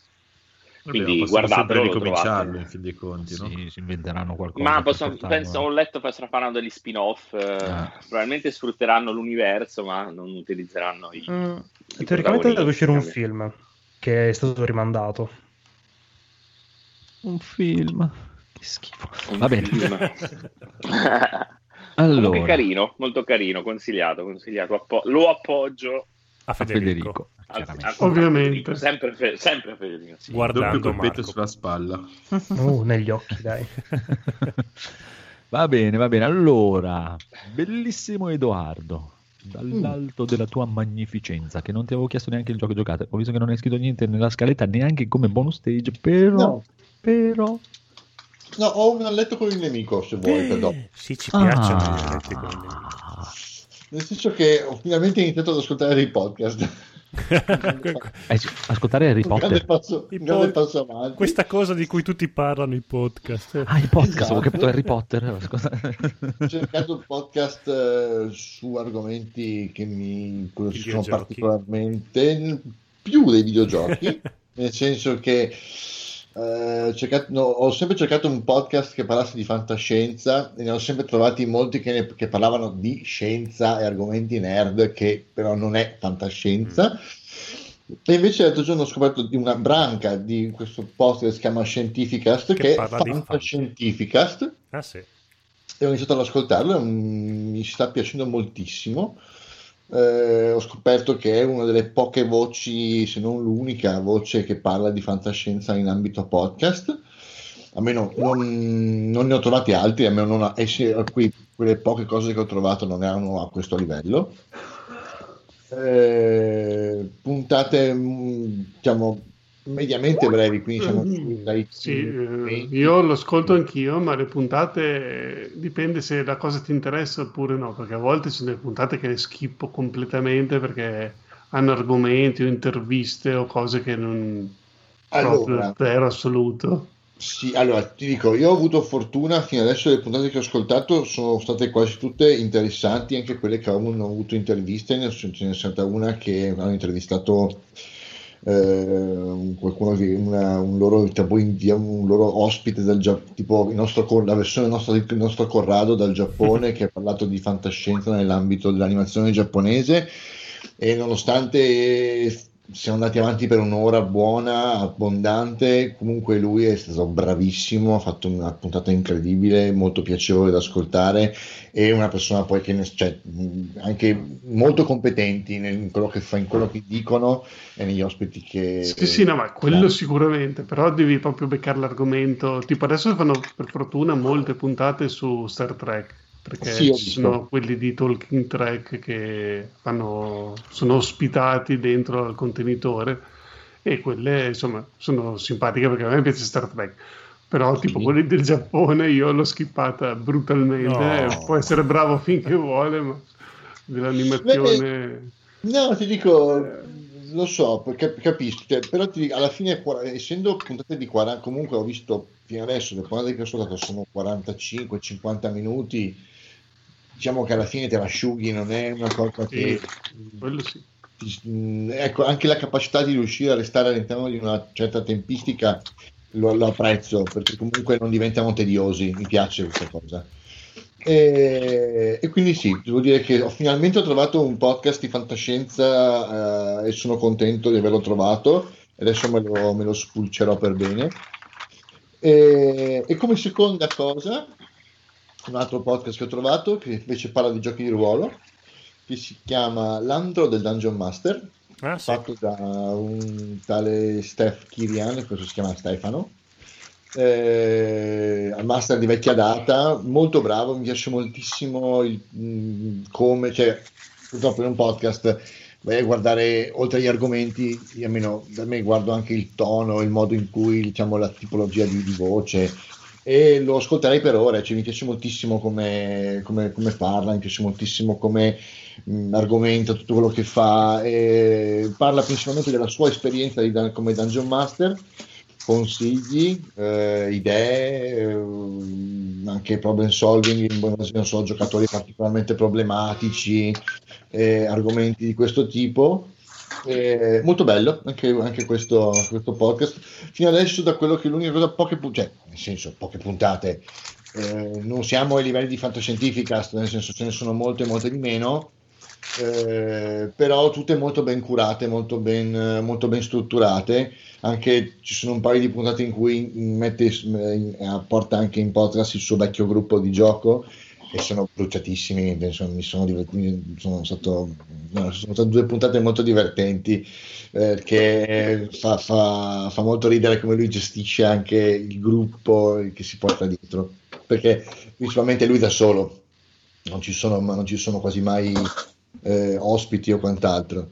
Quindi guardatelo, lo ricominciarlo trovate. in fin dei conti, no? Sì, si inventeranno qualcosa. Ma posso, penso, ho letto che faranno degli spin-off, eh, Ah. probabilmente sfrutteranno l'universo, ma non utilizzeranno i, Mm, i teoricamente deve uscire un film che è stato rimandato. Un film. Che schifo. Un Va bene. film. Allora. Comunque carino, molto carino, consigliato, consigliato. Appo- lo appoggio A A Federico. Chiaramente. Ovviamente. sempre, Fe- sempre Federico. sì. Guardando Doppio colpetto sulla spalla. Uh, negli occhi, dai. Va bene, va bene. Allora, bellissimo Edoardo, dall'alto della tua magnificenza, che non ti avevo chiesto neanche il gioco giocate. Ho visto che non hai scritto niente nella scaletta, neanche come bonus stage, però... No. Però... No, ho un letto con il nemico, se vuoi, per dopo. Sì, ci piacciono Ah. gli eletti con il Nel senso che ho finalmente iniziato ad ascoltare dei podcast. Eh, ascoltare Harry Un Potter. passo, I un pod-. Questa cosa di cui tutti parlano i podcast. Ah, il podcast, Esatto. ho capito Harry Potter. Scusa. Ho cercato podcast eh, su argomenti che mi Videogiochi. particolarmente, più dei videogiochi, nel senso che eh, ho cercato- no, ho sempre cercato un podcast che parlasse di fantascienza e ne ho sempre trovati molti che, ne- che parlavano di scienza e argomenti nerd, che però non è fantascienza. E invece l'altro giorno ho scoperto di una branca di questo podcast che si chiama Scientificast, Che che, è parla di Fantascientificast Ah sì. e ho iniziato ad ascoltarlo e mi sta piacendo moltissimo. Eh, ho scoperto che è una delle poche voci, se non l'unica voce che parla di fantascienza in ambito podcast. almeno non, non ne ho trovati altri, almeno non e se- qui quelle poche cose che ho trovato non erano a questo livello. Eh, puntate, mh, diciamo, mediamente brevi, quindi siamo Mm, dai Sì, eh, io lo ascolto anch'io, ma le puntate dipende se la cosa ti interessa oppure no, perché a volte ci sono delle puntate che le schippo completamente perché hanno argomenti o interviste o cose che non Allora. proprio assoluto. Sì, allora ti dico, io ho avuto fortuna, fino adesso le puntate che ho ascoltato sono state quasi tutte interessanti, anche quelle che avevano avuto interviste, ne ce n'è stata una che hanno intervistato eh, un- qualcuno di una- un loro, tipo india- un loro ospite del Giappone, tipo il nostro, la versione nostra del nostro Corrado dal Giappone che ha parlato di fantascienza nell'ambito dell'animazione giapponese e nonostante siamo andati avanti per un'ora buona, abbondante, comunque lui è stato bravissimo, ha fatto una puntata incredibile, molto piacevole da ascoltare. E una persona poi che cioè, anche molto competenti in quello che fa, in quello che dicono e negli ospiti che... Sì, sì, no, ma quello sicuramente, però devi proprio beccare l'argomento. Tipo adesso fanno per fortuna molte puntate su Star Trek, perché Sì, ci sono quelli di Talking Trek che fanno, sono ospitati dentro al contenitore e quelle insomma sono simpatiche perché a me piace Star Trek. Però tipo quelli del Giappone io l'ho skippata brutalmente, No. eh, può essere bravo finché vuole, ma dell'animazione... No, ti dico, lo so, perché capisco, cioè, però ti alla fine, essendo puntate di 40, comunque ho visto fino adesso, le puntate che ho ascoltato sono 45-50 minuti, diciamo che alla fine te la asciughi, non è una cosa che... quello sì. mh, ecco, anche la capacità di riuscire a restare all'interno di una certa tempistica lo, lo apprezzo, perché comunque non diventano tediosi, mi piace questa cosa. E, e quindi sì, devo dire che ho, finalmente ho trovato un podcast di fantascienza eh, e sono contento di averlo trovato. Adesso me lo, me lo spulcerò per bene. E, e come seconda cosa, un altro podcast che ho trovato che invece parla di giochi di ruolo, che si chiama L'Andro del Dungeon Master, Ah, sì. fatto da un tale Steph Kirian, questo si chiama Stefano, eh, master di vecchia data, molto bravo, mi piace moltissimo il, mh, come, cioè, purtroppo in un podcast vai a guardare oltre agli argomenti, io almeno da me guardo anche il tono, il modo in cui diciamo la tipologia di, di voce e lo ascolterei per ore, cioè, mi piace moltissimo come, come- come parla, mi piace moltissimo come mh, argomenta tutto quello che fa, e parla principalmente della sua esperienza di come Dungeon Master, consigli, eh, idee, ehm, anche problem solving, non so, giocatori particolarmente problematici, eh, argomenti di questo tipo. Eh, molto bello anche, anche questo, questo podcast. Fino adesso, da quello che l'unica cosa, poche cioè, nel senso, poche puntate, eh, non siamo ai livelli di fantascientificast, nel senso ce ne sono molte, molte di meno. eh, però tutte molto ben curate, molto ben, molto ben strutturate. Anche ci sono un paio di puntate in cui mette, eh, porta anche in podcast il suo vecchio gruppo di gioco e sono bruciatissimi. insomma, mi sono divertito, sono stato, no, sono state due puntate molto divertenti eh, che fa, fa- fa molto ridere come lui gestisce anche il gruppo che si porta dietro perché principalmente lui da solo non ci sono, non ci sono quasi mai eh, ospiti o quant'altro.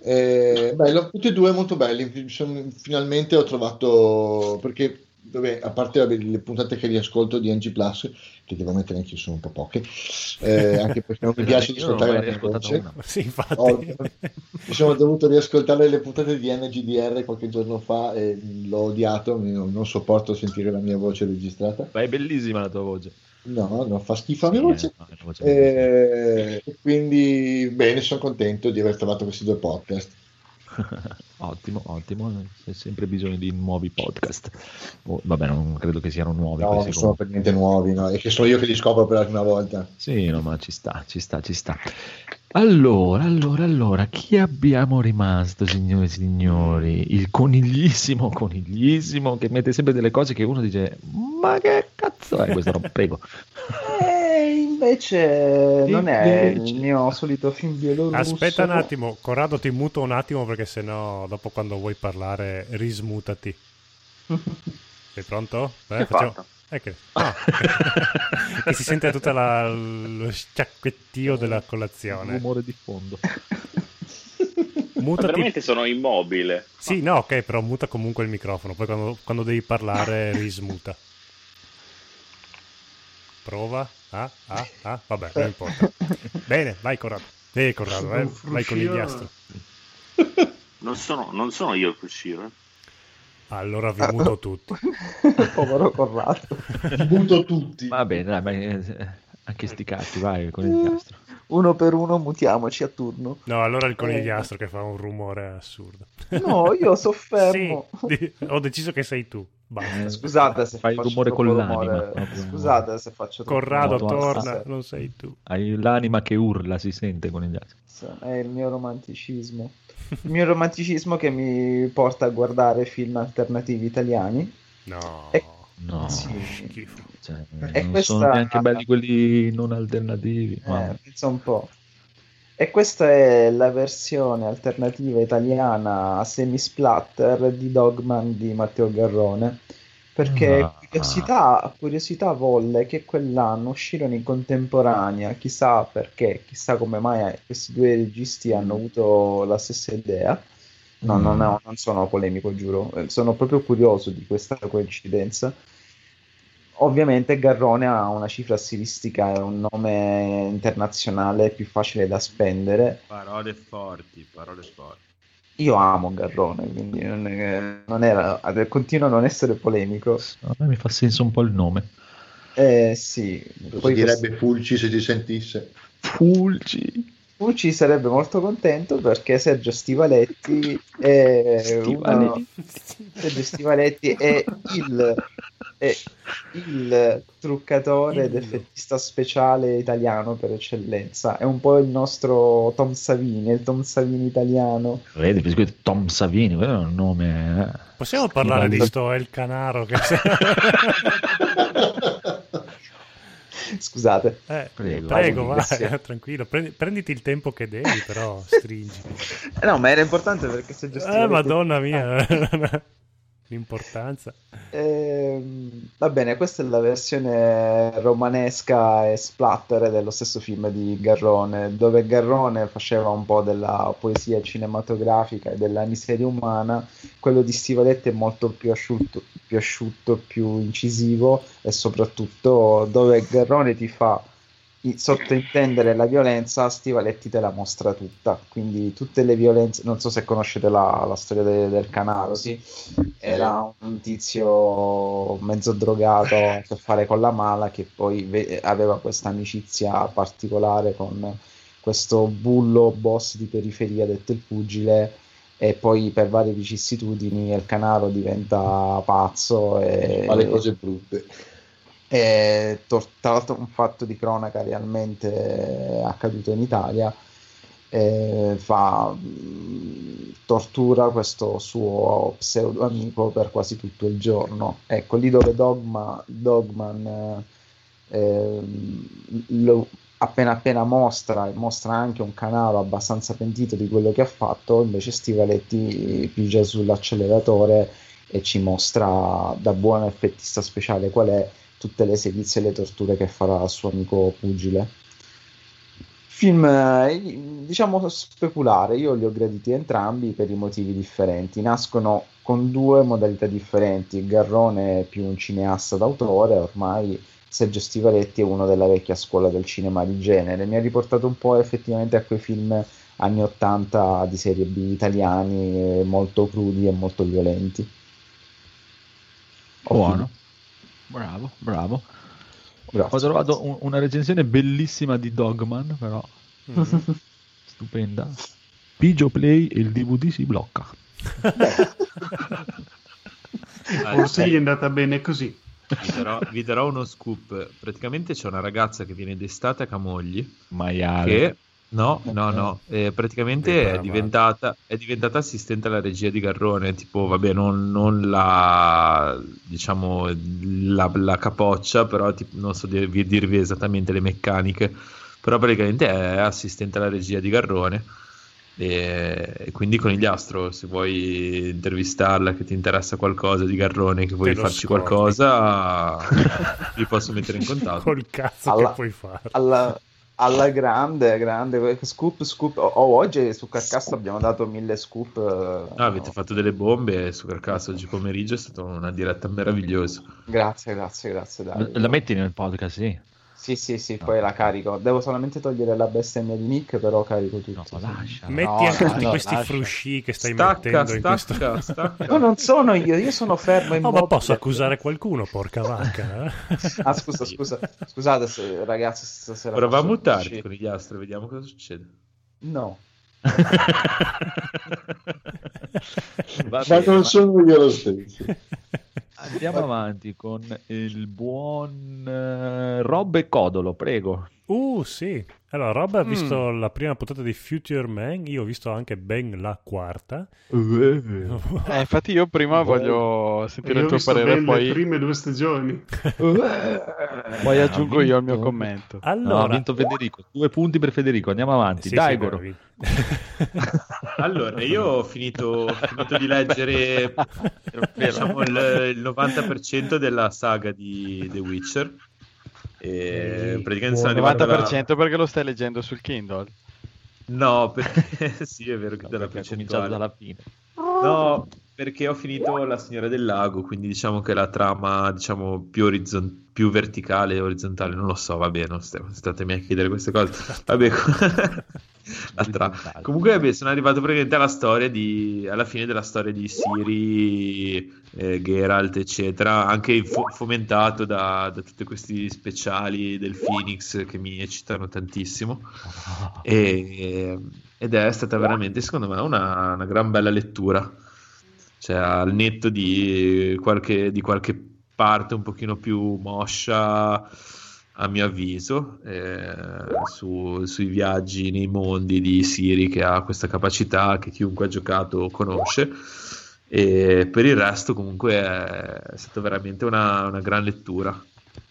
Eh, bello, tutti e due molto belli. Sono- finalmente ho trovato perché vabbè, a parte vabbè, le puntate che riascolto di NG Plus, che devo mettere anche sono un po' poche, eh, anche perché non mi piace ascoltare la mia voce. Sì, infatti. Ho- mi sono dovuto riascoltare le puntate di NGDR qualche giorno fa e l'ho odiato, non, non sopporto sentire la mia voce registrata. Ma è bellissima la tua voce. No, no, fa schifo la mia voce. eh, no, voce Eh, quindi bene, sono contento di aver trovato questi due podcast. Ottimo, ottimo. C'è sempre bisogno di nuovi podcast. Oh, vabbè, non credo che siano nuovi. No, non sono per niente nuovi, no? è che sono io che li scopro per la prima volta. Sì, no, ma ci sta, ci sta, ci sta. Allora, allora, allora, chi abbiamo rimasto, signori e signori? Il coniglissimo, coniglissimo, che mette sempre delle cose che uno dice, ma che cazzo è questo? roba?" Prego. Invece non è Invece. il mio solito film bielorusso. Aspetta un attimo, Corrado ti muto un attimo perché sennò dopo quando vuoi parlare rismutati. Sei pronto? Beh, Che facciamo-? Eh, che... ah. che si sente tutto la- lo sciacquettio della colazione. Rumore di fondo. Ma Mutati... veramente sono immobile. Sì, no, ok, però muta comunque il microfono. Poi quando, quando devi parlare rismuta. Prova. Ah, ah, ah, vabbè, non importa. Bene, vai Corrado. Eh, Corrado, eh, vai con diastro. Non sono, non sono io il fruscio. Eh. Allora vi muto tutti. Povero Corrado. Butto tutti. Va bene, dai, ma, eh, anche sti cazzi, vai con il diastro. Uno per uno mutiamoci a turno. No, allora il Eh. conigliastro che fa un rumore assurdo. No, io so fermo. Sì, ho deciso che sei tu. Basta. Eh, Scusate se Fai il faccio rumore con l'anima. Scusate se faccio Corrado, torna, stasera. non sei tu. Hai l'anima che urla, si sente con il diastro. È il mio romanticismo. Il mio romanticismo che mi porta a guardare film alternativi italiani. No. E- No, Sì. Schifo. cioè, E non questa- sono neanche belli quelli non alternativi. ma- Eh, pensa un po'. E questa è la versione alternativa italiana semi-splatter di Dogman di Matteo Garrone. Perché Ah. curiosità, curiosità volle che quell'anno uscirono in contemporanea, chissà perché, chissà come mai questi due registi hanno avuto la stessa idea. No, Mm. non, è- non sono polemico, giuro, sono proprio curioso di questa coincidenza. Ovviamente Garrone ha una cifra stilistica e un nome internazionale più facile da spendere. Parole forti, parole forti. Io amo Garrone, quindi non, è- non era, continuo a non essere polemico. A me mi fa senso un po' il nome. Eh sì, Lo poi si direbbe Fulci se ti sentisse. Fulci. Fucci sarebbe molto contento perché Sergio Stivaletti è, Stivaletti. uno- Sergio Stivaletti è il, è il truccatore ed effettista speciale italiano per eccellenza. È un po' il nostro Tom Savini, il Tom Savini italiano. Vedi, per esempio, Tom Savini, quello è un nome. eh. Possiamo parlare di Schifo. sto El Canaro che Scusate. Eh, Prego, prego, vai, tranquillo, prendi- prenditi il tempo che devi, però stringi. Eh no, ma era importante perché Sergio Eh, Stivaletti... madonna mia, l'importanza. Ehm, va bene, questa è la versione romanesca e splatter dello stesso film di Garrone, dove Garrone faceva un po' della poesia cinematografica e della miseria umana, quello di Stivaletti è molto più asciutto, più, asciutto, più incisivo e soprattutto dove Garrone ti fa sottointendere la violenza, Stivaletti te la mostra tutta, quindi tutte le violenze, non so se conoscete la, la storia de- del Canaro, sì, era un tizio mezzo drogato a che fare con la mala che poi ve- aveva questa amicizia particolare con questo bullo boss di periferia detto il pugile e poi per varie vicissitudini il Canaro diventa pazzo e Fa le cose brutte. È tra l'altro un fatto di cronaca realmente accaduto in Italia. eh, fa tortura questo suo pseudo amico per quasi tutto il giorno. Ecco, lì dove Dogma, Dogman eh, lo appena appena mostra e mostra anche un canale abbastanza pentito di quello che ha fatto, invece Stivaletti pigia sull'acceleratore e ci mostra da buon effettista speciale qual è tutte le sevizie e le torture che farà al suo amico pugile. Film, eh, diciamo, speculare, io li ho graditi entrambi per i motivi differenti. Nascono con due modalità differenti. Garrone è più un cineasta d'autore, ormai Sergio Stivaletti è uno della vecchia scuola del cinema di genere. Mi ha riportato un po' effettivamente a quei film anni 80 di serie B italiani, eh, molto crudi e molto violenti. Buono. Bravo, bravo. Grazie. Ho trovato un- una recensione bellissima di Dogman, però stupenda. Pigio Play e il DVD si blocca. Forse gli è andata bene così. Vi darò, vi darò uno scoop. Praticamente c'è una ragazza che viene d'estate a Camogli. Maiale. Che no, no, no. eh, praticamente è diventata, è diventata assistente alla regia di Garrone. Tipo, vabbè, non, non la diciamo la, la capoccia, però tipo, non so dirvi, dirvi esattamente le meccaniche. Però praticamente è assistente alla regia di Garrone. E, e quindi Conigliastro, se vuoi intervistarla, che ti interessa qualcosa di Garrone, che vuoi farci scordi. qualcosa, vi posso mettere in contatto. Col cazzo Alla- che puoi fare. alla, alla grande, grande scoop, scoop. Oh, oh, oggi su Carcassa abbiamo dato mille scoop. eh, Ah, avete fatto delle bombe su Carcasso oggi pomeriggio, è stata una diretta meravigliosa. Grazie, grazie, grazie. Dai. La metti nel podcast, sì. Sì, sì, sì, poi la carico. Devo solamente togliere la bestemmia di Nick, però carico tutto. sì. Metti No, anche no, tutti no, questi lascia. frusci che stai Stacca, mettendo in questo... stacca, stacca. No, non sono io, io sono fermo in Oh, ma posso accusare qualcuno, porca vacca. eh? Ah, scusa, scusa. Scusate se, ragazzi, stasera Prova a uscire? con gli astri, vediamo cosa succede. No. Va Ma non ma- sono io lo stesso. Andiamo avanti con il buon eh, Rob e Codolo, prego. Uh, sì. Allora, Rob ha Mm. visto la prima puntata di Future Man, io ho visto anche ben la quarta. Eh, infatti io prima voglio sentire Io il tuo parere, ben le poi, prime due stagioni. poi aggiungo io il mio commento. Allora, No, ha vinto Federico. Due punti per Federico. Andiamo avanti. Sì, Dai, sì. Allora, io ho finito, ho finito di leggere diciamo, il, il 90% della saga di The Witcher. E praticamente sono Il arrivato alla- 90% perché lo stai leggendo sul Kindle. No, perché sì, è vero che dalla Perché ha cominciato percentuale. dalla fine. No, perché ho finito La Signora del Lago, quindi diciamo che la trama, diciamo, più, orizzon- più verticale e orizzontale, non lo so, va bene, non state, statemi a chiedere queste cose. Vabbè, la comunque sono arrivato praticamente alla storia di, alla fine della storia di Siri, eh, Geralt, eccetera, anche fo- fomentato da, da tutti questi speciali del Phoenix che mi eccitano tantissimo. E- ed è stata veramente, secondo me, una, una gran bella lettura. Cioè, al netto di qualche, di qualche parte un pochino più moscia, a mio avviso, eh, su- sui viaggi nei mondi di Siri, che ha questa capacità che chiunque ha giocato conosce. E per il resto, comunque, è stata veramente una, una gran lettura.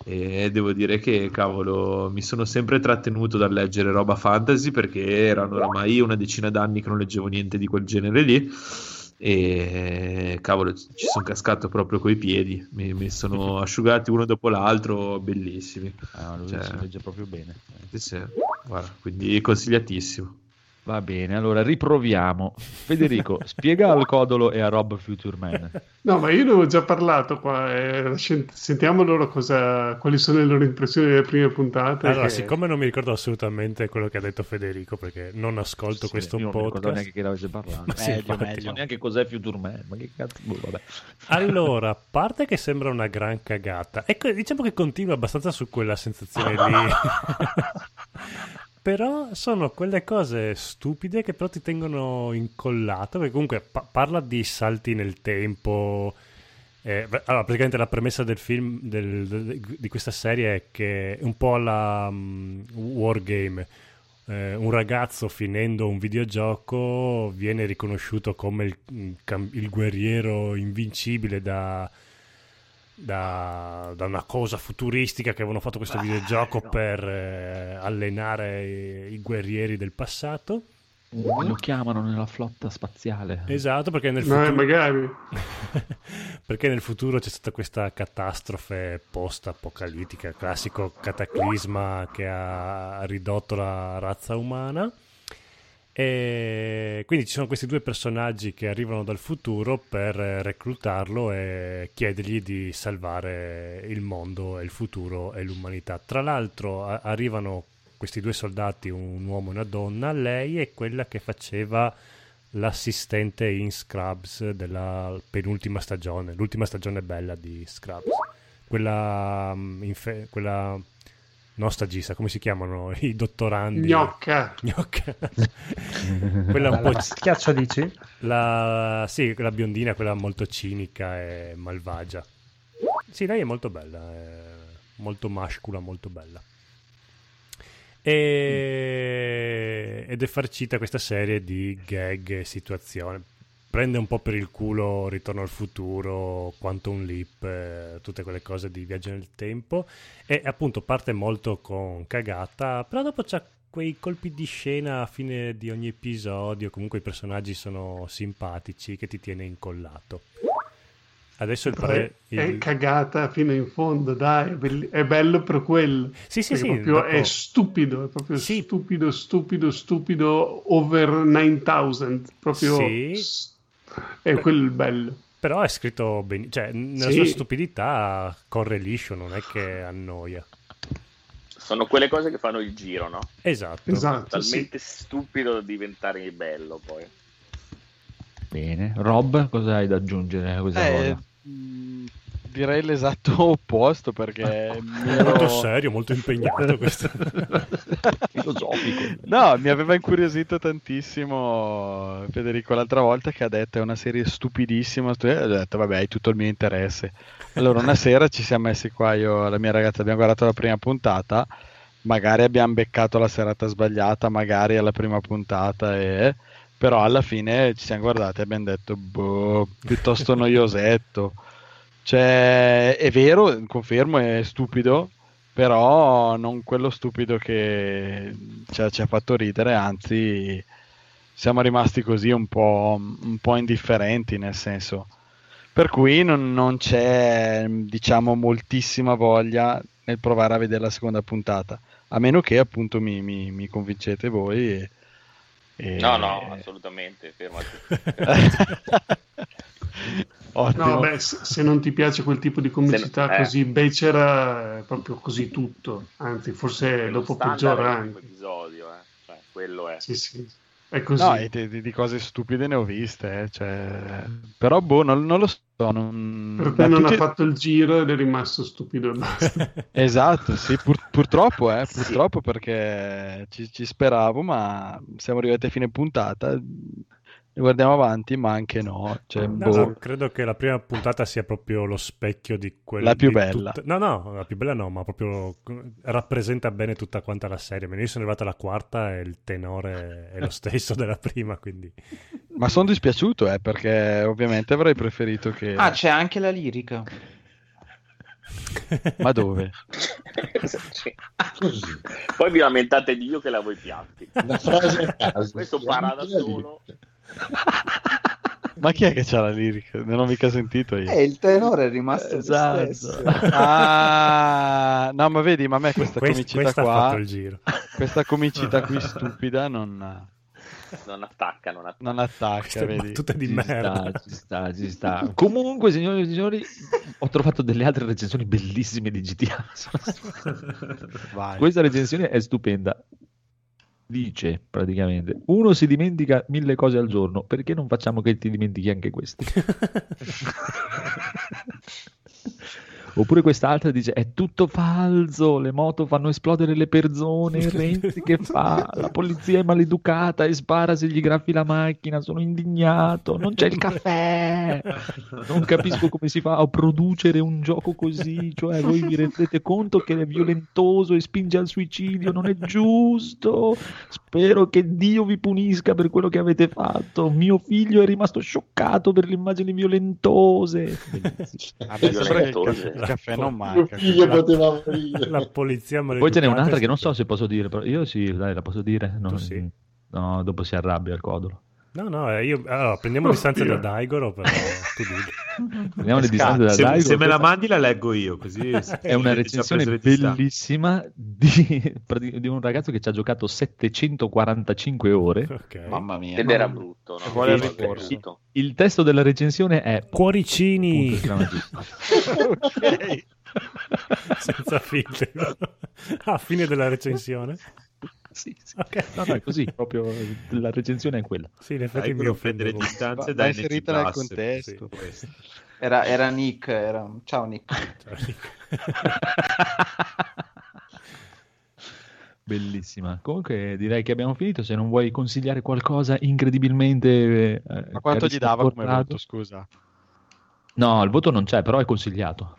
E devo dire che, cavolo, mi sono sempre trattenuto dal leggere roba fantasy perché erano oramai una decina d'anni che non leggevo niente di quel genere lì. E cavolo, ci sono cascato proprio coi piedi, mi, mi sono asciugati uno dopo l'altro, bellissimi. Ah, lui Cioè, si legge proprio bene. sì, sì, guarda, quindi consigliatissimo. Va bene, allora riproviamo. Federico, spiega al Codolo e a Rob Future Man. No, ma io ne ho già parlato qua. eh, sentiamo loro cosa, quali sono le loro impressioni delle prime puntate. Allora, che- siccome non mi ricordo assolutamente quello che ha detto Federico, perché non ascolto questo Io non mi ricordo podcast. neanche che l'avesse parlato. Sì, Meglio, infatti. meglio. Non so neanche cos'è Future Man, ma che cazzo, boh, vabbè. Allora, a parte che sembra una gran cagata, ecco, diciamo che continua abbastanza su quella sensazione lì. Però sono quelle cose stupide che però ti tengono incollato, perché comunque pa- parla di salti nel tempo. eh, allora, praticamente la premessa del film del- del- di questa serie è che è un po' la mm, Wargame. Eh, un ragazzo finendo un videogioco viene riconosciuto come il, mm, il guerriero invincibile da, da, da una cosa futuristica che avevano fatto questo videogioco per eh, allenare i, i guerrieri del passato. Lo chiamano nella flotta spaziale. Esatto, perché nel Ma futuro... magari. perché nel futuro c'è stata questa catastrofe post-apocalittica, classico cataclisma che ha ridotto la razza umana. E quindi ci sono questi due personaggi che arrivano dal futuro per eh, reclutarlo e chiedergli di salvare il mondo e il futuro e l'umanità. Tra l'altro a- arrivano questi due soldati, un uomo e una donna, lei è quella che faceva l'assistente in Scrubs della penultima stagione, l'ultima stagione bella di Scrubs. Quella, mm, infe- quella non stagista, come si chiamano i dottorandi? Gnocca. Gnocca. quella un po' La schiaccia dici? la, sì, la biondina, quella molto cinica e malvagia. Sì, lei è molto bella, è molto mascula, molto bella. E... Ed è farcita questa serie di gag e situazioni. Prende un po' per il culo Ritorno al futuro, Quantum Leap, eh, tutte quelle cose di viaggio nel tempo. E appunto parte molto con cagata, però dopo c'ha quei colpi di scena a fine di ogni episodio, comunque i personaggi sono simpatici, che ti tiene incollato. Adesso il pre... È cagata fino in fondo, dai, è, bello per quello. Sì, sì, Perché sì, proprio dopo- È stupido, è proprio stupido, stupido, stupido, over 9000. Proprio Sì. s- è quello il bello. Però è scritto bene, cioè nella Sì. sua stupidità corre liscio, non è che annoia. Sono quelle cose che fanno il giro, no? Esatto. Esatto, Talmente stupido da diventare bello poi. Bene. Rob, cosa hai da aggiungere a questa Eh, cosa? Direi l'esatto opposto perché ero- molto serio, molto impegnato questo. Filosofico. No, mi aveva incuriosito tantissimo Federico l'altra volta che ha detto è una serie stupidissima. stu- e ho detto vabbè, hai tutto il mio interesse. Allora una sera ci siamo messi qua io e la mia ragazza, abbiamo guardato la prima puntata, magari abbiamo beccato la serata sbagliata, magari alla prima puntata, e... però alla fine ci siamo guardati e abbiamo detto boh, piuttosto noiosetto. Cioè, è vero, confermo, è stupido, però non quello stupido che ci ha, ci ha fatto ridere, anzi siamo rimasti così un po', un po' indifferenti, nel senso. Per cui non, non c'è, diciamo, moltissima voglia nel provare a vedere la seconda puntata, a meno che appunto mi, mi- mi convincete voi. E, e- No, no, assolutamente, fermati. Ottimo. No, beh, se, non ti piace quel tipo di comicità Se- eh. così becera, è proprio così tutto. Anzi, forse dopo peggiora anche. episodio, eh. Cioè, quello è. Sì, sì. È così. No, di, di cose stupide ne ho viste, eh, cioè... però boh, non, non lo so. Non... Per te non tutti- ha fatto il giro ed è rimasto stupido e basta. Esatto, sì, pur- purtroppo, eh, purtroppo perché ci, ci speravo, ma siamo arrivati a fine puntata, guardiamo avanti, ma anche no. Cioè, No, boh. no, credo che la prima puntata sia proprio lo specchio di quella La più di bella. tutta- No, no, la più bella no, ma proprio rappresenta bene tutta quanta la serie. Io sono arrivato alla quarta e il tenore è lo stesso della prima, quindi... Ma sono dispiaciuto, eh, perché ovviamente avrei preferito che... Ah, c'è anche la lirica. Ma dove? Poi vi lamentate di io che lavo i piatti. Frase. Questo parla da solo. Ma chi è che c'ha la lirica? Non ho mica sentito io. Eh, il tenore è rimasto lo Esatto. stesso. Ah, no, ma vedi, ma a me questa Quest- comicità questa ha qua, fatto il giro. questa comicità qui stupida non, Non attacca, non attacca. non attacca, Queste vedi? di Ci merda. sta, ci sta, ci sta. Comunque, signori e signori, ho trovato delle altre recensioni bellissime di GTA. Vai. Questa recensione è stupenda. Dice praticamente: uno si dimentica mille cose al giorno, perché non facciamo che ti dimentichi anche queste? Oppure quest'altra dice: È tutto falso, le moto fanno esplodere le persone. il Renzi che fa? La polizia è maleducata e spara se gli graffi la macchina. Sono indignato. Non c'è il caffè. Non capisco come si fa a producere un gioco così. Cioè, voi vi rendete conto che è violentoso e spinge al suicidio? Non è giusto. Spero che Dio vi punisca per quello che avete fatto. Mio figlio è rimasto scioccato per le immagini violentose. Bellissimo. Caffè, non manca. figlio La-. La polizia Poi ce n'è maleducata un'altra che non so se posso dire, però io sì, dai, la posso dire. No, Tu sì. no, dopo si arrabbia il codolo. No, no, eh, io... allora, prendiamo distanze da Daigoro, però. Prendiamo le distanze da se, Daigo. se me la mandi la leggo io, così È una recensione bellissima di, di un ragazzo che ci ha giocato 745 ore. Ok. Mamma mia. Ed era brutto, no? Qual è il ricorso? Il testo della recensione è Cuoricini! Ok. Senza filtri. A fine della recensione? Sì, sì. Ok. No, no, è così, proprio la recensione è quella. Sì, in effetti Dai, mi prendere offendevo. distanze da inserita nel contesto. sì. Era, era Nick. Era... Ciao Nick. Ciao, Nick. Bellissima. Comunque direi che abbiamo finito. Se non vuoi consigliare qualcosa incredibilmente. eh, Ma quanto gli dava come ricordato. voto, scusa? No, il voto non c'è, però è consigliato.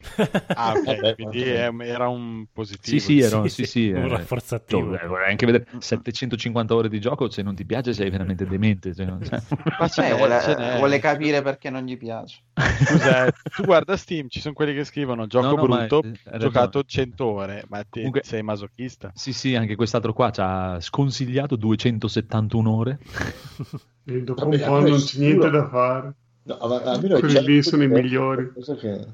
Ah, ok, Vabbè, quindi è- era un positivo. Sì, sì, era, Sì, sì, sì, sì, un eh, rafforzativo. cioè, vorrei anche vedere 750 ore di gioco, se non ti piace sei veramente demente. cioè, non- cioè. Ma ce Eh, vuole, vuole capire perché non gli piace. Scusa, eh, tu guarda Steam, ci sono quelli che scrivono gioco No, no, ma, brutto, eh, ho giocato ragione. 100 ore, ma te Comunque- sei masochista. Sì, sì, anche quest'altro qua ci ha sconsigliato 271 ore. E dopo Vabbè, un po' non c'è niente da fare. No, ma almeno Quelli sono i migliori. che-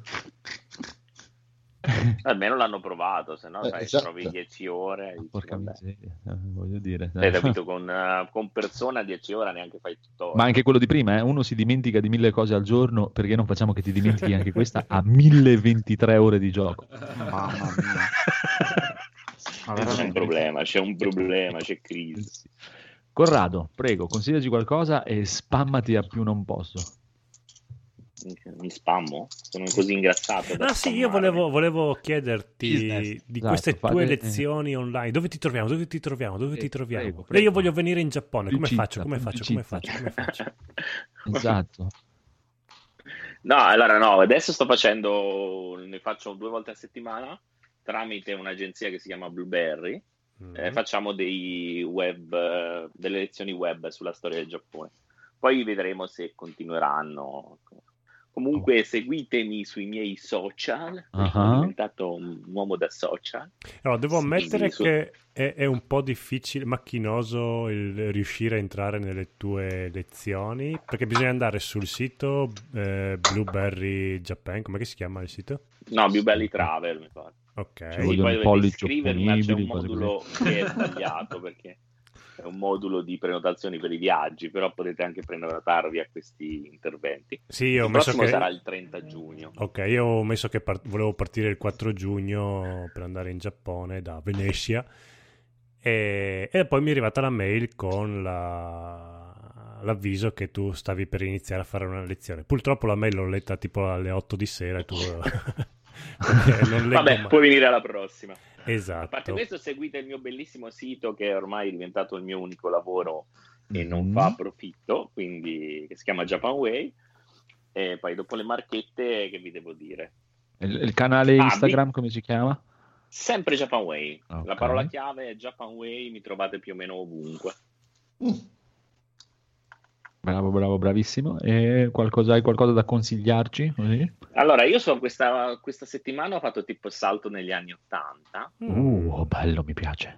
Almeno l'hanno provato, se no Eh, sai, esatto. trovi 10 ore. dici, Porca vabbè. miseria, eh, voglio dire. Hai capito, con, eh, con persona 10 ore neanche fai tutto. Ma anche quello di prima, eh, uno si dimentica di mille cose al giorno, perché non facciamo che ti dimentichi anche questa a 1023 ore di gioco. Mamma mia. C'è un problema, c'è un problema, c'è crisi. Corrado, prego, consigliaci qualcosa e spammati a più non posso. Mi spammo? Sono così ingrassato. Ah sì, io volevo, volevo chiederti Business. di Esatto, queste fate- tue lezioni online. Dove ti troviamo? Dove ti troviamo? Dove ti Prego, troviamo? prego, E prego. io voglio venire in Giappone. Come Pubblicizza, faccio? Come faccio? Come faccio? Come faccio? Esatto. No, allora no, adesso sto facendo, ne faccio due volte a settimana tramite un'agenzia che si chiama Blueberry. Mm. Eh, facciamo dei web, eh, delle lezioni web sulla storia del Giappone. Poi vedremo se continueranno. Comunque seguitemi sui miei social, perché sono diventato un uomo da social. No, devo Sì, ammettere su- che è, è un po' difficile, macchinoso il riuscire a entrare nelle tue lezioni perché bisogna andare sul sito eh, Blueberry Japan, come si chiama il sito? No, Belli Travel, mi pare. Ok. Ci Sì, vogliono poi dovete iscrivervi, ma c'è un modulo che è sbagliato perché un modulo di prenotazioni per i viaggi, però potete anche prenotarvi a questi interventi. Sì, io ho il messo prossimo che... sarà il 30 giugno. Ok, io ho messo che par- volevo partire il 4 giugno per andare in Giappone da Venezia e, e poi mi è arrivata la mail con la- l'avviso che tu stavi per iniziare a fare una lezione. Purtroppo la mail l'ho letta tipo alle 8 di sera e tu... non Vabbè, mai. puoi venire alla prossima. A parte Esatto. questo, seguite il mio bellissimo sito che è ormai diventato il mio unico lavoro e non Mhm. fa profitto, quindi che si chiama Japan Way. E poi dopo le marchette, che vi devo dire? Il, il canale Ah, Instagram come si chiama? Sempre Japan Way. La Ok. parola chiave è Japan Way, mi trovate più o meno ovunque. Bravo, bravo, bravissimo. E qualcosa, hai qualcosa da consigliarci? Così? Allora, io so questa, questa settimana ho fatto tipo salto negli anni Ottanta. Uh, bello, mi piace.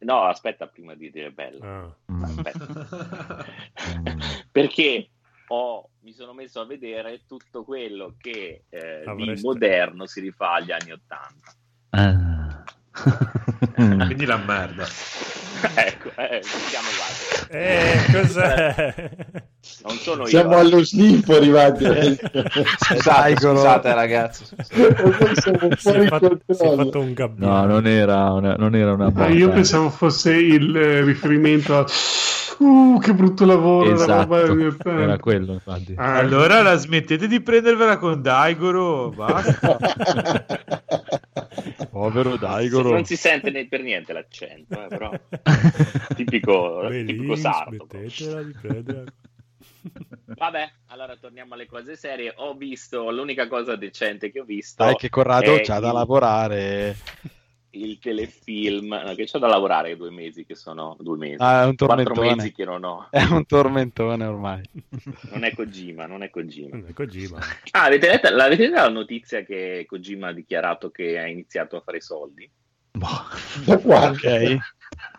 No, aspetta prima di dire bello. Ah. Mm. Aspetta. Perché ho- mi sono messo a vedere tutto quello che eh, di Avreste- moderno si rifà agli anni Ottanta. Ah. Quindi la merda. ecco, eh, siamo guarda. Eh, cos'è? Non sono Siamo io. allo snifo arrivati. Scusate, scusate ragazzi. Siamo si, è fatto, si è fatto un gabbiano. No, non era una, non era una Ah, io pensavo fosse il eh, riferimento a uh, che brutto lavoro la Esatto, anni era 80. quello infatti. Allora la smettete di prendervela con Daigoro. Basta. Povero Daigoro. Non si sente né per niente l'accento, eh, però tipico, tipico Belin, sardo. Vabbè, allora torniamo alle cose serie. Ho visto l'unica cosa decente che ho visto. Dai che Corrado c'ha da il- lavorare. Il telefilm, no, che c'ho da lavorare due mesi che sono due mesi. Ah, è un Quattro tormentone. mesi che non ho. È un tormentone ormai. Non è Kojima, non è Kojima. Non è Kojima. Ah, avete letto, l'avete letta la notizia che Kojima ha dichiarato che ha iniziato a fare soldi? Da qua. Ok.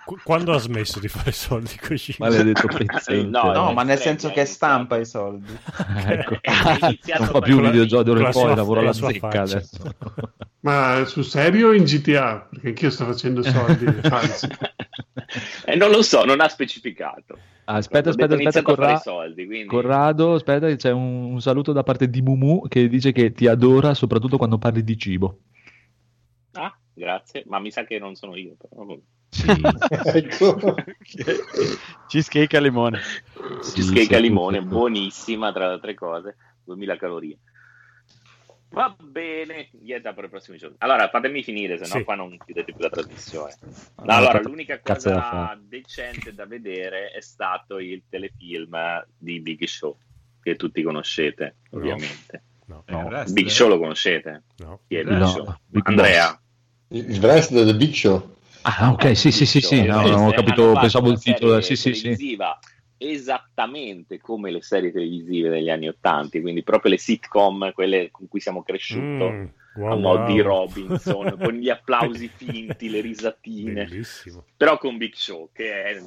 Qu- Quando ha smesso di fare soldi Kojima? Maledetto pezzente. No, No, ma nel senso che stampa i soldi. ecco. Non fa più videogiochi con ore la poi, lavora la sua zecca faccia. adesso. Ma sul serio o in GTA? Perché anch'io sto facendo soldi falsi. Eh, non lo so, non ha specificato. Aspetta, detto, aspetta, aspetta, iniziato a fare Corra- soldi, quindi... Corrado, aspetta, c'è un, un saluto da parte di Mumu che dice che ti adora soprattutto quando parli di cibo. Grazie, ma mi sa che non sono io. Però. Ecco. Cheesecake a limone. Cheesecake sì, a limone, buonissima tra le altre cose, 2000 calorie. Va bene, dieta per i prossimi giorni. Allora, fatemi finire, se no Sì. qua non chiudete più la trasmissione. Ah, allora, l'unica cosa decente da vedere è stato il telefilm di Big Show, che tutti conoscete, No. ovviamente. No. No, il wrestler? Big Show lo conoscete? No. Chi è Big No, Show? Big Andrea. Il wrestler del Big Show. Ah, ok, sì, sì, sì, sì, no, non ho capito, pensavo il titolo, serie sì, sì, sì. televisiva esattamente come le serie televisive degli anni Ottanta, quindi proprio le sitcom, quelle con cui siamo cresciuti. Mm, wow, a mo' di wow. Robinson, con gli applausi finti, le risatine. Bellissimo. Però con Big Show, che è-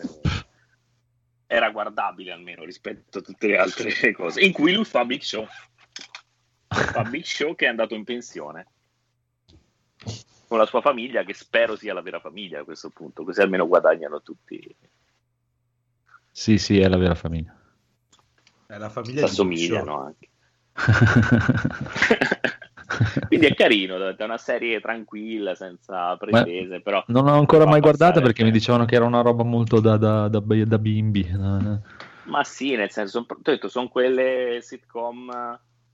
era guardabile almeno rispetto a tutte le altre cose. In cui lui fa Big Show. Fa Big Show che è andato in pensione. Con la sua famiglia, che spero sia la vera famiglia a questo punto, così almeno guadagnano tutti. Sì, sì, è la vera famiglia. È la famiglia assomigliano anche. Quindi è carino, è una serie tranquilla, senza pretese, però Non l'ho ancora mai guardata perché mi dicevano che era una roba molto da, da, da, da bimbi. Ma sì, nel senso, ti ho detto, sono quelle sitcom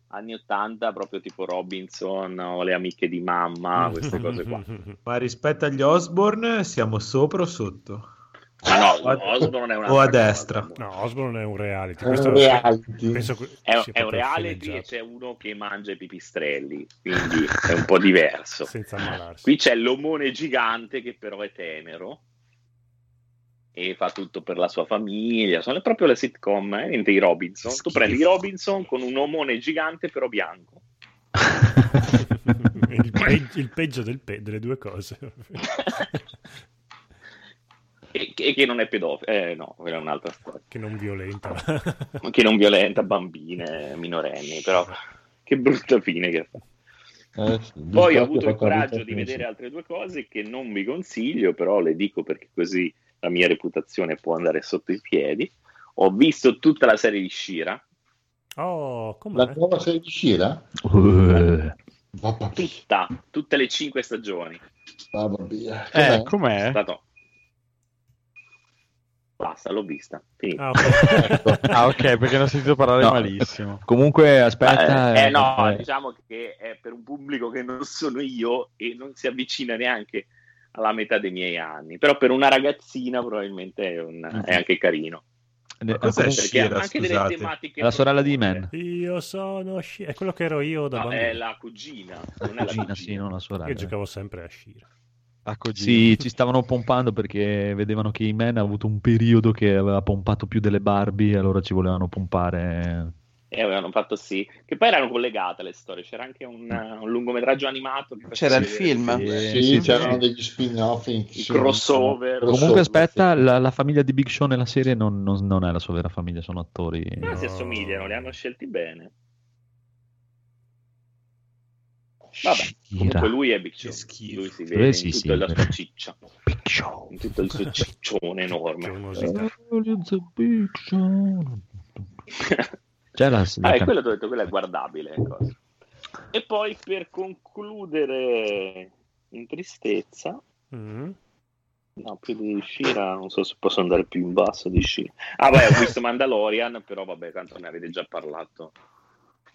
anni 80, proprio tipo Robinson o le amiche di mamma, queste cose qua. Ma rispetto agli Osborne siamo sopra o sotto? Ma no, O a- Osborne è una o a destra. No, Osborne è un reality. È un reality. È, è un reality e c'è uno che mangia i pipistrelli, quindi è un po' diverso. Qui c'è l'omone gigante che però è tenero e fa tutto per la sua famiglia. Sono proprio le sitcom, eh, niente i Robinson. Tu Schifo. prendi Robinson con un omone gigante però bianco. il, pe- il peggio del pe- delle due cose. E che, che non è pedofilo, eh, no, quella è un'altra storia. che non violenta. Che non violenta bambine, minorenni, però che brutta fine che fa. Eh, Poi ho avuto il coraggio di vedere altre due cose che non vi consiglio, però le dico perché così la mia reputazione può andare sotto i piedi. Ho visto tutta la serie di Shira, Oh, com'è? La nuova serie di Shira? Eh, mia, tutta, tutte le cinque stagioni. mamma mia. Eh, Com'è? È com'è? stato... Basta, l'ho vista. Finito. Ah, ok. Ah, ok, perché ne ho sentito parlare No. malissimo. Comunque, aspetta. Eh, eh, no, eh, diciamo che è per un pubblico che non sono io e non si avvicina neanche alla metà dei miei anni. Però per una ragazzina probabilmente è, un- è anche carino. ne- Ma cos'è perché Shira, anche delle tematiche È la sorella di. Man. Io sono Shi- È quello che ero io da No, bambino. è la cugina, La non è la cugina, cugina. sì, non la sorella. Io giocavo sempre a Shira. A. Sì, ci stavano pompando perché vedevano che Iman ha avuto un periodo che aveva pompato più delle Barbie e allora ci volevano pompare. E avevano fatto sì, che poi erano collegate le storie. C'era anche un, un lungometraggio animato. Che C'era il film? Sì, sì, c'erano sì. degli spin-off. I crossover. Comunque, aspetta, la, la famiglia di Big Show nella serie non, non- non è la sua vera famiglia, sono attori. No, si assomigliano, li hanno scelti bene. Vabbè, Shira. comunque lui è Big Show. Lui si Eh, vede sì, in sì, tutta la è sua ciccia, Big Show. in tutto il suo ciccione enorme. Big Show. C'è la, la Ah, can- quello ho detto, quello è guardabile. cosa. E poi per concludere in tristezza, Mm. no, più di Shira, non so se posso andare più in basso di Shira. Ah, beh, ho visto Mandalorian, però vabbè, tanto ne avete già parlato.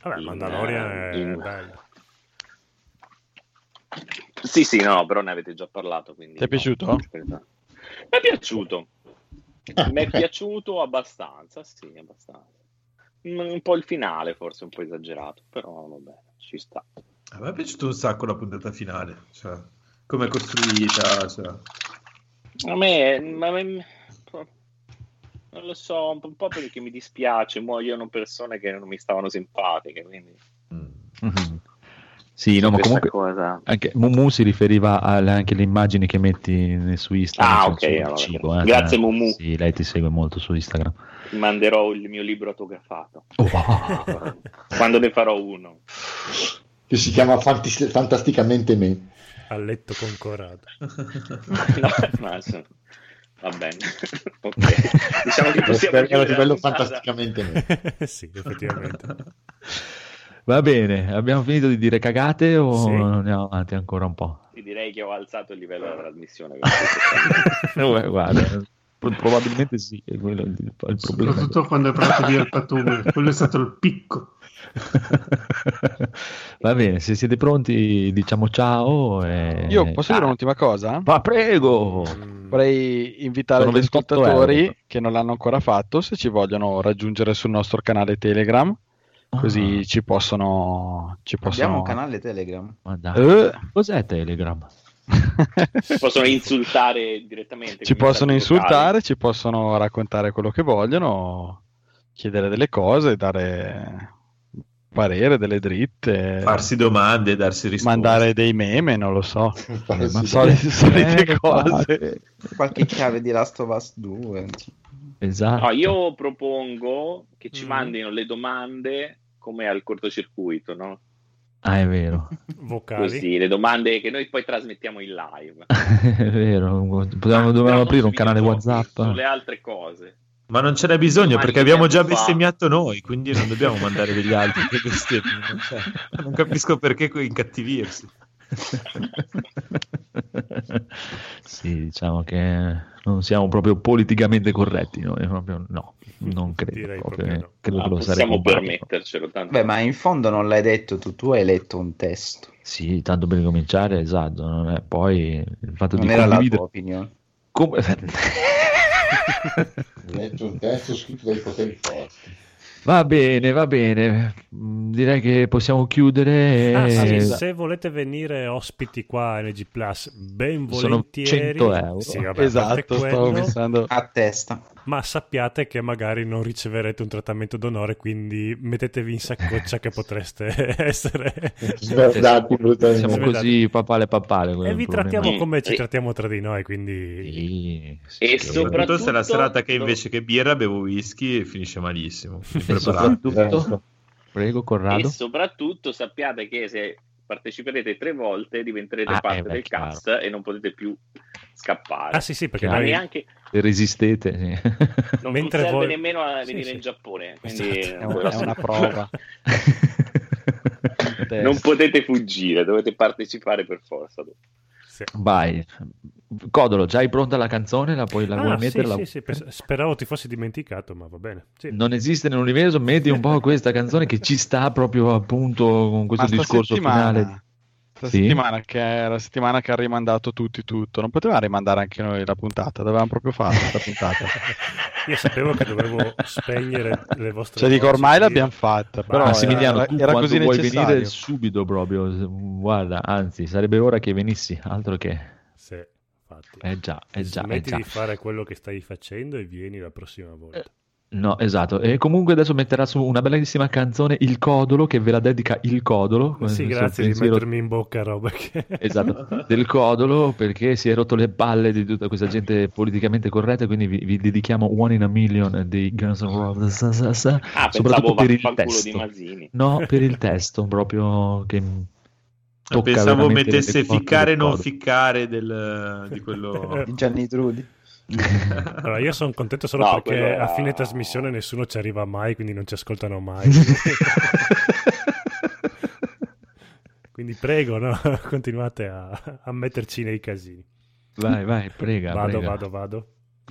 Vabbè, In, Mandalorian è in- bello. Sì, sì, no, però ne avete già parlato. Quindi, Ti è no, piaciuto? Mi è piaciuto. Ah, Mi è ok. piaciuto abbastanza, sì, abbastanza. Mm, Un po' il finale, forse un po' esagerato, però va bene, ci sta. A me è piaciuto un sacco la puntata finale, cioè, come è costruita, cioè. A me, ma me- non lo so, un po', perché mi dispiace, muoiono persone che non mi stavano simpatiche, quindi Mhm. Sì, no, ma comunque cosa... anche Mumu si riferiva alle, anche alle immagini che metti su Instagram. Ah, sul ok, allora, cibo, eh. grazie, Mumu. Sì, lei ti segue molto su Instagram. Ti manderò il mio libro autografato, Wow. quando ne farò uno. Che si chiama Fantis- Fantasticamente Me. A letto con Corrado. No, no, adesso- va bene. ok, diciamo che possiamo Era bello. Fantasticamente Me. sì, effettivamente. Va bene, abbiamo finito di dire cagate o Sì. andiamo avanti ancora un po'? Sì, direi che ho alzato il livello della trasmissione. Eh, Guarda, pro- probabilmente sì, è quello il, il problema. Soprattutto quando hai parlato di Alpatume, quello è stato il picco. Va bene, se siete pronti diciamo ciao. E... Io posso dire Ah, un'ultima cosa? Ma prego! Vorrei invitare Sono gli 28 ascoltatori euro. che non l'hanno ancora fatto, se ci vogliono raggiungere sul nostro canale Telegram, Così ci possono. Ci Abbiamo possono... un canale Telegram. Eh. Cos'è Telegram? Ci possono insultare direttamente. Ci possono insultare, ci possono raccontare quello che vogliono, chiedere delle cose, dare parere, delle dritte, Farsi domande, darsi risposte. mandare dei meme, non lo so, ma solite, solite Eh, cose. Qualche chiave di Last of Us 2. insomma. Esatto. No, io propongo che ci Mm. mandino le domande come al cortocircuito, no? Ah, è vero. Vocali. Così, le domande che noi poi trasmettiamo in live. è vero. Potevamo, Ah, dovevamo aprire un canale WhatsApp. Sulle altre cose. Ma non ce n'è bisogno perché abbiamo già bestemmiato noi, quindi non dobbiamo mandare degli altri che bestemmino. Cioè, non capisco perché incattivirsi. sì, diciamo che non siamo proprio politicamente corretti. Noi, proprio no, non credo. Direi proprio, proprio no. credo Ah, che lo possiamo permettercelo. Tanto. Beh, ma in fondo non l'hai detto tu, tu hai letto un testo. Sì, tanto per cominciare, esatto. Non è, poi il fatto Non di era la condividere. tua opinione. Come... Letto un testo scritto dai poteri forti. Va bene, va bene. Mm, Direi che possiamo chiudere. Ah, sì, se volete venire ospiti qua a NG Plus, ben Sono volentieri. 100 euro. Sì, vabbè, Esatto, stavo quello, pensando. A testa. Ma sappiate che magari non riceverete un trattamento d'onore, quindi mettetevi in saccoccia che potreste essere. Sverdati bruttalmente. Siamo così papale papale. E vi problema. trattiamo come ci trattiamo tra di noi, quindi Sì, sì, E soprattutto- se la serata che invece che birra bevo whisky e finisce malissimo. E soprattutto, prego E Corrado. soprattutto sappiate che se parteciperete tre volte diventerete Ah, parte eh, beh, del chiaro. cast e non potete più scappare. Ah sì, sì, perché Ma Chiaro. noi neanche Resistete. sì. non Mentre serve voi- nemmeno a Sì, venire sì. in Giappone, quindi Esatto. È, un- è una prova. non potete fuggire, dovete partecipare per forza. Sì. Vai. Codolo, già hai pronta la canzone? La puoi la Ah, vuoi sì, mettere? La- sì, sì, per- speravo ti fossi dimenticato, ma va bene. Sì. Non esiste nell'universo, metti un po' questa canzone che ci sta proprio appunto con questo Ma discorso settimana, finale. Sta Sì? settimana che è la settimana che ha rimandato tutti tutto, non poteva rimandare anche noi la puntata, dovevamo proprio fare questa puntata. Io sapevo che dovevo spegnere le vostre Cioè dico ormai l'abbiamo fatta, però Massimiliano, era, tu era quando così vuoi necessario. venire subito proprio, guarda, anzi, sarebbe ora che venissi, altro che... Sì, infatti. Eh già, eh già, eh Smetti già. di fare quello che stai facendo e vieni la prossima volta. No, esatto. E comunque adesso metterà su una bellissima canzone Il Codolo, che ve la dedica Il Codolo. sì, grazie di pensiero- mettermi in bocca roba che... Esatto, del Codolo, perché si è rotto le palle di tutta questa gente politicamente corretta, quindi vi, vi dedichiamo One in a Million dei Guns N' Roses, Ah, soprattutto per il di testo. Mazzini. No, per il testo, proprio che tocca Pensavo mettesse ficcare e non ficcare del, di quello... Di Gianni Trudi. Allora, io sono contento solo No, perché quello era- a fine trasmissione nessuno ci arriva mai, quindi non ci ascoltano mai. quindi prego, no? continuate a, a metterci nei casini. Vai, vai, prega, Vado, prega. vado, vado.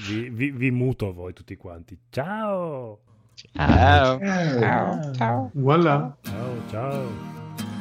Vi, vi, vi muto a voi tutti quanti. Ciao! Ciao. Eh, Ciao. Voilà. Ciao, ciao!